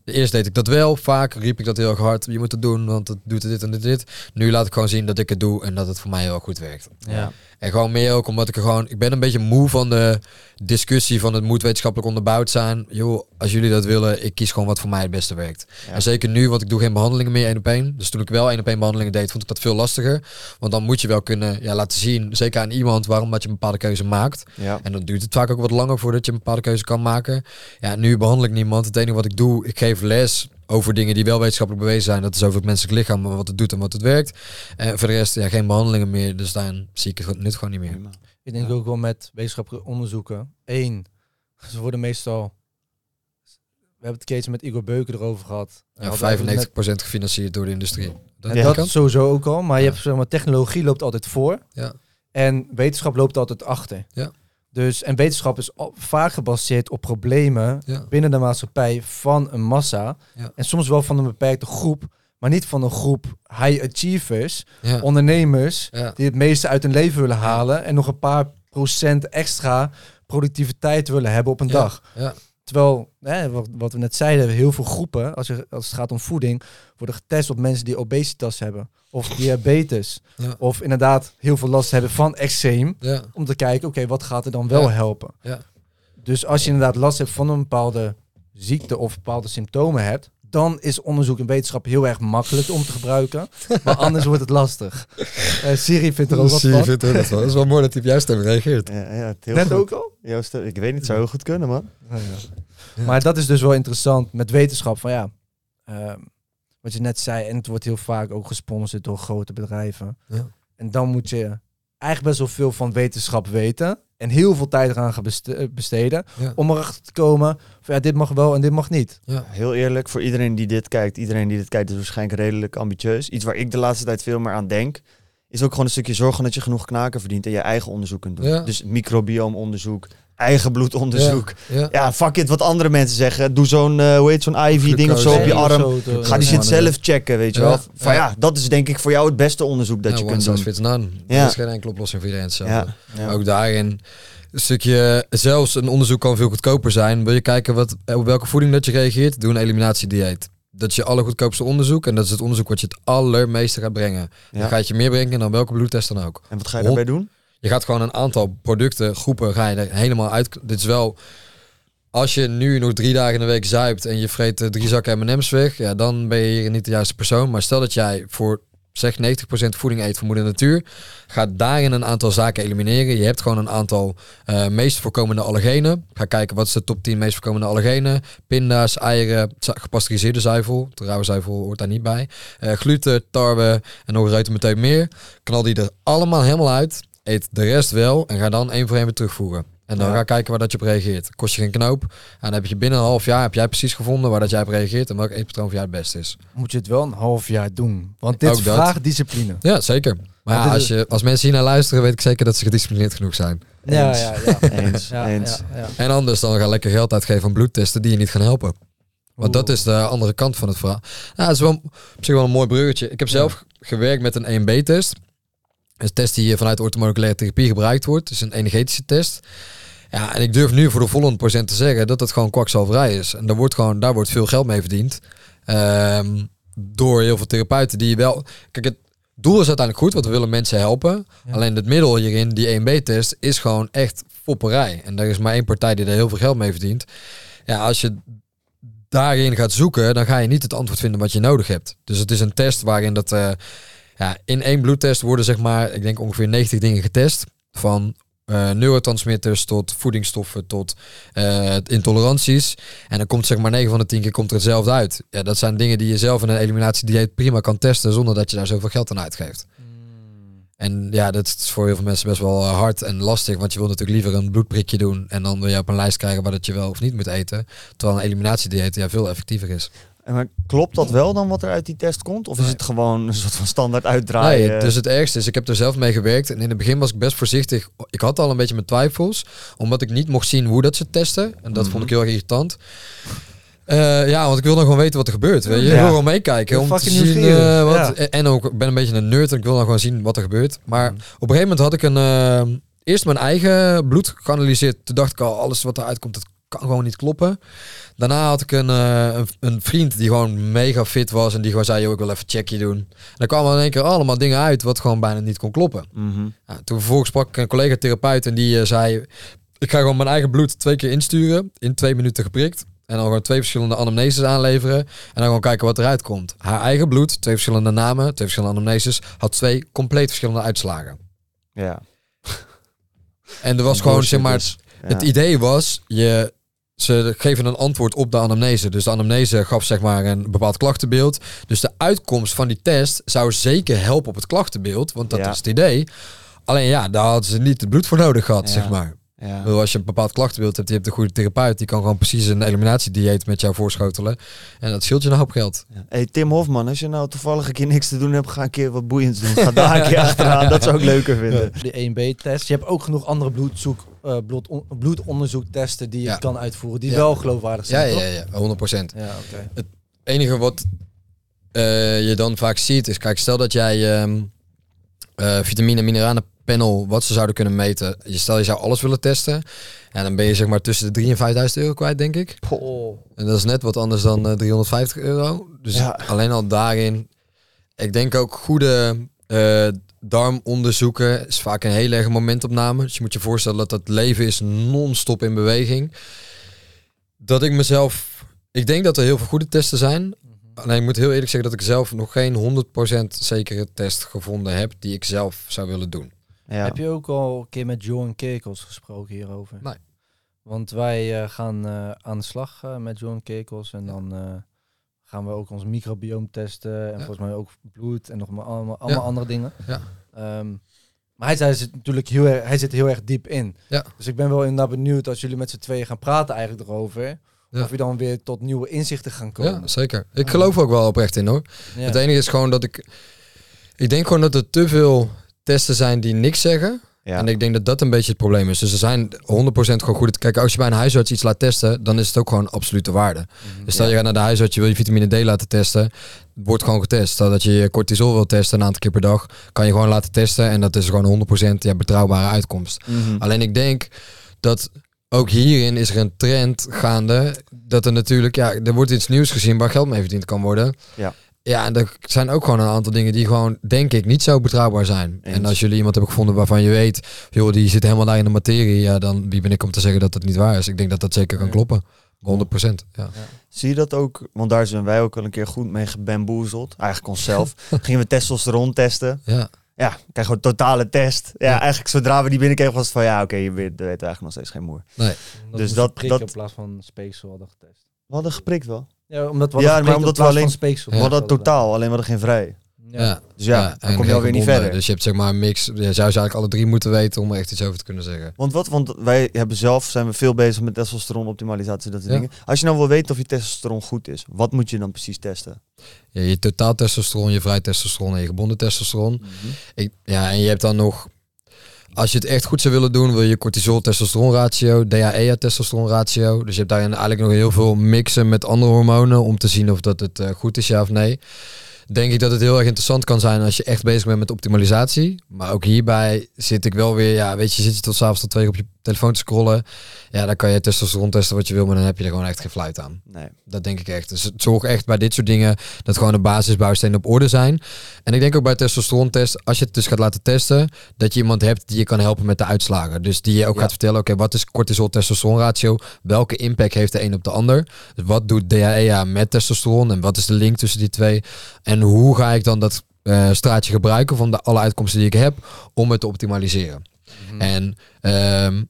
Eerst deed ik dat wel, vaak riep ik dat heel hard. Je moet het doen, want het doet dit en dit dit. Nu laat ik gewoon zien dat ik het doe en dat het voor mij heel goed werkt. Ja. En gewoon meer ook omdat ik er gewoon... Ik ben een beetje moe van de discussie van het moet wetenschappelijk onderbouwd zijn. Joh, als jullie dat willen, ik kies gewoon wat voor mij het beste werkt. Ja. En zeker nu, want ik doe geen behandelingen meer één op één. Dus toen ik wel één op één behandelingen deed, vond ik dat veel lastiger. Want dan moet je wel kunnen ja, laten zien, zeker aan iemand, waarom dat je een bepaalde keuze maakt. Ja. En dan duurt het vaak ook wat langer voordat je een bepaalde keuze kan maken. Ja, nu behandel ik niemand. Het enige wat ik doe, ik geef les over dingen die wel wetenschappelijk bewezen zijn. Dat is over het menselijk lichaam, maar wat het doet en wat het werkt. En voor de rest, ja, geen behandelingen meer. Dus dan zie ik het nut gewoon niet meer. Ik denk ook wel met wetenschappelijke onderzoeken. Eén, ze worden meestal... We hebben het keertje met Igor Beuken erover gehad. Ja, Hadden we net- 95% gefinancierd door de industrie. Dat, Ja, dat sowieso ook al. Maar je hebt zeg maar, technologie loopt altijd voor. Ja. En wetenschap loopt altijd achter. Ja. Dus, en wetenschap is vaak gebaseerd op problemen Ja. binnen de maatschappij van een massa. Ja. En soms wel van een beperkte groep. Maar niet van een groep high achievers, Ja. ondernemers, die het meeste uit hun leven willen halen. En nog een paar procent extra productiviteit willen hebben op een Ja. dag. Terwijl, hè, wat, wat we net zeiden, heel veel groepen, als, je, als het gaat om voeding, worden getest op mensen die obesitas hebben. Of diabetes. Ja. Of inderdaad heel veel last hebben van eczeem. Ja. Om te kijken, oké, wat gaat er dan wel Ja. helpen? Dus als je inderdaad last hebt van een bepaalde ziekte of bepaalde symptomen hebt, dan is onderzoek en wetenschap heel erg makkelijk om te gebruiken. maar anders wordt het lastig. Eh, Siri vindt er ook wat van. vindt er ook wat van. Dat is wel mooi dat hij op jouw stem reageert. Ja, ja, het heel Net goed. ook al? Jouw stem- ik weet niet, zou heel goed kunnen, man. Ja. Maar dat is dus wel interessant met wetenschap. Van ja, ehm, wat je net zei, en het wordt heel vaak ook gesponsord door grote bedrijven. Ja. En dan moet je eigenlijk best wel veel van wetenschap weten. En heel veel tijd eraan gaan eh, besteden. Ja. Om erachter te komen van ja, dit mag wel en dit mag niet. Ja. Heel eerlijk, voor iedereen die dit kijkt, iedereen die dit kijkt is waarschijnlijk redelijk ambitieus. Iets waar ik de laatste tijd veel meer aan denk, is ook gewoon een stukje zorgen dat je genoeg knaken verdient en je eigen onderzoek kunt doen. Ja. Dus microbiomonderzoek, eigen bloedonderzoek. Ja. Ja, fuck it, wat andere mensen zeggen. Doe zo'n, eh, hoe heet zo'n IV-ding of zo op je arm. Zo Ga die shit zelf checken, weet je wel. Van Ja. dat is denk ik voor jou het beste onderzoek dat je kunt doen. fits none. Ja. Er is geen enkele oplossing voor iedereen hetzelfde. Ja. Ook daarin een stukje, zelfs een onderzoek kan veel goedkoper zijn. Wil je kijken wat, op welke voeding dat je reageert? Doe een eliminatiedieet. Dat is je allergoedkoopste onderzoek en dat is het onderzoek wat je het allermeeste gaat brengen. Ja. Dan gaat je meer brengen dan welke bloedtest dan ook. En wat ga je daarbij doen? Je gaat gewoon een aantal producten, groepen, ga je er helemaal uit. Dit is wel, als je nu nog drie dagen in de week zuipt en je vreet eh, drie zakken M&M's weg, ja, dan ben je hier niet de juiste persoon. Maar stel dat jij voor zeg 90% voeding eet van moeder natuur, ga daarin een aantal zaken elimineren. Je hebt gewoon een aantal eh, meest voorkomende allergenen. Ga kijken wat is de top 10 meest voorkomende allergenen. Pinda's, eieren, gepasteuriseerde zuivel. Rauwe zuivel hoort daar niet bij. Eh, gluten, tarwe en nog een meteen meer. Knal die er allemaal helemaal uit. Eet de rest wel en ga dan één voor één weer terugvoeren. En dan Ja. ga kijken waar dat je op reageert. Kost je geen knoop. En dan heb je binnen een half jaar heb jij precies gevonden waar dat jij op reageert en welk eetpatroon voor jou het beste is. Moet je het wel een half jaar doen. Want dit Ook dat. vraagt discipline. Ja, zeker. Maar ja, als, je, als mensen hier naar luisteren, weet ik zeker dat ze gedisciplineerd genoeg zijn. Ja, Eens. ja, ja. Eens, ja, eens. ja, ja. En anders dan ga lekker geld uitgeven aan bloedtesten die je niet gaan helpen. Want dat is de andere kant van het verhaal. Ja, het is wel op zich wel een mooi bruggetje. Ik heb Ja. zelf gewerkt met een 1B-test. Een test die vanuit orthomoleculaire therapie gebruikt wordt. Het is een energetische test. Ja, en ik durf nu voor de volle procent te zeggen dat het gewoon kwakzalverij is. En daar wordt gewoon, daar wordt veel geld mee verdiend. Ehm, door heel veel therapeuten die wel... Kijk, het doel is uiteindelijk goed, want we willen mensen helpen. Ja. Alleen het middel hierin, die 1B-test, is gewoon echt fopperij. En er is maar één partij die er heel veel geld mee verdient. Ja, als je daarin gaat zoeken, dan ga je niet het antwoord vinden wat je nodig hebt. Dus het is een test waarin dat... eh, ja, in één bloedtest worden zeg maar, ik denk ongeveer 90 dingen getest. Van eh, neurotransmitters tot voedingsstoffen tot eh, intoleranties. En dan komt zeg maar 9 van de 10 keer komt er hetzelfde uit. Ja, dat zijn dingen die je zelf in een eliminatiedieet prima kan testen zonder dat je daar zoveel geld aan uitgeeft. En ja, dat is voor heel veel mensen best wel eh, hard en lastig. Want je wil natuurlijk liever een bloedprikje doen. En dan wil je op een lijst krijgen waar dat je wel of niet moet eten. Terwijl een eliminatiedieet ja, veel effectiever is. En maar klopt dat wel dan wat er uit die test komt? Of is het gewoon een soort van standaard uitdraaien? Nee, dus het ergste is, ik heb er zelf mee gewerkt. En in het begin was ik best voorzichtig. Ik had al een beetje mijn twijfels. Omdat ik niet mocht zien hoe dat ze testen. En dat Mhm. vond ik heel erg irritant. Eh, ja, want ik wil dan gewoon weten wat er gebeurt. Weet je? Ik wil gewoon meekijken. Om te zien eh, wat. Ja. En- ook, ik ben een beetje een nerd en ik wil dan gewoon zien wat er gebeurt. Maar Mhm. op een gegeven moment had ik een. eh, eerst mijn eigen bloed geanalyseerd. Toen dacht ik al, alles wat eruit komt, dat kan gewoon niet kloppen. Daarna had ik een, eh, een, een vriend die gewoon mega fit was. En die gewoon zei, joh, ik wil even checkje doen. En dan kwamen in één keer allemaal dingen uit wat gewoon bijna niet kon kloppen. Mhm. Ja, toen vervolgens sprak ik een collega therapeut en die eh, zei... Ik ga gewoon mijn eigen bloed twee keer insturen, in twee minuten geprikt. En dan gewoon twee verschillende anamneses aanleveren. En dan gewoon kijken wat eruit komt. Haar eigen bloed, twee verschillende namen, twee verschillende anamneses... had twee compleet verschillende uitslagen. Ja. En er was gewoon, zeg maar... dus. Ja. Het idee was, je, ze geven een antwoord op de anamnese. Dus de anamnese gaf zeg maar een bepaald klachtenbeeld. Dus de uitkomst van die test zou zeker helpen op het klachtenbeeld. Want dat Ja. is het idee. Alleen ja, daar hadden ze niet het bloed voor nodig gehad, Ja. zeg maar. Ja. Als je een bepaald klachtenbeeld hebt, je hebt een goede therapeut. Die kan gewoon precies een eliminatiedieet met jou voorschotelen. En dat scheelt je een hoop geld. Ja. Hey, Tim Hofman, als je nou toevallig een keer niks te doen hebt, ga een keer wat boeiends doen. Ga daar een keer achteraan, dat zou ik leuker vinden. De 1B-test. Je hebt ook genoeg andere bloedzoek, eh, bloedon- bloedonderzoektesten die je Ja. kan uitvoeren. Die Ja. wel geloofwaardig Ja, zijn, ja, ja, 100 procent. Ja. Het enige wat eh, je dan vaak ziet is, kijk, stel dat jij ehm eh vitamine en mineralen panel, wat ze zouden kunnen meten. Je stel je zou alles willen testen. En dan ben je zeg maar tussen de 3 en 5000 euro kwijt, denk ik. Oh. En dat is net wat anders dan eh, 350 euro. Dus Ja. alleen al daarin. Ik denk ook goede darmonderzoeken is vaak een hele erge momentopname. Dus je moet je voorstellen dat het leven is non-stop in beweging. Dat ik mezelf... Ik denk dat er heel veel goede testen zijn. Alleen ik moet heel eerlijk zeggen dat ik zelf nog geen 100% zekere test gevonden heb die ik zelf zou willen doen. Ja. Heb je ook al een keer met Johan Kerkels gesproken hierover? Nee. Want wij eh, gaan eh, aan de slag eh, met Johan Kerkels en dan eh, gaan we ook ons microbioom testen en volgens mij ook bloed en nog maar allemaal, allemaal Ja. andere dingen. Ja. Ehm, Maar hij, zei, zit natuurlijk heel erg, hij zit heel erg diep in. Ja. Dus ik ben wel inderdaad benieuwd als jullie met z'n tweeën gaan praten eigenlijk erover. Ja. Of je dan weer tot nieuwe inzichten gaan komen. Ja, zeker. Ik geloof ook wel oprecht in hoor. Het enige is gewoon dat ik... Ik denk gewoon dat er te veel testen zijn die niks zeggen. Ja. En ik denk dat dat een beetje het probleem is. Dus er zijn 100% gewoon goed. Kijk, als je bij een huisarts iets laat testen, dan is het ook gewoon absolute waarde. Mhm. Dus stel je gaat naar de huisarts, je wil je vitamine D laten testen, wordt gewoon getest. Stel dat je je cortisol wil testen een aantal keer per dag, kan je gewoon laten testen en dat is gewoon 100% ja, betrouwbare uitkomst. Mhm. Alleen ik denk dat ook hierin is er een trend gaande dat er natuurlijk, ja, er wordt iets nieuws gezien waar geld mee verdiend kan worden. Ja. Ja, en er zijn ook gewoon een aantal dingen die gewoon, denk ik, niet zo betrouwbaar zijn. Eens. En als jullie iemand hebben gevonden waarvan je weet, joh, die zit helemaal daar in de materie, ja, dan wie ben ik om te zeggen dat dat niet waar is. Ik denk dat dat zeker kan kloppen. 100%. Ja. Zie je dat ook? Want daar zijn wij ook wel een keer goed mee gebamboezeld. Eigenlijk onszelf. Gingen we testosteron testen. Ja. Ja, krijg gewoon een totale test. Ja, Ja. eigenlijk zodra we die binnenkregen was het van ja, oké, je weet, weet eigenlijk nog steeds geen moer. Dat Dus dat- dat, prikken dat- in plaats van speeksel hadden getest. We hadden geprikt wel. Ja, omdat we Ja, maar omdat we alleen- speeksel. We hadden totaal, alleen we hadden geen vrij. Ja. Dus ja, dan en kom je alweer niet verder. Dus je hebt zeg maar een mix. Je zou ze eigenlijk alle drie moeten weten om er echt iets over te kunnen zeggen. Want wat? Want wij hebben zelf zijn we veel bezig met testosteron optimalisatie dat soort Ja. dingen. Als je nou wil weten of je testosteron goed is, wat moet je dan precies testen? Ja, je totaal testosteron, je vrij testosteron en je gebonden testosteron. Ik, ja, en je hebt dan nog... Als je het echt goed zou willen doen, wil je cortisol testosteron ratio, DHEA testosteron ratio. Dus je hebt daarin eigenlijk nog heel veel mixen met andere hormonen om te zien of dat het eh, goed is, ja of nee. Denk ik dat het heel erg interessant kan zijn als je echt bezig bent met optimalisatie. Maar ook hierbij zit ik wel weer, ja, weet je, zit je tot s'avonds tot twee op je telefoon te scrollen. Ja, dan kan je testosteron testen wat je wil, maar dan heb je er gewoon echt geen fluit aan. Nee. Dat denk ik echt. Dus het zorg echt bij dit soort dingen dat gewoon de basisbouwstenen op orde zijn. En ik denk ook bij testosterontest, als je het dus gaat laten testen, dat je iemand hebt die je kan helpen met de uitslagen. Dus die je ook Ja. gaat vertellen, oké, wat is cortisol testosteron ratio? Welke impact heeft de een op de ander? Dus wat doet DHEA met testosteron en wat is de link tussen die twee? En hoe ga ik dan dat eh, straatje gebruiken van de alle uitkomsten die ik heb om het te optimaliseren? Mhm. En ehm,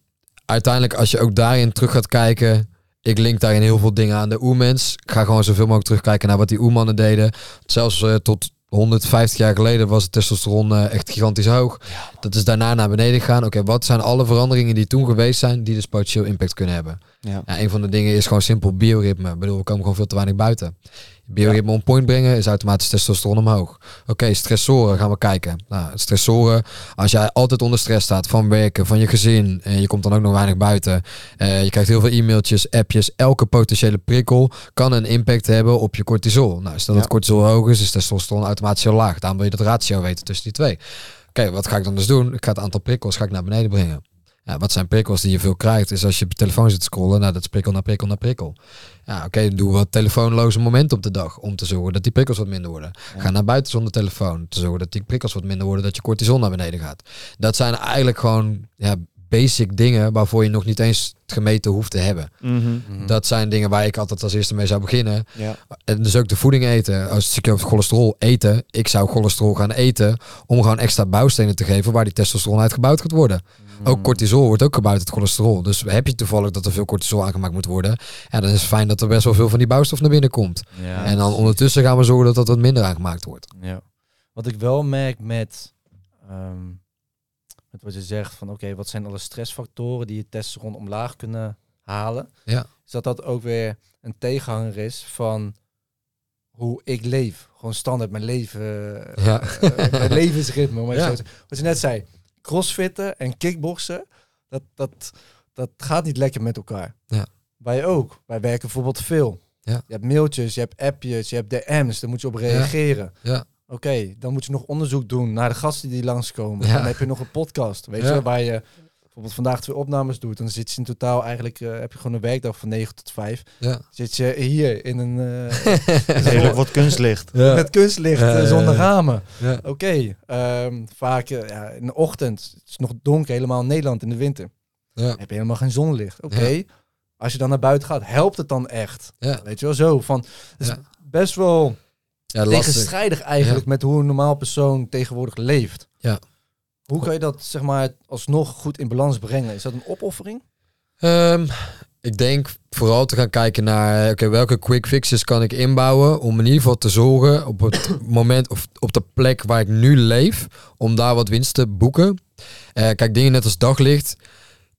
uiteindelijk, als je ook daarin terug gaat kijken, ik link daarin heel veel dingen aan de oermens. Ik ga gewoon zoveel mogelijk terugkijken naar wat die oermannen deden. Zelfs eh, tot 150 jaar geleden was het testosteron eh, echt gigantisch hoog. Dat is daarna naar beneden gegaan. Oké, wat zijn alle veranderingen die toen geweest zijn, die dus potentieel impact kunnen hebben? Ja. Ja, een van de dingen is gewoon simpel bioritme. Ik bedoel, we komen gewoon veel te weinig buiten. Bioritme on point brengen is automatisch testosteron omhoog. Oké, stressoren gaan we kijken. Nou, stressoren, als jij altijd onder stress staat van werken, van je gezin, en je komt dan ook nog weinig buiten. eh, je krijgt heel veel e-mailtjes, appjes. Elke potentiële prikkel kan een impact hebben op je cortisol. Nou, stel Ja. dat cortisol hoog is, is testosteron automatisch heel laag. Daarom wil je dat ratio weten tussen die twee. Oké, wat ga ik dan dus doen? Ik ga het aantal prikkels ga ik naar beneden brengen. Ja, wat zijn prikkels die je veel krijgt? Is als je op je telefoon zit te scrollen, nou dat is prikkel naar prikkel naar prikkel. Ja, oké, doe wat telefoonloze momenten op de dag om te zorgen dat die prikkels wat minder worden. Ja. Ga naar buiten zonder telefoon, te zorgen dat die prikkels wat minder worden, dat je cortisol naar beneden gaat. Dat zijn eigenlijk gewoon ja, basic dingen waarvoor je nog niet eens het gemeten hoeft te hebben. Mhm. Mhm. Dat zijn dingen waar ik altijd als eerste mee zou beginnen. Ja. En dus ook de voeding eten. Als stukje over cholesterol eten. Ik zou cholesterol gaan eten om gewoon extra bouwstenen te geven waar die testosteron uit gebouwd gaat worden. Mhm. Ook cortisol wordt ook gebouwd uit cholesterol. Dus heb je toevallig dat er veel cortisol aangemaakt moet worden. Ja, dan is het fijn dat er best wel veel van die bouwstof naar binnen komt. Ja. en dan ondertussen gaan we zorgen dat dat wat minder aangemaakt wordt. Ja. Wat ik wel merk met, ehm, met wat je zegt van oké, wat zijn alle stressfactoren die je testosteron omlaag kunnen halen? Ja. Is dat dat ook weer een tegenhanger is van hoe ik leef. Gewoon standaard mijn leven, eh, Ja. eh, mijn levensritme. maar Ja. Wat je net zei, crossfitten en kickboksen, dat, dat, dat gaat niet lekker met elkaar. Ja. Wij ook. Wij werken bijvoorbeeld veel. Ja. Je hebt mailtjes, je hebt appjes, je hebt DM's, daar moet je op reageren. Ja. Oké, dan moet je nog onderzoek doen naar de gasten die langskomen. Ja. Dan heb je nog een podcast, weet Ja. je, waar je bijvoorbeeld vandaag twee opnames doet. Dan zit je in totaal eigenlijk, eh, heb je gewoon een werkdag van 9 tot 5. Ja. Zit je hier in een, eh, Redelijk wat kunstlicht. met kunstlicht, Ja, eh, zonder ja. ramen. Ja. Oké, ehm, vaak ja, in de ochtend, het is nog donker, helemaal in Nederland in de winter. Ja. Heb je helemaal geen zonlicht. Oké, als je dan naar buiten gaat, helpt het dan echt? Ja. Weet je wel, zo van, het is Ja. best wel Ja, tegenstrijdig eigenlijk met hoe een normaal persoon tegenwoordig leeft. Ja. Hoe kan je dat zeg maar alsnog goed in balans brengen? Is dat een opoffering? Ehm, ik denk vooral te gaan kijken naar oké, welke quick fixes kan ik inbouwen om in ieder geval te zorgen op het moment of op de plek waar ik nu leef, om daar wat winst te boeken. Eh, kijk, dingen net als daglicht.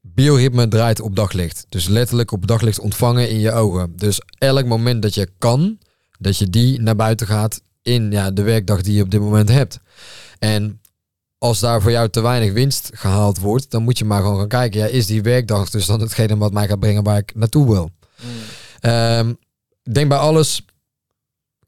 Bioritme draait op daglicht. Dus letterlijk op daglicht ontvangen in je ogen. Dus elk moment dat je kan, dat je die naar buiten gaat in ja, de werkdag die je op dit moment hebt. En als daar voor jou te weinig winst gehaald wordt, dan moet je maar gewoon gaan kijken. Ja, is die werkdag dus dan hetgene wat mij gaat brengen waar ik naartoe wil? Ehm, ik denk bij alles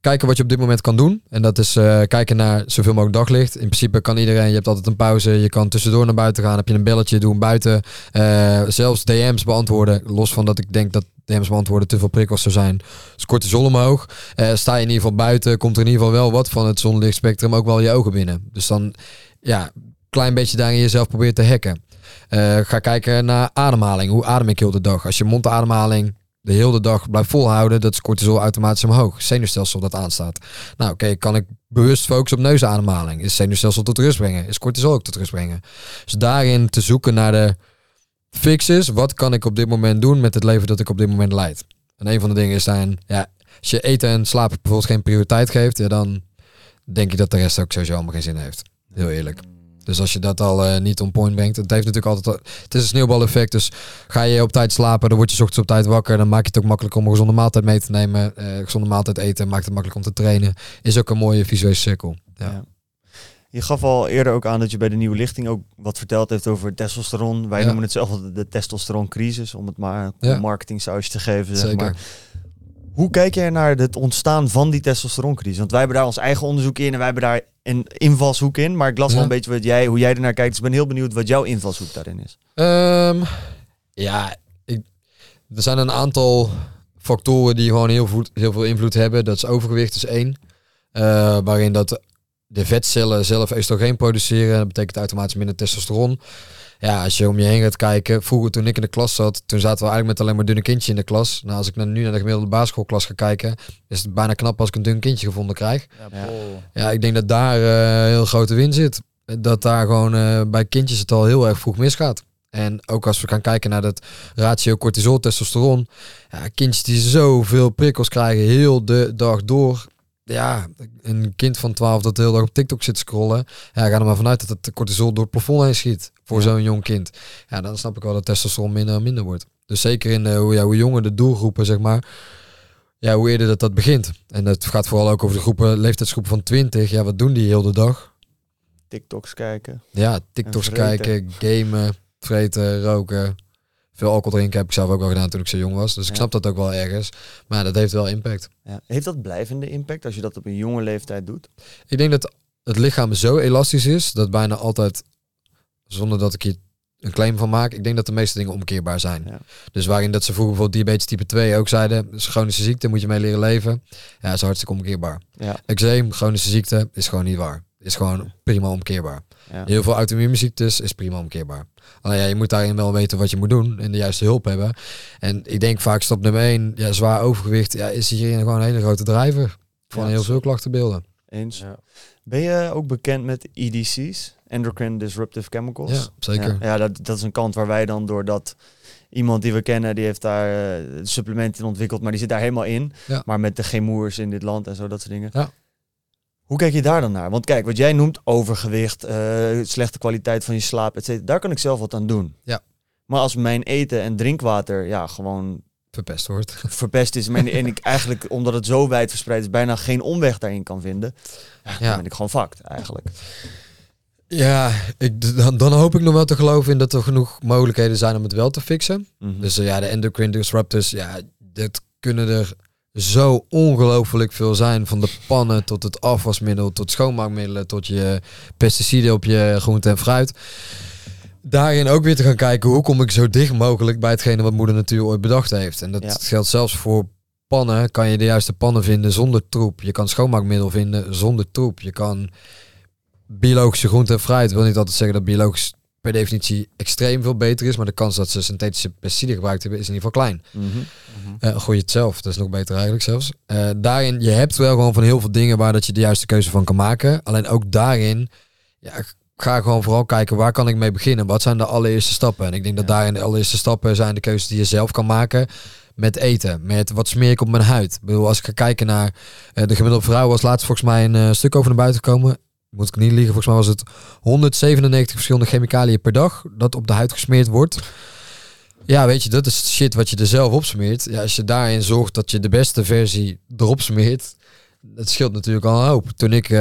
kijken wat je op dit moment kan doen. En dat is eh, kijken naar zoveel mogelijk daglicht. In principe kan iedereen, je hebt altijd een pauze. Je kan tussendoor naar buiten gaan. Heb je een belletje, doen buiten. Eh, zelfs DM's beantwoorden. Los van dat ik denk dat DM's beantwoorden te veel prikkels zou zijn. Dus cortisol omhoog. Eh, sta je in ieder geval buiten, komt er in ieder geval wel wat van het zonlichtspectrum ook wel je ogen binnen. Dus dan, ja, klein beetje daarin jezelf proberen te hacken. Ga kijken naar ademhaling. Hoe adem ik heel de dag? Als je mondademhaling de hele dag blijft volhouden, dat is cortisol automatisch omhoog. Zenuwstelsel dat aanstaat. Nou, oké, kan ik bewust focussen op neusademhaling? Is zenuwstelsel tot rust brengen? Is cortisol ook tot rust brengen? Dus daarin te zoeken naar de fixes. Wat kan ik op dit moment doen met het leven dat ik op dit moment leid? En een van de dingen zijn, ja, als je eten en slapen bijvoorbeeld geen prioriteit geeft, ja, dan denk je dat de rest ook sowieso allemaal geen zin heeft. Heel eerlijk. Dus als je dat al eh, niet on point brengt, het heeft natuurlijk altijd, al- het is een sneeuwbaleffect. Dus ga je op tijd slapen, dan word je 's ochtends op tijd wakker, dan maak je het ook makkelijk om een gezonde maaltijd mee te nemen. Eh, gezonde maaltijd eten maakt het makkelijk om te trainen. Is ook een mooie visuele cirkel. Ja. Ja. Je gaf al eerder ook aan dat je bij de nieuwe lichting ook wat verteld heeft over testosteron. Wij Ja. noemen het zelf de testosteroncrisis, om het maar een Ja. marketing sausje te geven. Zeg Zeker. maar. Hoe kijk jij naar het ontstaan van die testosteroncrisis? Want wij hebben daar ons eigen onderzoek in en wij hebben daar een invalshoek in. Maar ik las Ja. wel een beetje wat jij, hoe jij ernaar kijkt. Dus ik ben heel benieuwd wat jouw invalshoek daarin is. Ehm, ja, ik, er zijn een aantal factoren die gewoon heel, voet- heel veel invloed hebben. Dat is overgewicht is één. Eh, waarin dat de vetcellen zelf oestrogeen produceren. Dat betekent automatisch minder testosteron. Ja, als je om je heen gaat kijken. Vroeger toen ik in de klas zat, toen zaten we eigenlijk met alleen maar dunne kindjes in de klas. Nou, als ik nu naar de gemiddelde basisschoolklas ga kijken, is het bijna knap als ik een dun kindje gevonden krijg. Ja. Ja, ik denk dat daar een heel grote win zit. Dat daar gewoon eh, bij kindjes het al heel erg vroeg misgaat. En ook als we gaan kijken naar dat ratio cortisol, testosteron. Ja, kindjes die zoveel prikkels krijgen heel de dag door. Ja, een kind van 12 dat de hele dag op TikTok zit scrollen. Ja, ga er maar vanuit dat het cortisol door het plafond heen schiet. Voor zo'n jong kind. Ja, dan snap ik wel dat testosteron minder en minder wordt. Dus zeker in de, hoe, ja, hoe jonger de doelgroepen, zeg maar. Ja, hoe eerder dat dat begint. En het gaat vooral ook over de groepen, leeftijdsgroepen van 20. Ja, wat doen die heel de dag? TikToks kijken. Ja, TikToks kijken, gamen, vreten, roken. Veel alcohol drinken heb ik zelf ook wel gedaan toen ik zo jong was. Dus ik snap dat ook wel ergens. Maar dat heeft wel impact. Ja. Heeft dat blijvende impact als je dat op een jonge leeftijd doet? Ik denk dat het lichaam zo elastisch is dat bijna altijd, zonder dat ik hier een claim van maak, ik denk dat de meeste dingen omkeerbaar zijn. Ja. Dus waarin dat ze vroeger bijvoorbeeld diabetes type 2 ook zeiden, is chronische ziekte, moet je mee leren leven. Ja, is hartstikke omkeerbaar. Ja. Eczeem, chronische ziekte, is gewoon niet waar. Is gewoon prima omkeerbaar. Ja. Heel veel auto-immuunziektes is prima omkeerbaar. Alleen ja, je moet daarin wel weten wat je moet doen en de juiste hulp hebben. En ik denk vaak stap nummer 1, ja, zwaar overgewicht, ja, is hierin gewoon een hele grote drijver van Ja, heel veel klachtenbeelden. Eens. Ja. Ben je ook bekend met EDC's? Endocrine Disruptive Chemicals? Ja, zeker. Ja, ja, dat, dat is een kant waar wij dan door dat iemand die we kennen, die heeft daar eh, supplementen in ontwikkeld, maar die zit daar helemaal in. Ja. Maar met de gemoers in dit land en zo, dat soort dingen. Ja. Hoe kijk je daar dan naar? Want kijk, wat jij noemt overgewicht, eh, slechte kwaliteit van je slaap, et cetera, daar kan ik zelf wat aan doen. Ja. Maar als mijn eten en drinkwater ja, gewoon Verpest wordt. verpest is en en ik eigenlijk, omdat het zo wijd verspreid is, bijna geen omweg daarin kan vinden, ja, dan Ja. ben ik gewoon fucked eigenlijk. Ja, ik, dan, dan hoop ik nog wel te geloven in dat er genoeg mogelijkheden zijn om het wel te fixen. Mhm. Dus eh, ja, de endocrine disruptors, ja, dat kunnen er zo ongelooflijk veel zijn. Van de pannen tot het afwasmiddel, tot schoonmaakmiddelen, tot je pesticiden op je groente en fruit. Daarin ook weer te gaan kijken, hoe kom ik zo dicht mogelijk bij hetgene wat moeder natuur ooit bedacht heeft. En dat Ja. geldt zelfs voor pannen. Kan je de juiste pannen vinden zonder troep. Je kan schoonmaakmiddel vinden zonder troep. Je kan biologische groente en fruit. wil niet altijd zeggen dat biologisch per definitie extreem veel beter is. Maar de kans dat ze synthetische pesticiden gebruikt hebben is in ieder geval klein. Mhm. Eh gooi je het zelf, dat is nog beter eigenlijk zelfs. Eh, daarin, je hebt wel gewoon van heel veel dingen waar dat je de juiste keuze van kan maken. Alleen ook daarin, ja, ga gewoon vooral kijken waar kan ik mee beginnen. Wat zijn de allereerste stappen? En ik denk dat Ja. daarin de allereerste stappen zijn de keuzes die je zelf kan maken. Met eten, met wat smeer ik op mijn huid. Ik bedoel, als ik ga kijken naar eh, de gemiddelde vrouw, was laatst volgens mij een eh, stuk over naar buiten gekomen. Moet ik niet liegen, volgens mij was het 197 verschillende chemicaliën per dag dat op de huid gesmeerd wordt. Ja, weet je, dat is shit wat je er zelf op smeert. Ja, als je daarin zorgt dat je de beste versie erop smeert, dat scheelt natuurlijk al een hoop. Toen ik eh,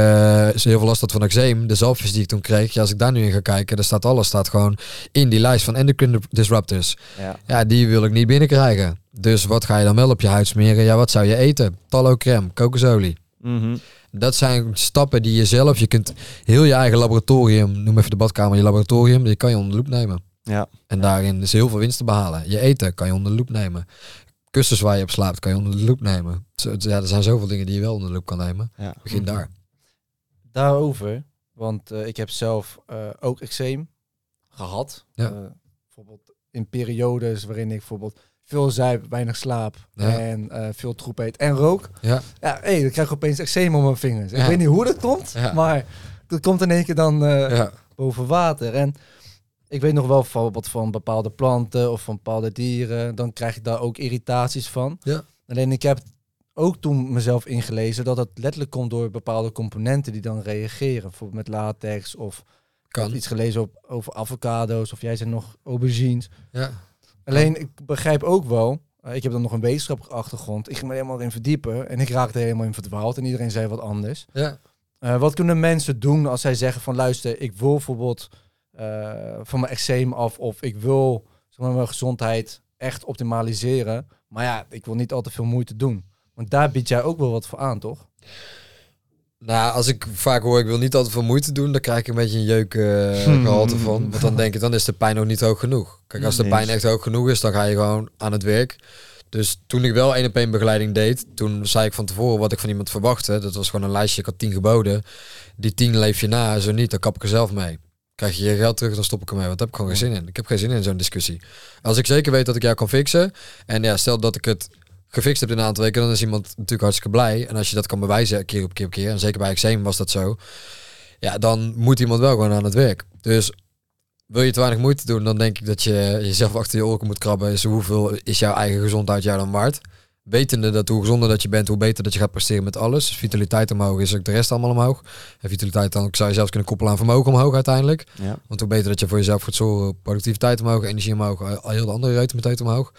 heel veel last had van eczeem, de zalfjes die ik toen kreeg, ja, als ik daar nu in ga kijken, dan staat alles staat gewoon in die lijst van endocrine disruptors. Ja. Ja, die wil ik niet binnenkrijgen. Dus wat ga je dan wel op je huid smeren? Ja, wat zou je eten? Tallow crème, kokosolie. Mhm. Dat zijn stappen die je zelf, je kunt heel je eigen laboratorium, noem even de badkamer je laboratorium, die kan je onder de loep nemen. Ja. En daarin is heel veel winst te behalen. Je eten kan je onder de loep nemen. Kussens waar je op slaapt kan je onder de loep nemen. Zo, ja, er zijn zoveel dingen die je wel onder de loep kan nemen. Ja. Begin daar. Daarover, want eh, ik heb zelf eh, ook eczeem gehad. Ja. Eh, bijvoorbeeld in periodes waarin ik bijvoorbeeld veel zuip, weinig slaap Ja. en eh, veel troep eet en rook. Ja, Ja, hé, dan krijg ik opeens eczeem op mijn vingers. Ik weet niet hoe dat komt, Ja. maar dat komt in één keer dan eh, boven water. En ik weet nog wel bijvoorbeeld van bepaalde planten of van bepaalde dieren. Dan krijg ik daar ook irritaties van. Ja. Alleen ik heb ook toen mezelf ingelezen dat het letterlijk komt door bepaalde componenten die dan reageren. Bijvoorbeeld met latex of ik heb kan. iets gelezen op, over avocado's of jij zei nog aubergines. Ja. Alleen ik begrijp ook wel, eh, ik heb dan nog een wetenschappelijke achtergrond. Ik ging me er helemaal in verdiepen en ik raakte helemaal in verdwaald en iedereen zei wat anders. Ja. Eh, wat kunnen mensen doen als zij zeggen van luister, ik wil bijvoorbeeld eh, van mijn eczeem af of ik wil zeg maar, mijn gezondheid echt optimaliseren. Maar ja, ik wil niet al te veel moeite doen. Want daar bied jij ook wel wat voor aan, toch? Nou, als ik vaak hoor, ik wil niet altijd veel moeite doen, dan krijg ik een beetje een jeuk eh, gehalte van. Want dan denk ik, dan is de pijn ook niet hoog genoeg. Kijk, als de pijn echt hoog genoeg is, dan ga je gewoon aan het werk. Dus toen ik wel één op één begeleiding deed, toen zei ik van tevoren wat ik van iemand verwachtte. Dat was gewoon een lijstje, ik had tien geboden. Die tien leef je na, zo niet, dan kap ik er zelf mee. Krijg je je geld terug, dan stop ik ermee. Want daar heb ik gewoon geen zin in. Ik heb geen zin in zo'n discussie. Als ik zeker weet dat ik jou kan fixen, en ja, stel dat ik het gefixt heb in een aantal weken, dan is iemand natuurlijk hartstikke blij. En als je dat kan bewijzen keer op keer op keer, en zeker bij eczeem was dat zo, ja, dan moet iemand wel gewoon aan het werk. Dus wil je te weinig moeite doen, dan denk ik dat je jezelf achter je oren moet krabben. Is hoeveel is jouw eigen gezondheid jou dan waard? Wetende dat hoe gezonder dat je bent, hoe beter dat je gaat presteren met alles. Dus vitaliteit omhoog is ook de rest allemaal omhoog. En vitaliteit dan zou je zelfs kunnen koppelen aan vermogen omhoog uiteindelijk. Ja. Want hoe beter dat je voor jezelf gaat zorgen, productiviteit omhoog, energie omhoog, al al heel de andere ruiten meteen omhoog.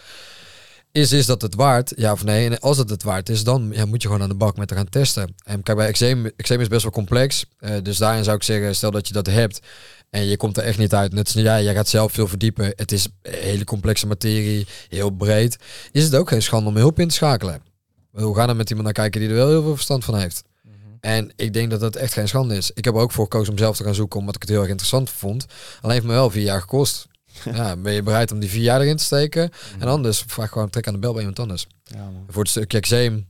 Is, is dat het waard? Ja of nee? En als het het waard is, dan ja, moet je gewoon aan de bak met te gaan testen. En kijk, bij eczeem, eczeem is best wel complex. Eh, dus daarin zou ik zeggen, stel dat je dat hebt en je komt er echt niet uit. Net als jij, jij gaat zelf veel verdiepen. Het is een hele complexe materie, heel breed. Is het ook geen schande om hulp in te schakelen? We gaan er met iemand naar kijken die er wel heel veel verstand van heeft. En ik denk dat dat echt geen schande is. Ik heb er ook voor gekozen om zelf te gaan zoeken, omdat ik het heel erg interessant vond. Alleen heeft me wel vier jaar gekost. Ja, ben je bereid om die vier jaar erin te steken? En anders vraag gewoon trek aan de bel bij iemand anders. Ja, man. Voor het stukje eczeem.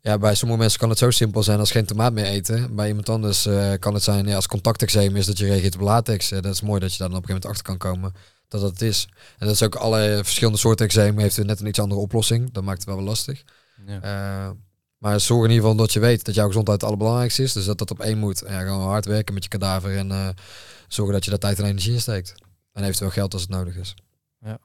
Ja, bij sommige mensen kan het zo simpel zijn als geen tomaat meer eten. Bij iemand anders eh, kan het zijn, ja, als contacteczeem is dat je reageert op latex. Eh, dat is mooi dat je daar dan op een gegeven moment achter kan komen dat dat het is. En dat is ook alle verschillende soorten eczeem heeft net een iets andere oplossing. Dat maakt het wel wel lastig. Ja. Eh, maar zorg in ieder geval dat je weet dat jouw gezondheid het allerbelangrijkste is. Dus dat dat op één moet. En ja, gewoon hard werken met je kadaver en zorgen dat je daar tijd en energie in steekt. En eventueel geld als het nodig is. Ja,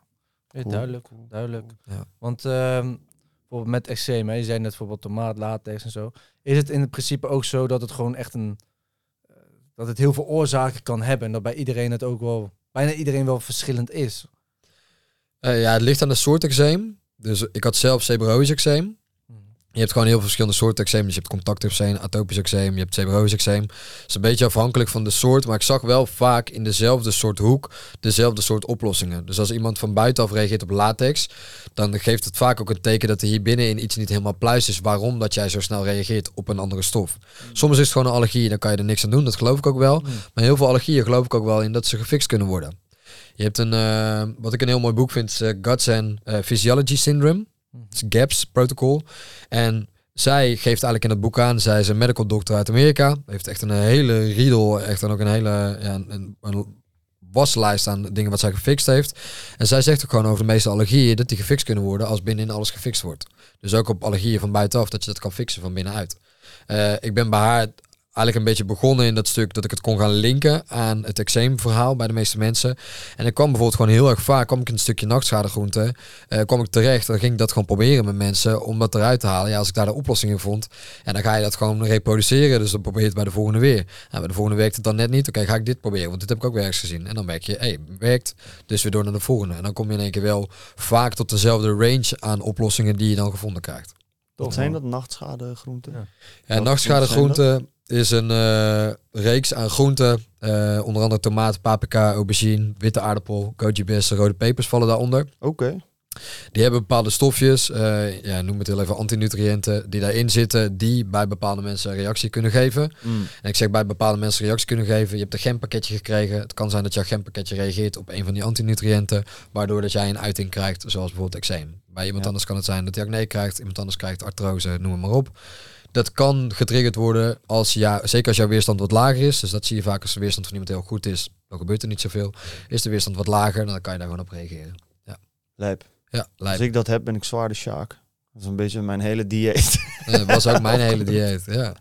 Cool, duidelijk, cool, duidelijk. Ja. Want ehm, bijvoorbeeld met eczeem, je zei net bijvoorbeeld tomaat, latex en zo. Is het in het principe ook zo dat het gewoon echt een... eh, dat het heel veel oorzaken kan hebben en dat bij iedereen het ook wel... bijna iedereen wel verschillend is. Eh, ja, het ligt aan de soort eczeem. Dus ik had zelf seborrhoïs eczeem. Je hebt gewoon heel veel verschillende soorten eczeem. Dus je hebt contacteczeem, atopisch eczeem, je hebt seborrhoïs eczeem. Het is een beetje afhankelijk van de soort, maar ik zag wel vaak in dezelfde soort hoek dezelfde soort oplossingen. Dus als iemand van buitenaf reageert op latex, dan geeft het vaak ook een teken dat er hier binnenin iets niet helemaal pluis is. Waarom dat jij zo snel reageert op een andere stof. Soms is het gewoon een allergie, dan kan je er niks aan doen. Dat geloof ik ook wel. Maar heel veel allergieën geloof ik ook wel in dat ze gefixt kunnen worden. Je hebt een, eh, wat ik een heel mooi boek vind, is eh, Guts and eh, Physiology Syndrome. Is GAPS protocol. En zij geeft eigenlijk in het boek aan, zij is een medical doctor uit Amerika. Heeft echt een hele riedel, echt dan ook een hele ja, een, een waslijst aan dingen wat zij gefixt heeft. En zij zegt ook gewoon over de meeste allergieën dat die gefixt kunnen worden als binnenin alles gefixt wordt. Dus ook op allergieën van buitenaf, dat je dat kan fixen van binnenuit. Eh, ik ben bij haar eigenlijk een beetje begonnen in dat stuk dat ik het kon gaan linken aan het eczeemverhaal bij de meeste mensen. En ik kwam bijvoorbeeld gewoon heel erg vaak, kwam ik in een stukje nachtschadegroente, eh kwam ik terecht, dan ging ik dat gewoon proberen met mensen om dat eruit te halen. Ja, als ik daar de oplossing in vond, en dan ga je dat gewoon reproduceren, dus dan probeer je het bij de volgende weer. En bij de volgende werkt het dan net niet, oké, ga ik dit proberen, want dit heb ik ook weer ergens gezien. En dan merk je, hé, hey, werkt, dus weer door naar de volgende. En dan kom je in één keer wel vaak tot dezelfde range aan oplossingen die je dan gevonden krijgt. Wat zijn dat? Nachtschade-groenten? Ja. Ja, Wat nachtschadegroente is een eh, reeks aan groenten. eh, onder andere tomaat, paprika, aubergine, witte aardappel, goji bessen, rode pepers vallen daaronder. Oké. Die hebben bepaalde stofjes, eh, ja, noem het heel even antinutriënten, die daarin zitten, die bij bepaalde mensen reactie kunnen geven. Mm. En ik zeg bij bepaalde mensen reactie kunnen geven. Je hebt een genpakketje gekregen. Het kan zijn dat jouw genpakketje reageert op een van die antinutriënten, waardoor dat jij een uiting krijgt, zoals bijvoorbeeld eczeem. Bij iemand Ja. anders kan het zijn dat hij acne krijgt, iemand anders krijgt artrose, noem het maar op. Dat kan getriggerd worden als ja, zeker als jouw weerstand wat lager is. Dus dat zie je vaak als de weerstand van iemand heel goed is. Dan gebeurt er niet zoveel. Is de weerstand wat lager, dan kan je daar gewoon op reageren. Lijp. Ja, Als lijp. ik dat heb, ben ik zwaar de Sjaak. Dat is een beetje mijn hele dieet. Ja, dat was ook mijn hele dieet. Ja.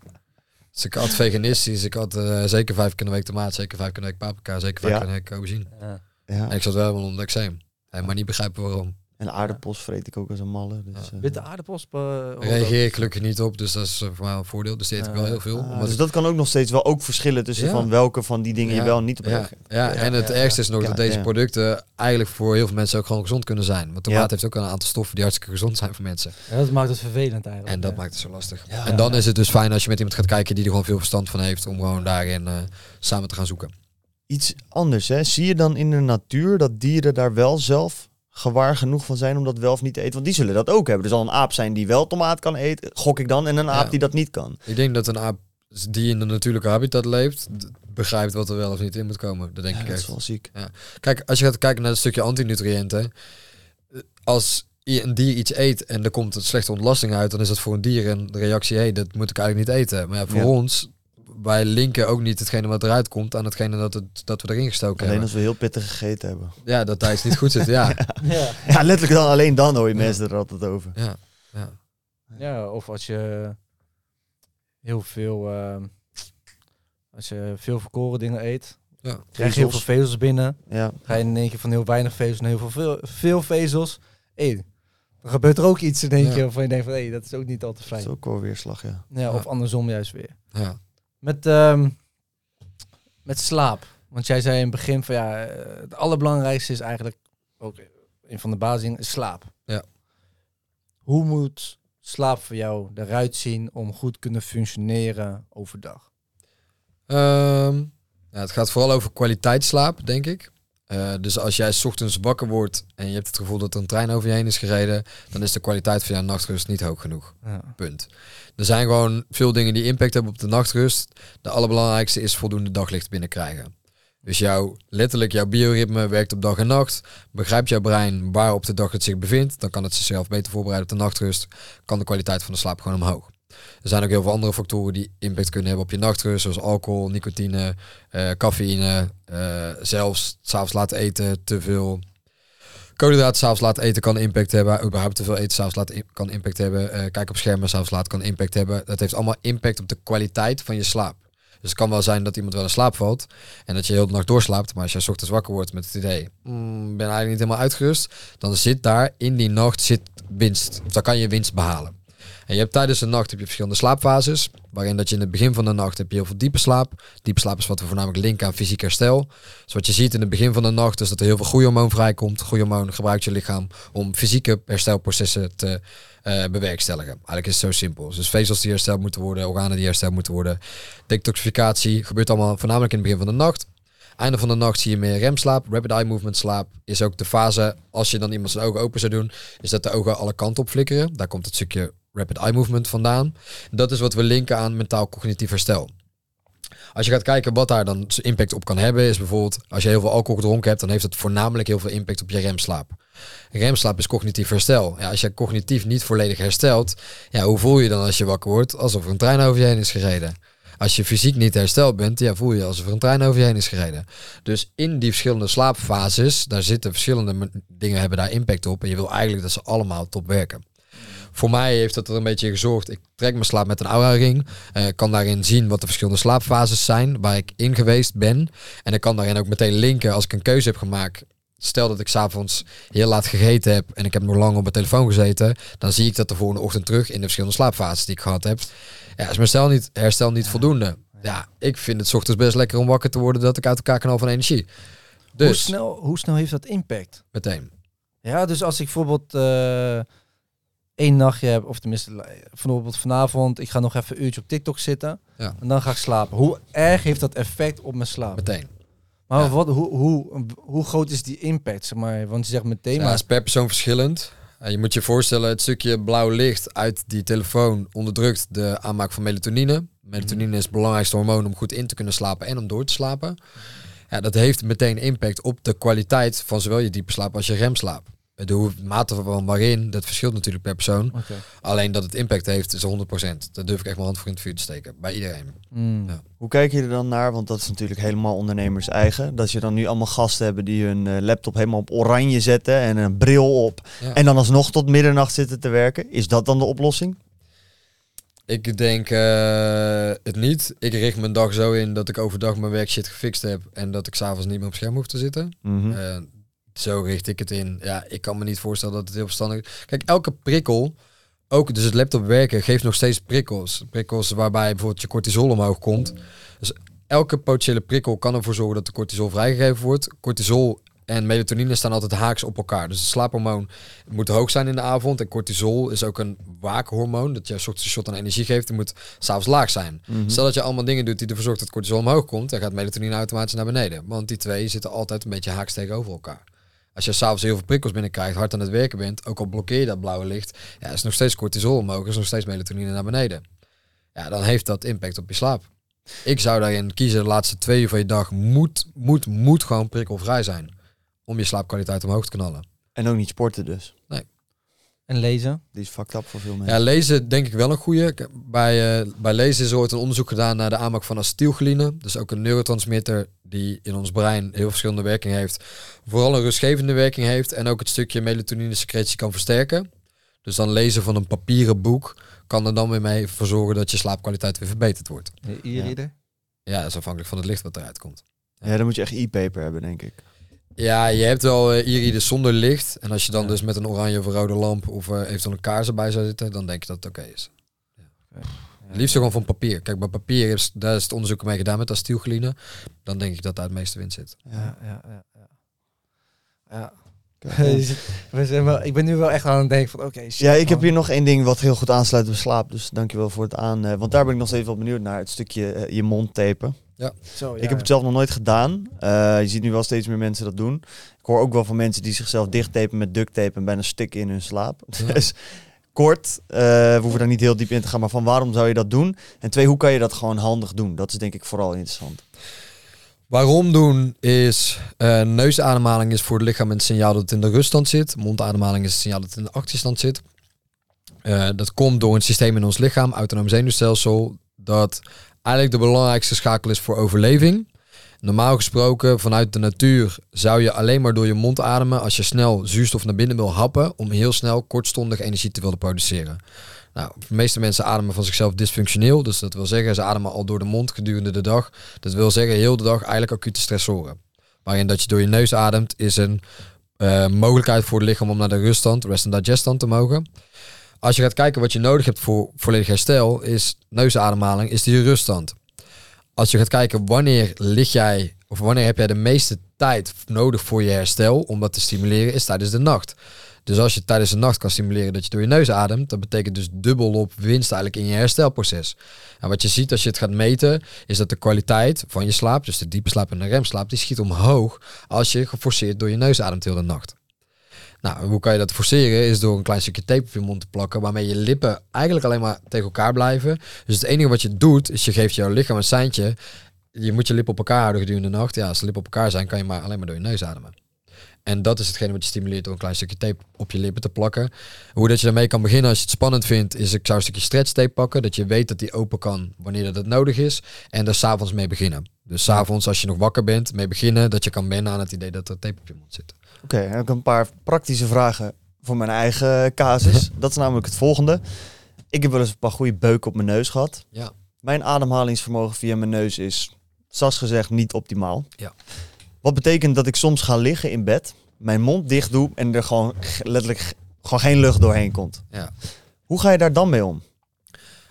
Dus ik had veganistisch. Ik had eh, zeker vijf keer in de week tomaat, zeker vijf keer in de week paprika, zeker vijf Ja. keer in de week aubergine. Ja. ja. En ik zat wel helemaal onder eczeem. En maar niet begrijpen waarom. En aardappels vreet ik ook als een malle. Dus, eh, Witte aardappels. eh, reageer ik gelukkig niet op, dus dat is eh, voor mij een voordeel. Dus die eet ik wel Ja. heel veel. ah, dus ik- dat kan ook nog steeds wel ook verschillen tussen Ja. van welke van die dingen Ja. je wel en niet op ja, reageert. ja, en het ja, ergste is nog Ja, dat deze ja. producten eigenlijk voor heel veel mensen ook gewoon gezond kunnen zijn. Want tomaat Ja. heeft ook een aantal stoffen die hartstikke gezond zijn voor mensen. Ja, dat maakt het vervelend eigenlijk. En dat ja. maakt het zo lastig. Ja. en dan is het dus fijn als je met iemand gaat kijken die er gewoon veel verstand van heeft, om gewoon daarin eh, samen te gaan zoeken. Iets anders, hè? Zie je dan in de natuur dat dieren daar wel zelf gewaar genoeg van zijn om dat wel of niet te eten? Want die zullen dat ook hebben. Er zal een aap zijn die wel tomaat kan eten, gok ik dan, en een aap Ja. die dat niet kan. Ik denk dat een aap die in de natuurlijke habitat leeft, begrijpt wat er wel of niet in moet komen. Dat denk Ja, ik dat echt. is wel ziek. Kijk, als je gaat kijken naar het stukje antinutriënten. eh, Als een dier iets eet en er komt een slechte ontlasting uit, dan is dat voor een dier een reactie, hé, hey, dat moet ik eigenlijk niet eten. Maar ja, voor ons, wij linken ook niet hetgene wat eruit komt aan hetgene dat, het, dat we erin gestoken Alleen hebben. als we heel pittig gegeten hebben. Ja, dat daar iets niet goed zit, ja. Ja. Ja, letterlijk dan alleen dan hoor je mensen er altijd over. ja, ja. ja, of als je heel veel, ehm, als je veel verkoren dingen eet, Ja. krijg je heel veel Vezels. binnen. Ja, Ga je in één keer van heel weinig vezels naar heel veel, veel, vezels. Hé, dan gebeurt er ook iets in één Ja. keer waarvan je denkt van hé, dat is ook niet al te dat fijn. is ook wel weerslag, ja. Ja, of andersom juist weer. ja. Met, ehm, met slaap. Want jij zei in het begin van ja, eh, het allerbelangrijkste is eigenlijk ook een van de basisdingen, is slaap. Ja. Hoe moet slaap voor jou eruit zien om goed te kunnen functioneren overdag? Ehm, het gaat vooral over kwaliteitsslaap, denk ik. Eh, dus als jij 's ochtends wakker wordt en je hebt het gevoel dat er een trein over je heen is gereden, dan is de kwaliteit van jouw nachtrust niet hoog genoeg. Ja. Punt. Er zijn gewoon veel dingen die impact hebben op de nachtrust. De allerbelangrijkste is voldoende daglicht binnenkrijgen. Dus jouw, letterlijk jouw bioritme werkt op dag en nacht. Begrijpt jouw brein waar op de dag het zich bevindt, dan kan het zichzelf beter voorbereiden op de nachtrust. Kan de kwaliteit van de slaap gewoon omhoog. Er zijn ook heel veel andere factoren die impact kunnen hebben op je nachtrust, zoals alcohol, nicotine, eh, cafeïne, eh, zelfs s'avonds laten eten, te veel koolhydraten s'avonds laten eten kan impact hebben. Überhaupt te veel eten s'avonds laten kan impact hebben. Eh kijk op schermen s'avonds laat kan impact hebben. Dat heeft allemaal impact op de kwaliteit van je slaap. Dus het kan wel zijn dat iemand wel in slaap valt en dat je heel de nacht doorslaapt. Maar als 's ochtends wakker wordt met het idee, "Mm, ben eigenlijk niet helemaal uitgerust, dan zit daar in die nacht zit winst. Dan kan je winst behalen. En je hebt tijdens de nacht heb je verschillende slaapfases. Waarin dat je in het begin van de nacht heb je heel veel diepe slaap. Diepe slaap is wat we voornamelijk linken aan fysiek herstel. Dus wat je ziet in het begin van de nacht is dat er heel veel groeihormoon vrijkomt. Groeihormoon gebruikt je lichaam om fysieke herstelprocessen te eh, bewerkstelligen. Eigenlijk is het zo simpel. Dus vezels die hersteld moeten worden, organen die hersteld moeten worden. Detoxificatie gebeurt allemaal voornamelijk in het begin van de nacht. Einde van de nacht zie je meer remslaap. Rapid eye movement slaap is ook de fase, als je dan iemand zijn ogen open zou doen, is dat de ogen alle kanten op flikkeren. Daar komt het stukje rapid eye movement vandaan. Dat is wat we linken aan mentaal-cognitief herstel. Als je gaat kijken wat daar dan impact op kan hebben, is bijvoorbeeld als je heel veel alcohol gedronken hebt, dan heeft het voornamelijk heel veel impact op je remslaap. Remslaap is cognitief herstel. Ja, als je cognitief niet volledig herstelt, ja, hoe voel je dan als je wakker wordt? Alsof er een trein over je heen is gereden. Als je fysiek niet hersteld bent, ja, voel je alsof er een trein over je heen is gereden. Dus in die verschillende slaapfases, daar zitten verschillende dingen hebben daar impact op. En je wil eigenlijk dat ze allemaal top werken. Voor mij heeft dat er een beetje gezorgd. Ik trek mijn slaap met een aura ring. Eh, kan daarin zien wat de verschillende slaapfases zijn waar ik in geweest ben. En ik kan daarin ook meteen linken als ik een keuze heb gemaakt. Stel dat ik s'avonds heel laat gegeten heb en ik heb nog lang op mijn telefoon gezeten. Dan zie ik dat de volgende ochtend terug in de verschillende slaapfases die ik gehad heb. Ja, is mijn herstel niet, herstel niet voldoende. Ja, ik vind het 's ochtends best lekker om wakker te worden dat ik uit elkaar kan halen van energie. Hoe, Dus, snel, hoe snel heeft dat impact? meteen. Ja, dus als ik bijvoorbeeld eh één nachtje heb, of tenminste bijvoorbeeld vanavond, ik ga nog even een uurtje op TikTok zitten Ja. en dan ga ik slapen. Hoe erg heeft dat effect op mijn slaap? Meteen. Maar Ja. wat, hoe, hoe, hoe groot is die impact, zeg maar? Want je zegt meteen, Ja, maar is per persoon verschillend. Eh, je moet je voorstellen, het stukje blauw licht uit die telefoon onderdrukt de aanmaak van melatonine. Melatonine is het belangrijkste hormoon om goed in te kunnen slapen en om door te slapen. Ja, dat heeft meteen impact op de kwaliteit van zowel je diepe slaap als je remslaap. De mate van waarin, dat verschilt natuurlijk per persoon. Alleen dat het impact heeft, is 100%. Daar durf ik echt mijn hand voor in het vuur te steken. Bij iedereen. Mm. Ja. Hoe kijk je er dan naar? Want dat is natuurlijk helemaal ondernemers eigen. Dat je dan nu allemaal gasten hebben die hun eh, laptop helemaal op oranje zetten en een bril op. Ja. En dan alsnog tot middernacht zitten te werken. Is dat dan de oplossing? Ik denk eh, het niet. Ik richt mijn dag zo in dat ik overdag mijn werkshit gefixt heb en dat ik s'avonds niet meer op scherm hoef te zitten. Eh, zo richt ik het in. Ja, ik kan me niet voorstellen dat het heel verstandig is. Kijk, elke prikkel, ook dus het laptop werken, geeft nog steeds prikkels. Prikkels waarbij bijvoorbeeld je cortisol omhoog komt. Dus elke potentiële prikkel kan ervoor zorgen dat de cortisol vrijgegeven wordt. Cortisol en melatonine staan altijd haaks op elkaar. Dus het slaaphormoon moet hoog zijn in de avond. En cortisol is ook een waakhormoon. Dat je een soort shot aan energie geeft. Die moet s'avonds laag zijn. Mhm. Stel dat je allemaal dingen doet die ervoor zorgt dat cortisol omhoog komt, dan gaat melatonine automatisch naar beneden. Want die twee zitten altijd een beetje haaks tegenover elkaar. Als je s'avonds heel veel prikkels binnenkrijgt, hard aan het werken bent, ook al blokkeer je dat blauwe licht, ja, is nog steeds cortisol omhoog, is nog steeds melatonine naar beneden. Ja, dan heeft dat impact op je slaap. Ik zou daarin kiezen, de laatste twee uur van je dag moet, moet, moet gewoon prikkelvrij zijn. Om je slaapkwaliteit omhoog te knallen. En ook niet sporten dus. En lezen? Die is fucked up voor veel mensen. Ja, lezen denk ik wel een goede. Bij, eh, bij lezen is er ooit een onderzoek gedaan naar de aanmaak van acetylcholine. Dus ook een neurotransmitter die in ons brein heel verschillende werkingen heeft. Vooral een rustgevende werking heeft en ook het stukje melatonine secretie kan versterken. Dus dan lezen van een papieren boek kan er dan weer mee voor zorgen dat je slaapkwaliteit weer verbeterd wordt. E-reader? Ja, dat is afhankelijk van het licht wat eruit komt. Ja, dan moet je echt e-paper hebben, denk ik. Ja, je hebt wel uh, e-readers zonder licht. En als je dan Ja. dus met een oranje of rode lamp of uh, eventueel een kaars erbij zou zitten, dan denk je dat het oké is. Liefst gewoon van papier. Kijk, bij papier is, daar is het onderzoek mee gedaan met acetylcholine. Dan denk ik dat daar het meeste winst zit. Ja, ja, ja. ja. ja. Ja. We zijn wel, ik ben nu wel echt aan het denken van oké, shit, Ja, ik heb hier nog één ding wat heel goed aansluit bij slaap. Dus dankjewel voor het aan. eh, want daar ben ik nog steeds wel benieuwd naar. Het stukje eh, je mond tapen. Zo, ja, ik heb het zelf nog nooit gedaan. Eh, je ziet nu wel steeds meer mensen dat doen. Ik hoor ook wel van mensen die zichzelf dichttapen met duct tape en bijna stikken in hun slaap. Ja. Dus kort, eh, we hoeven daar niet heel diep in te gaan, maar van waarom zou je dat doen? En twee, hoe kan je dat gewoon handig doen? Dat is denk ik vooral interessant. Waarom doen is, eh neusademhaling is voor het lichaam een signaal dat het in de ruststand zit. Mondademhaling is een signaal dat het in de actiestand zit. Eh, dat komt door een systeem in ons lichaam, autonoom zenuwstelsel, dat eigenlijk de belangrijkste schakel is voor overleving. Normaal gesproken, vanuit de natuur, zou je alleen maar door je mond ademen als je snel zuurstof naar binnen wil happen, om heel snel kortstondig energie te willen produceren. Nou, de meeste mensen ademen van zichzelf dysfunctioneel, dus dat wil zeggen, ze ademen al door de mond gedurende de dag. Dat wil zeggen, heel de dag eigenlijk acute stressoren. Waarin dat je door je neus ademt, is een eh, mogelijkheid voor het lichaam om naar de ruststand, rest and digest stand te mogen. Als je gaat kijken wat je nodig hebt voor volledig herstel, is neusademhaling, is die ruststand. Als je gaat kijken wanneer lig jij, of wanneer heb jij de meeste tijd nodig voor je herstel om dat te stimuleren, is tijdens de nacht. Dus als je tijdens de nacht kan stimuleren dat je door je neus ademt, dat betekent dus dubbel op winst eigenlijk in je herstelproces. En wat je ziet als je het gaat meten, is dat de kwaliteit van je slaap, dus de diepe slaap en de remslaap, die schiet omhoog als je geforceerd door je neus ademt heel de nacht. Nou, hoe kan je dat forceren? Is door een klein stukje tape op je mond te plakken, waarmee je lippen eigenlijk alleen maar tegen elkaar blijven. Dus het enige wat je doet, is je geeft jouw lichaam een seintje. Je moet je lippen op elkaar houden gedurende de nacht. Ja, als de lippen op elkaar zijn, kan je maar alleen maar door je neus ademen. En dat is hetgene wat je stimuleert door een klein stukje tape op je lippen te plakken. Hoe dat je daarmee kan beginnen als je het spannend vindt, is ik zou een stukje stretch tape pakken. Dat je weet dat die open kan wanneer dat het nodig is. En daar s'avonds mee beginnen. Dus s'avonds als je nog wakker bent, mee beginnen. Dat je kan wennen aan het idee dat er tape op je mond zit. Oké, heb ik een paar praktische vragen voor mijn eigen casus. Dat is namelijk het volgende. Ik heb wel eens een paar goede beuken op mijn neus gehad. Ja. Mijn ademhalingsvermogen via mijn neus is, zoals gezegd, niet optimaal. Ja. Wat betekent dat ik soms ga liggen in bed, mijn mond dicht doe en er gewoon letterlijk gewoon geen lucht doorheen komt. Ja. Hoe ga je daar dan mee om?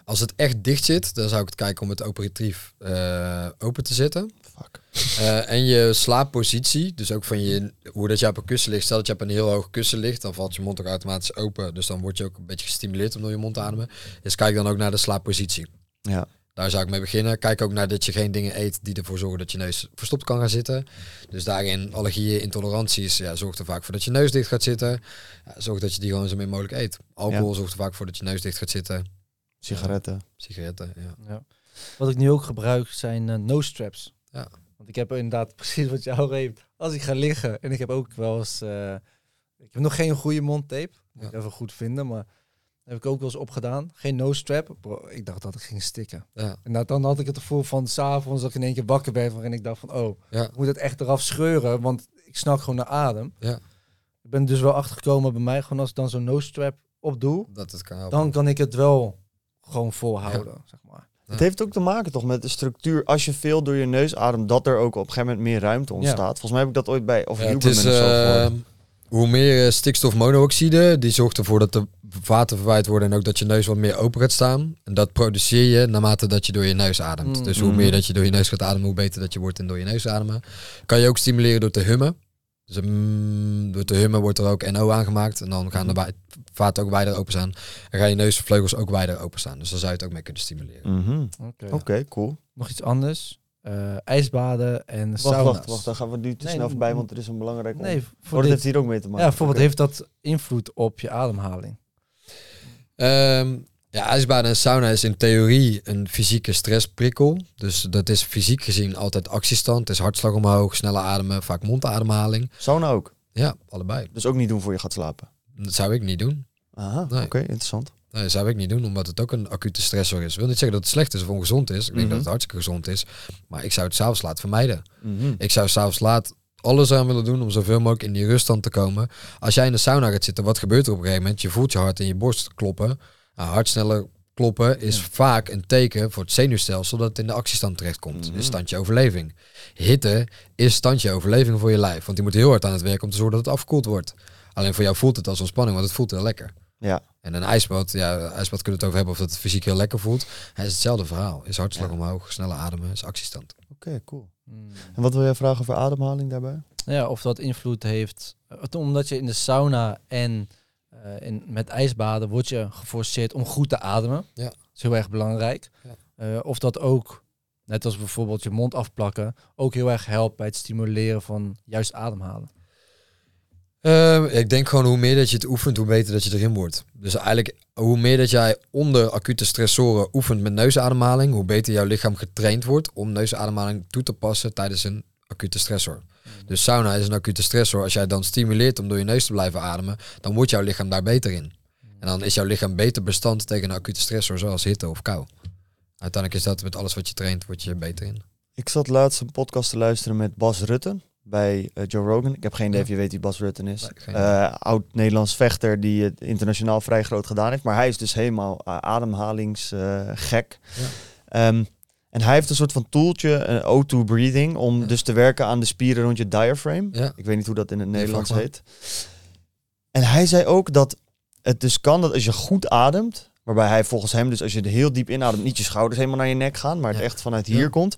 Als het echt dicht zit, dan zou ik het kijken om het operatief eh, open te zetten. Eh, en je slaappositie, dus ook van je, hoe dat je op een kussen ligt. Stel dat je op een heel hoog kussen ligt, dan valt je mond ook automatisch open. Dus dan word je ook een beetje gestimuleerd om door je mond te ademen. Dus kijk dan ook naar de slaappositie. Ja. Daar zou ik mee beginnen. Kijk ook naar dat je geen dingen eet die ervoor zorgen dat je neus verstopt kan gaan zitten. Dus daarin allergieën, intoleranties, ja, zorgt er vaak voor dat je neus dicht gaat zitten. Ja, zorg dat je die gewoon zo min mogelijk eet. Alcohol zorgt er vaak voor dat je neus dicht gaat zitten. Sigaretten. Sigaretten, ja. Ja. Wat ik nu ook gebruik zijn eh, nose straps. Ja. Want ik heb inderdaad precies wat jou heeft. Als ik ga liggen en ik heb ook wel eens... eh, ik heb nog geen goede mondtape. Moet ik even goed vinden, maar... Heb ik ook wel eens opgedaan. Geen nose strap. Bro, ik dacht dat ik ging stikken. Ja, En dat, dan had ik het gevoel van s'avonds dat ik in één keer wakker ben. Waarin ik dacht van, oh, ja, ik moet het echt eraf scheuren. Want ik snak gewoon naar adem. ja. Ik ben dus wel achtergekomen bij mij. Gewoon als ik dan zo'n nose strap opdoe. Dat het kan helpen. Dan kan ik het wel gewoon volhouden, zeg maar. Het heeft ook te maken toch met de structuur. Als je veel door je neus ademt, dat er ook op een gegeven moment meer ruimte ontstaat. Volgens mij heb ik dat ooit bij of Ja, het is, eh, hoe meer eh, stikstofmonoxide, die zorgt ervoor dat de vaten verwijd worden en ook dat je neus wat meer open gaat staan. En dat produceer je naarmate dat je door je neus ademt. Mm. Dus hoe Mm. meer dat je door je neus gaat ademen, hoe beter dat je wordt in door je neus ademen. Kan je ook stimuleren door te hummen. Dus mm, door te hummen wordt er ook NO aangemaakt en dan gaan de wa- vaten ook wijder openstaan. En gaan je neusvleugels ook wijder openstaan. Dus daar zou je het ook mee kunnen stimuleren. Mhm. Oké. Oké, cool. Nog iets anders. Eh, ijsbaden en Wacht, sauna's. wacht, wacht. Dan gaan we nu te Nee, snel voorbij, want er is een belangrijk Nee, oh, voor dat dit, heeft hier ook mee te maken. ja, bijvoorbeeld heeft dat invloed op je ademhaling. Ehm, ja, ijsbaden en sauna is in theorie een fysieke stressprikkel. Dus dat is fysiek gezien altijd actiestand. Het is hartslag omhoog, snelle ademen, vaak mondademhaling. Sauna ook. Ja, allebei. Dus ook niet doen voor je gaat slapen. Dat zou ik niet doen. Aha, Nee. oké, interessant. Nee, dat zou ik niet doen, omdat het ook een acute stressor is. Ik wil niet zeggen dat het slecht is of ongezond is. Ik denk Mhm. dat het hartstikke gezond is. Maar ik zou het s'avonds laat vermijden. Mhm. Ik zou s'avonds laat alles aan willen doen om zoveel mogelijk in die ruststand te komen. Als jij in de sauna gaat zitten, wat gebeurt er op een gegeven moment? Je voelt je hart in je borst kloppen. Nou, kloppen is vaak een teken voor het zenuwstelsel dat het in de actiestand terechtkomt. Mhm. Is standje overleving. Hitte is standje overleving voor je lijf. Want die moet heel hard aan het werk om te zorgen dat het afgekoeld wordt. Alleen voor jou voelt het als ontspanning, want het voelt heel lekker. Ja, En een ijsbad, ja, ijsbad kunnen we het over hebben of dat het fysiek heel lekker voelt. Het is hetzelfde verhaal. Is hartslag Ja. omhoog, snelle ademen, is actiestand. oké, cool. En wat wil jij vragen over ademhaling daarbij? Ja, of dat invloed heeft. Omdat je in de sauna en eh, in, met ijsbaden word je geforceerd om goed te ademen. Ja. Dat is heel erg belangrijk. Ja. Eh, of dat ook, net als bijvoorbeeld je mond afplakken, ook heel erg helpt bij het stimuleren van juist ademhalen. Ehm, ik denk gewoon hoe meer dat je het oefent, hoe beter dat je erin wordt. Dus eigenlijk hoe meer dat jij onder acute stressoren oefent met neusademhaling, hoe beter jouw lichaam getraind wordt om neusademhaling toe te passen tijdens een acute stressor. Dus sauna is een acute stressor. Als jij dan stimuleert om door je neus te blijven ademen, dan wordt jouw lichaam daar beter in. En dan is jouw lichaam beter bestand tegen een acute stressor zoals hitte of kou. Uiteindelijk is dat met alles wat je traint, word je er beter in. Ik zat laatst een podcast te luisteren met Bas Rutten bij eh, Joe Rogan. Ik heb geen idee Ja. of je weet wie Bas Rutten is. Nee, Eh, Oud-Nederlands vechter die het internationaal vrij groot gedaan heeft. Maar hij is dus helemaal uh, ademhalingsgek. Ja. Ehm, en hij heeft een soort van toeltje, een O2 breathing, om Ja. dus te werken aan de spieren rond je diaphragm. Ja. Ik weet niet hoe dat in het Nederlands heet. En hij zei ook dat het dus kan dat als je goed ademt, waarbij hij volgens hem dus als je er heel diep inademt, niet je schouders helemaal naar je nek gaan, maar het Ja. echt vanuit hier Ja. komt,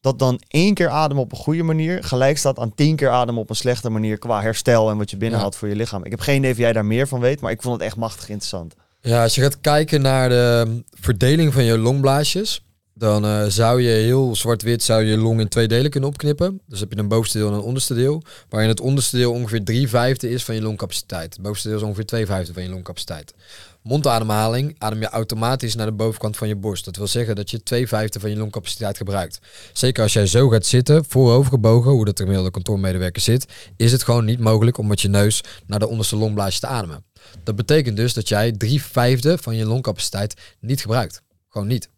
dat dan één keer ademen op een goede manier gelijk staat aan tien keer ademen op een slechte manier qua herstel en wat je binnenhaalt voor je lichaam. Ik heb geen idee of jij daar meer van weet, maar ik vond het echt machtig interessant. Ja, als je gaat kijken naar de verdeling van je longblaasjes, dan eh, zou je heel zwart-wit zou je long in twee delen kunnen opknippen. Dus heb je een bovenste deel en een onderste deel, waarin het onderste deel ongeveer drie vijfde is van je longcapaciteit. Het bovenste deel is ongeveer twee vijfde van je longcapaciteit. Mondademhaling adem je automatisch naar de bovenkant van je borst. Dat wil zeggen dat je twee vijfde van je longcapaciteit gebruikt. Zeker als jij zo gaat zitten, voorovergebogen, hoe dat de gemiddelde kantoormedewerker zit, is het gewoon niet mogelijk om met je neus naar de onderste longblaasje te ademen. Dat betekent dus dat jij drie vijfde van je longcapaciteit niet gebruikt. Gewoon niet.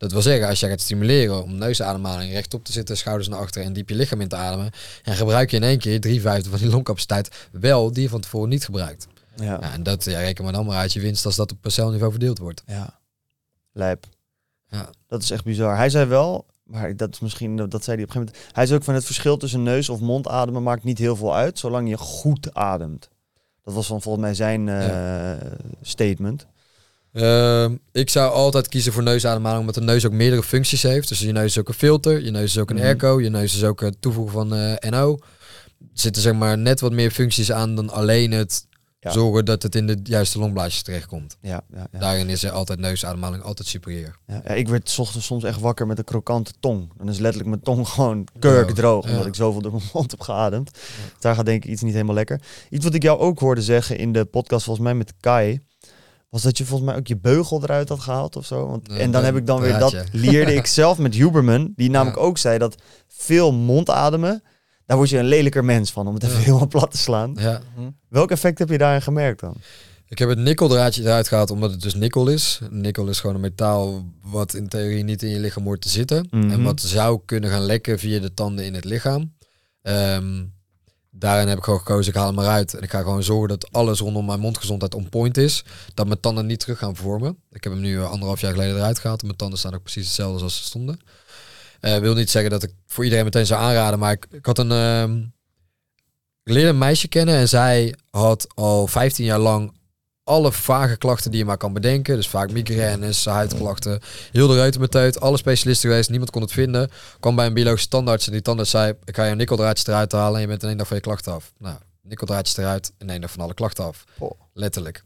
Dat wil zeggen, als jij gaat stimuleren om neusademhaling rechtop te zitten, schouders naar achteren en diep je lichaam in te ademen, en gebruik je in één keer drie vijfde van die longcapaciteit wel die je van tevoren niet gebruikt. Ja. Ja, en dat ja, reken maar dan maar uit je winst als dat op persoonniveau verdeeld wordt. Ja. Lijp. Ja. Dat is echt bizar. Hij zei wel, maar dat is misschien, dat zei hij op een gegeven moment. Hij zei ook van het verschil tussen neus of mond ademen maakt niet heel veel uit, zolang je goed ademt. Dat was dan volgens mij zijn eh, statement. Ehm, ik zou altijd kiezen voor neusademhaling, omdat de neus ook meerdere functies heeft. Dus je neus is ook een filter, je neus is ook een Mhm. airco, je neus is ook het toevoegen van eh, NO. Er zitten zeg maar net wat meer functies aan dan alleen het Ja. zorgen dat het in de juiste longblaasjes terechtkomt. Ja, ja, ja. Daarin is er altijd neusademhaling altijd superieur. Ja, ik werd 's ochtends soms echt wakker met een krokante tong. Dan is letterlijk mijn tong gewoon kurkdroog, omdat ik zoveel door mijn mond heb geademd. Daar gaat denk ik iets niet helemaal lekker. Iets wat ik jou ook hoorde zeggen in de podcast, volgens mij met Kai, was dat je volgens mij ook je beugel eruit had gehaald of zo. Want, en dan heb ik dan weer, dat leerde ik zelf met Huberman, die namelijk Ja. ook zei dat veel mondademen, daar word je een lelijker mens van, om het even Ja. helemaal plat te slaan. Ja. Welk effect heb je daarin gemerkt dan? Ik heb het nikkeldraadje eruit gehaald omdat het dus nikkel is. Nikkel is gewoon een metaal wat in theorie niet in je lichaam hoort te zitten. Mhm. En wat zou kunnen gaan lekken via de tanden in het lichaam. Ehm, daarin heb ik gewoon gekozen, ik haal hem eruit. En ik ga gewoon zorgen dat alles rondom mijn mondgezondheid on point is. Dat mijn tanden niet terug gaan vormen. Ik heb hem nu eh, anderhalf jaar geleden eruit gehaald. En mijn tanden staan ook precies hetzelfde zoals ze stonden. Eh wil niet zeggen dat ik voor iedereen meteen zou aanraden. Maar ik, had een... ehm, ik leerde een meisje kennen en zij had al 15 jaar lang alle vage klachten die je maar kan bedenken. Dus vaak migraines, huidklachten, heel de reutemeteut, alle specialisten geweest, niemand kon het vinden. Kwam bij een biologische tandarts en die tandarts zei, ik ga je nikkeldraadjes eruit halen en je bent in één dag van je klachten af. Nou, nikkeldraadjes eruit in één dag van alle klachten af. Oh. Letterlijk.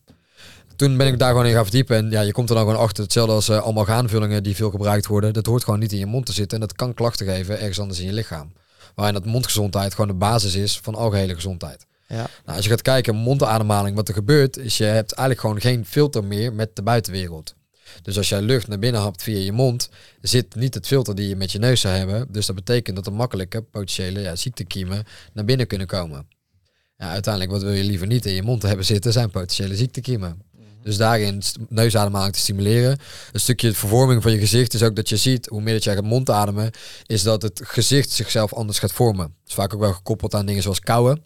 Toen ben ik daar gewoon in gaan verdiepen en ja, je komt er dan gewoon achter, hetzelfde als uh, allemaal gaanvullingen die veel gebruikt worden, dat hoort gewoon niet in je mond te zitten en dat kan klachten geven ergens anders in je lichaam. Waarin dat mondgezondheid gewoon de basis is van algehele gezondheid. Ja. Nou, als je gaat kijken, mondademhaling, wat er gebeurt, is je hebt eigenlijk gewoon geen filter meer met de buitenwereld. Dus als jij lucht naar binnen hapt via je mond, zit niet het filter die je met je neus zou hebben. Dus dat betekent dat er makkelijke potentiële ja, ziektekiemen naar binnen kunnen komen. Ja, uiteindelijk, wat wil je liever niet in je mond hebben zitten, zijn potentiële ziektekiemen. Dus daarin neusademhaling te stimuleren. Een stukje vervorming van je gezicht is ook dat je ziet, hoe meer dat jij gaat mondademen, is dat het gezicht zichzelf anders gaat vormen. Dat is vaak ook wel gekoppeld aan dingen zoals kauwen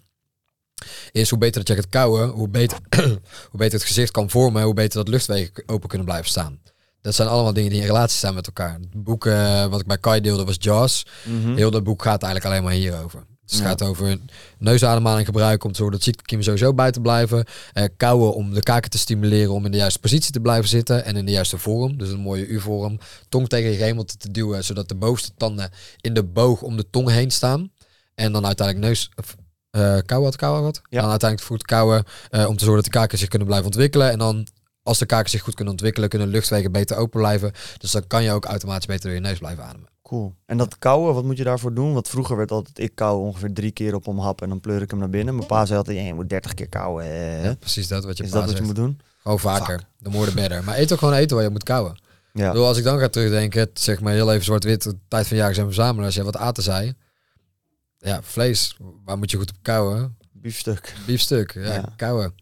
is hoe beter dat je gaat kauwen, hoe beter, hoe beter het gezicht kan vormen, hoe beter dat luchtwegen open kunnen blijven staan. Dat zijn allemaal dingen die in relatie staan met elkaar. Het boek uh, wat ik bij Kai deelde was Jaws. Mm -hmm. Heel dat boek gaat eigenlijk alleen maar hierover. Dus het Ja. gaat over neusademhaling gebruiken om te zorgen dat ziektekiemen sowieso buiten blijven. Uh, kauwen om de kaken te stimuleren om in de juiste positie te blijven zitten en in de juiste vorm. Dus een mooie U-vorm. Tong tegen je gehemelte te duwen, zodat de bovenste tanden in de boog om de tong heen staan. En dan uiteindelijk neus, uh, kauwen wat, kauwen wat. Ja. Dan uiteindelijk goed kauwen uh, om te zorgen dat de kaken zich kunnen blijven ontwikkelen. En dan als de kaken zich goed kunnen ontwikkelen, kunnen luchtwegen beter open blijven. Dus dan kan je ook automatisch beter door je neus blijven ademen. Cool. En dat kauwen, wat moet je daarvoor doen? Want vroeger werd altijd ik kauw ongeveer drie keer op om hap en dan pleur ik hem naar binnen. Mijn pa zei altijd, je moet dertig keer kauwen. Eh. Ja, precies dat wat je Is dat wat je moet doen? Gewoon vaker. De more the better. Maar eet ook gewoon eten waar je moet kauwen. Ja. Bedoel, als ik dan ga terugdenken, het, zeg maar heel even zwart-wit, tijd van jagers en verzamelaars, ja, wat aten zij? Ja, vlees. Waar moet je goed op kauwen? Biefstuk. Biefstuk, ja, Ja. kauwen.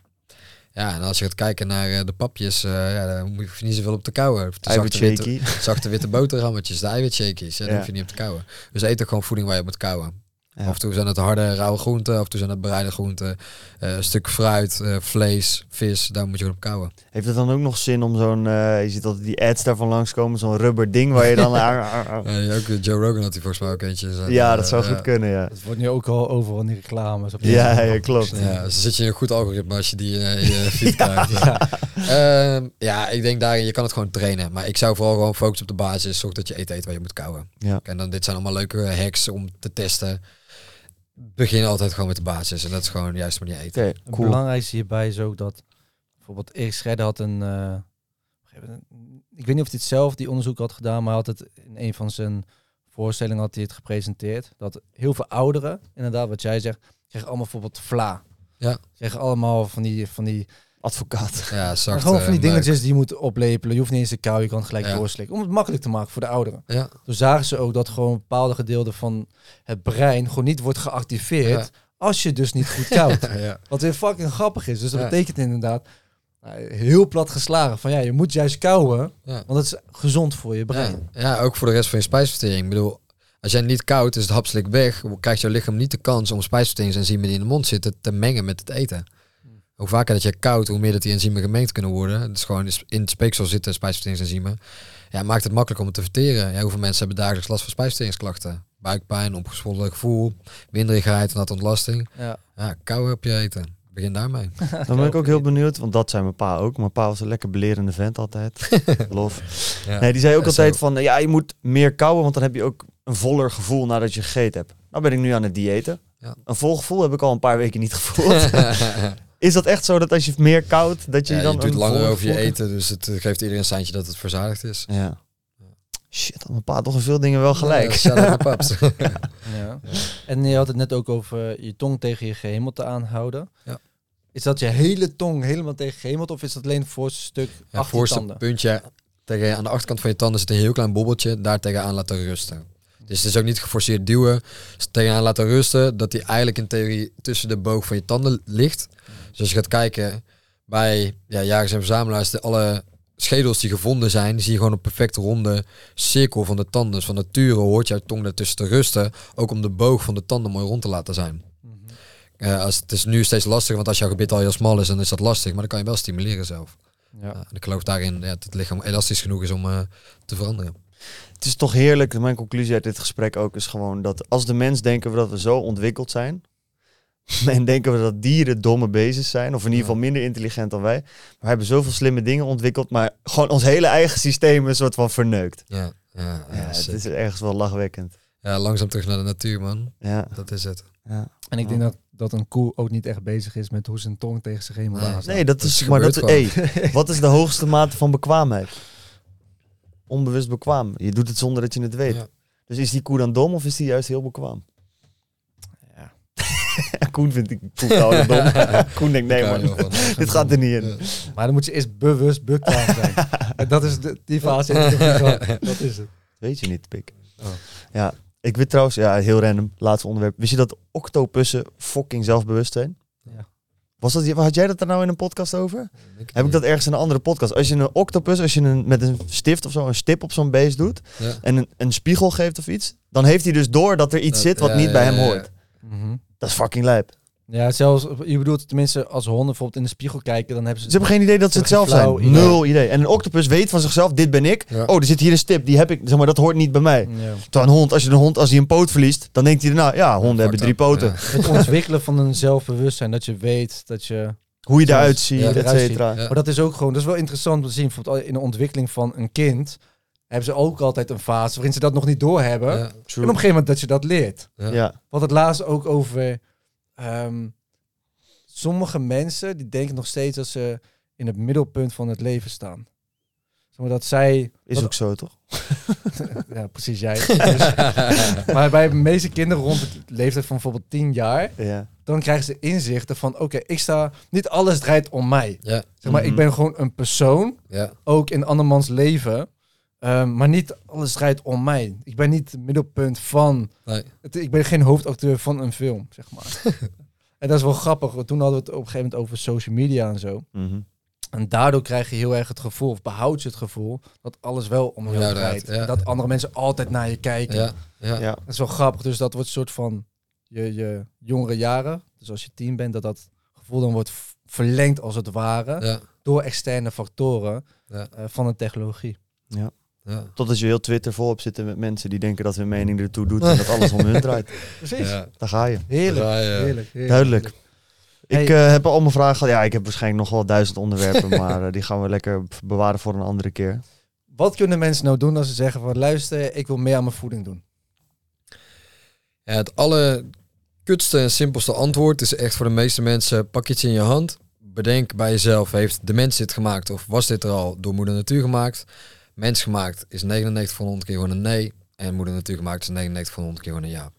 Ja, en als je gaat kijken naar eh, de papjes, eh, ja, daar moet je niet zoveel op te kauwen. Of de zachte witte, zachte witte boterhammetjes, de eiwitshakies, ja, daar Ja. hoef je niet op te kauwen. Dus eet ook gewoon voeding waar je op moet kauwen. Ja. Af en toe zijn het harde, rauwe groenten, af en toe zijn het bereide groenten. eh, een stuk fruit, eh, vlees, vis, daar moet je op kauwen. Heeft het dan ook nog zin om zo'n, eh, je ziet altijd die ads daarvan langskomen, zo'n rubber ding waar je dan... Ja, die ook, Joe Rogan had hij volgens mij ook eentje. ja, dat zou goed kunnen, ja. Het wordt nu ook al overal in die reclames. Op Ja, ja, klopt. Ja, dus zit je in een goed algoritme als je die eh, in je feed krijgt. Ja. Ehm, ja, ik denk daarin, je kan het gewoon trainen. Maar ik zou vooral gewoon focussen op de basis. Zorg dat je eten eet waar je moet kauwen. Ja. En dan, dit zijn allemaal leuke hacks om te testen. Begin altijd gewoon met de basis. En dat is gewoon juist manier eten. Oké, Het belangrijkste hierbij is ook dat bijvoorbeeld Erik Schredder had een, eh, ik weet niet of hij het zelf die onderzoek had gedaan, maar hij had het in een van zijn voorstellingen had hij het gepresenteerd dat heel veel ouderen, inderdaad wat jij zegt, krijgen allemaal bijvoorbeeld vla. Ja. Krijgen allemaal van die van die Advocaat. Ja, zacht. gewoon van die eh, dingetjes die je moet oplepelen. Je hoeft niet eens te kou, je kan het gelijk Ja. doorslikken om het makkelijk te maken voor de ouderen. Ja, Toen zagen ze ook dat gewoon bepaalde gedeelte van het brein gewoon niet wordt geactiveerd Ja. als je dus niet goed koudt. ja. Wat weer fucking grappig is. Dus dat Ja. betekent inderdaad nou, heel plat geslagen van ja, je moet juist kauwen, ja. want het is gezond voor je Ja, brein. ja, ook voor de rest van je spijsvertering. Ik bedoel, als jij niet koud is het hapslik weg, krijgt jouw lichaam niet de kans om spijsverteringsenzymen die in de mond zitten te mengen met het eten. Hoe vaker dat je koudt, hoe meer dat die enzymen gemengd kunnen worden. Het is gewoon in het speeksel zitten spijsverteringsenzymen. Ja, maakt het makkelijk om het te verteren. Ja, hoeveel mensen hebben dagelijks last van spijsverteringsklachten? Buikpijn, opgezwollen gevoel, winderigheid, nat ontlasting. Ja. Ja, kou op je eten. Begin daarmee. Dan ben ik ook heel benieuwd, want dat zijn mijn pa ook. Mijn pa was een lekker belerende vent altijd. Lof. Ja. Nee, die zei ook Ja, altijd zo. van, ja, je moet meer kauwen, want dan heb je ook een voller gevoel nadat je gegeten hebt. Nou ben ik nu aan het diëten. Ja. Een vol gevoel heb ik al een paar weken niet gevoeld. Is dat echt zo dat als je meer koudt, dat je Ja, dan je doet langer over je eten, dus het eh, geeft iedereen een seintje dat het verzadigd is. Ja. Shit, had mijn pa toch veel dingen wel gelijk. Ja. En je had het net ook over je tong tegen je gehemelte aanhouden. Ja. Is dat je hele tong helemaal tegen je gehemelte of is dat alleen het voorste stuk Ja, achter voorste tanden? puntje tegen, aan de achterkant van je tanden zit een heel klein bobbeltje. Daar tegenaan laten rusten. Dus het is ook niet geforceerd duwen. Dus tegenaan laten rusten. Dat die eigenlijk in theorie tussen de boog van je tanden ligt. Dus als je gaat kijken bij ja, jagers en verzamelaars. De alle schedels die gevonden zijn. Zie je gewoon een perfect ronde cirkel van de tanden. Dus van nature hoort jouw tong daartussen te rusten. Ook om de boog van de tanden mooi rond te laten zijn. Mhm. Eh, als, het is nu steeds lastiger, want als jouw gebit al heel smal is, dan is dat lastig. Maar dan kan je wel stimuleren zelf. Ja. En ik geloof daarin ja, dat het lichaam elastisch genoeg is om eh, te veranderen. Het is toch heerlijk, mijn conclusie uit dit gesprek ook is gewoon dat als de mens denken we dat we zo ontwikkeld zijn. En denken we dat dieren domme wezens zijn, of in ieder geval minder intelligent dan wij. Maar we hebben zoveel slimme dingen ontwikkeld, maar gewoon ons hele eigen systeem een soort van verneukt. Ja, ja, ja, Ja, het is ergens wel lachwekkend. ja, langzaam terug naar de natuur, man. Ja, Dat is het. ja. En ik denk dat, dat een koe ook niet echt bezig is met hoe zijn tong tegen zijn hemel aan. Nee, dat is, maar dat, hey, wat is de hoogste mate van bekwaamheid? Onbewust bekwaam. Je doet het zonder dat je het weet. Ja. Dus is die koe dan dom of is die juist heel bekwaam? Koen vindt die koe koude dom. Koen denkt, nee man, dit gaat er niet in. Ja. Maar dan moet je eerst bewust bekwaam zijn. en dat is de, die fase. Dat is het. Weet je niet, pik. Oh. Ja, ik weet trouwens, ja, heel random, laatste onderwerp. Wist je dat octopussen fucking zelfbewust zijn? Ja. Was dat, had jij dat er nou in een podcast over? Ik Heb ik dat ergens in een andere podcast? Als je een octopus, als je een, met een stift of zo een stip op zo'n beest doet Ja. en een, een spiegel geeft of iets, dan heeft hij dus door dat er iets Dat- zit wat ja, niet bij hem hoort. Mhm. Dat is fucking lijp. Ja, zelfs, je bedoelt tenminste als honden bijvoorbeeld in de spiegel kijken, dan hebben ze... Ze hebben geen idee dat ze Ze het zelf zijn. idee. Nul idee. En een octopus weet van zichzelf, dit ben ik. Ja. Oh, er zit hier een stip, die heb ik. Zeg maar, dat hoort niet bij mij. Ja. Terwijl een hond, als je een hond, als hij een poot verliest, dan denkt hij erna, ja, honden hebben drie poten. Ja. Het ontwikkelen van een zelfbewustzijn, dat je weet dat je... Hoe je eruit ziet, Ja, et cetera. Ja. Maar dat is ook gewoon, dat is wel interessant om te zien. Bijvoorbeeld in de ontwikkeling van een kind hebben ze ook altijd een fase waarin ze dat nog niet doorhebben. Ja. En op een gegeven moment dat je dat leert. Ja. Ja. Wat het laatst ook over ehm, sommige mensen die denken nog steeds dat ze in het middelpunt van het leven staan. Zeg maar dat zij, Is dat- ook zo, toch? ja precies jij. Dus- maar bij de meeste kinderen rond de leeftijd van bijvoorbeeld 10 jaar, Ja. dan krijgen ze inzichten van oké, ik sta, niet alles draait om mij. Ja, Zeg maar, Mhm. ik ben gewoon een persoon, ja, ook in andermans leven. Ehm, maar niet alles draait om mij. Ik ben niet het middelpunt van. nee. Het, ik ben geen hoofdacteur van een film, zeg maar. en dat is wel grappig. want Toen hadden we het op een gegeven moment over social media en zo. Mhm. En daardoor krijg je heel erg het gevoel, of behoud je het gevoel, dat alles wel om jou draait. draait, ja. En dat andere mensen altijd naar je kijken. ja, ja. Ja. Dat is wel grappig. Dus dat wordt een soort van je, je jongere jaren. Dus als je tien bent, dat dat gevoel dan wordt verlengd als het ware. ja, Door externe factoren Ja. eh, van de technologie. ja. Totdat je heel Twitter volop zit met mensen die denken dat hun mening ertoe doet en dat alles om hun draait. Precies. Ja. Daar ga je. Heerlijk. Ja, ja. Heerlijk, heerlijk. Duidelijk. Hey. Ik eh, heb al mijn vragen gehad. Ja, ik heb waarschijnlijk nog wel duizend onderwerpen, maar eh, die gaan we lekker bewaren voor een andere keer. Wat kunnen mensen nou doen als ze zeggen van luister, ik wil meer aan mijn voeding doen? Ja, het allerkutste en simpelste antwoord is echt voor de meeste mensen, pak iets in je hand. Bedenk bij jezelf, heeft de mens dit gemaakt of was dit er al door moeder natuur gemaakt? Mens gemaakt is 99 van 100 keer gewoon een nee. En moeder natuur gemaakt is 99 van 100 keer gewoon een ja.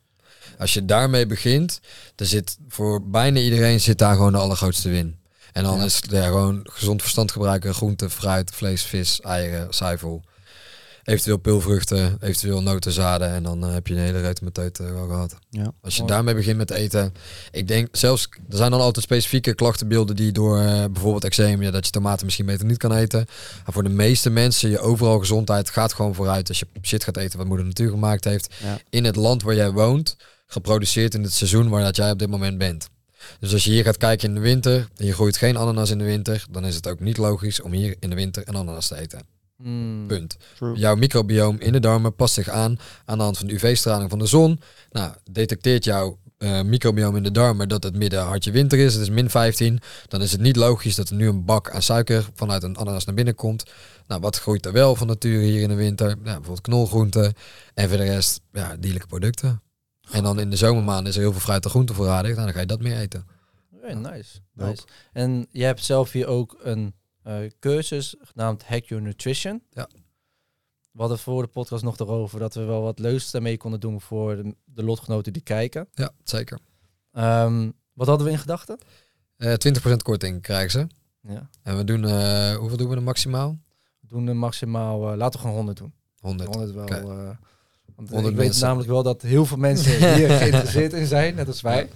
Als je daarmee begint, dan zit voor bijna iedereen zit daar gewoon de allergrootste win. En dan Ja. is het ja, gewoon gezond verstand gebruiken, groente, fruit, vlees, vis, eieren, zuivel. Eventueel pilvruchten, eventueel notenzaden. En dan eh, heb je een hele reuze meteut wel gehad. Ja. Als je Mooi. daarmee begint met eten. Ik denk zelfs, er zijn dan altijd specifieke klachtenbeelden die door eh, bijvoorbeeld eczeem, ja, dat je tomaten misschien beter niet kan eten. Maar voor de meeste mensen, je overal gezondheid gaat gewoon vooruit als je shit gaat eten wat moeder natuur gemaakt heeft. Ja. In het land waar jij woont, geproduceerd in het seizoen waar dat jij op dit moment bent. Dus als je hier gaat kijken in de winter en je groeit geen ananas in de winter, dan is het ook niet logisch om hier in de winter een ananas te eten. Mm. Punt. True. Jouw microbioom in de darmen past zich aan aan de hand van de UV-straling van de zon. Nou, detecteert jouw eh, microbioom in de darmen dat het midden hartje winter is, het is min 15, dan is het niet logisch dat er nu een bak aan suiker vanuit een ananas naar binnen komt. Nou, wat groeit er wel van nature hier in de winter? Ja, bijvoorbeeld knolgroenten en voor de rest ja, dierlijke producten. En dan in de zomermaanden is er heel veel fruit en groente voorradig, nou, dan ga je dat meer eten. Hey, nice. En je hebt zelf hier ook een cursus genaamd Hack Your Nutrition. Ja. We hadden voor de podcast nog erover dat we wel wat leuks daarmee konden doen voor de, de lotgenoten die kijken. Ja, zeker. Ehm, wat hadden we in gedachten? Eh 20% korting krijgen ze. Ja. En we doen, eh, hoeveel doen we er maximaal? We doen er maximaal, eh, laten we gewoon 100 doen. 100. 100 wel. Eh, want 100 ik weet namelijk wel dat heel veel mensen hier geïnteresseerd in zijn, net als wij.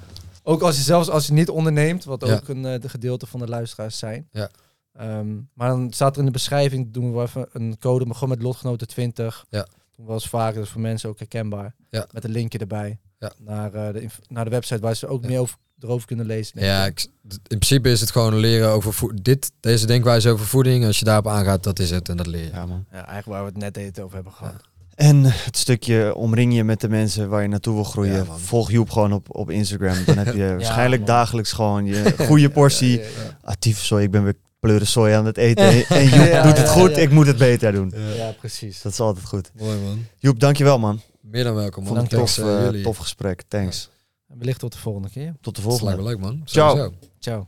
Ook als je zelfs als je niet onderneemt, wat Ja. ook een eh, de gedeelte van de luisteraars zijn. Ja. Ehm, maar dan staat er in de beschrijving, doen we even een code, maar gewoon met lotgenoten 20. Ja. Doen we wel eens vaker, dus voor mensen ook herkenbaar. Ja. Met een linkje erbij. Ja. Naar, eh, de, naar de website waar ze ook Ja. meer over, erover kunnen lezen. Ja, ik. in principe is het gewoon leren over dit, deze denkwijze over voeding. Als je daarop aangaat, dat is het en dat leer je. Ja, man. ja, eigenlijk waar we het net even over hebben gehad. En het stukje omring je met de mensen waar je naartoe wil groeien. Ja. Volg Joep gewoon op, op Instagram. Dan heb je waarschijnlijk man. dagelijks gewoon je goede portie. Ja, ja, ja. Ah, sorry, ik ben weer pleuren soja aan het eten. En, en Joep Ja, doet het goed, ja. ik moet het beter doen. Ja, precies. Dat is altijd goed. Mooi man. Joep, dankjewel man. Meer dan welkom man. Vond het een tof, eh, eh, tof gesprek. Thanks. Wellicht tot de volgende keer. Tot de Dat lijkt volgende. me leuk man. Ciao. Sowieso. Ciao.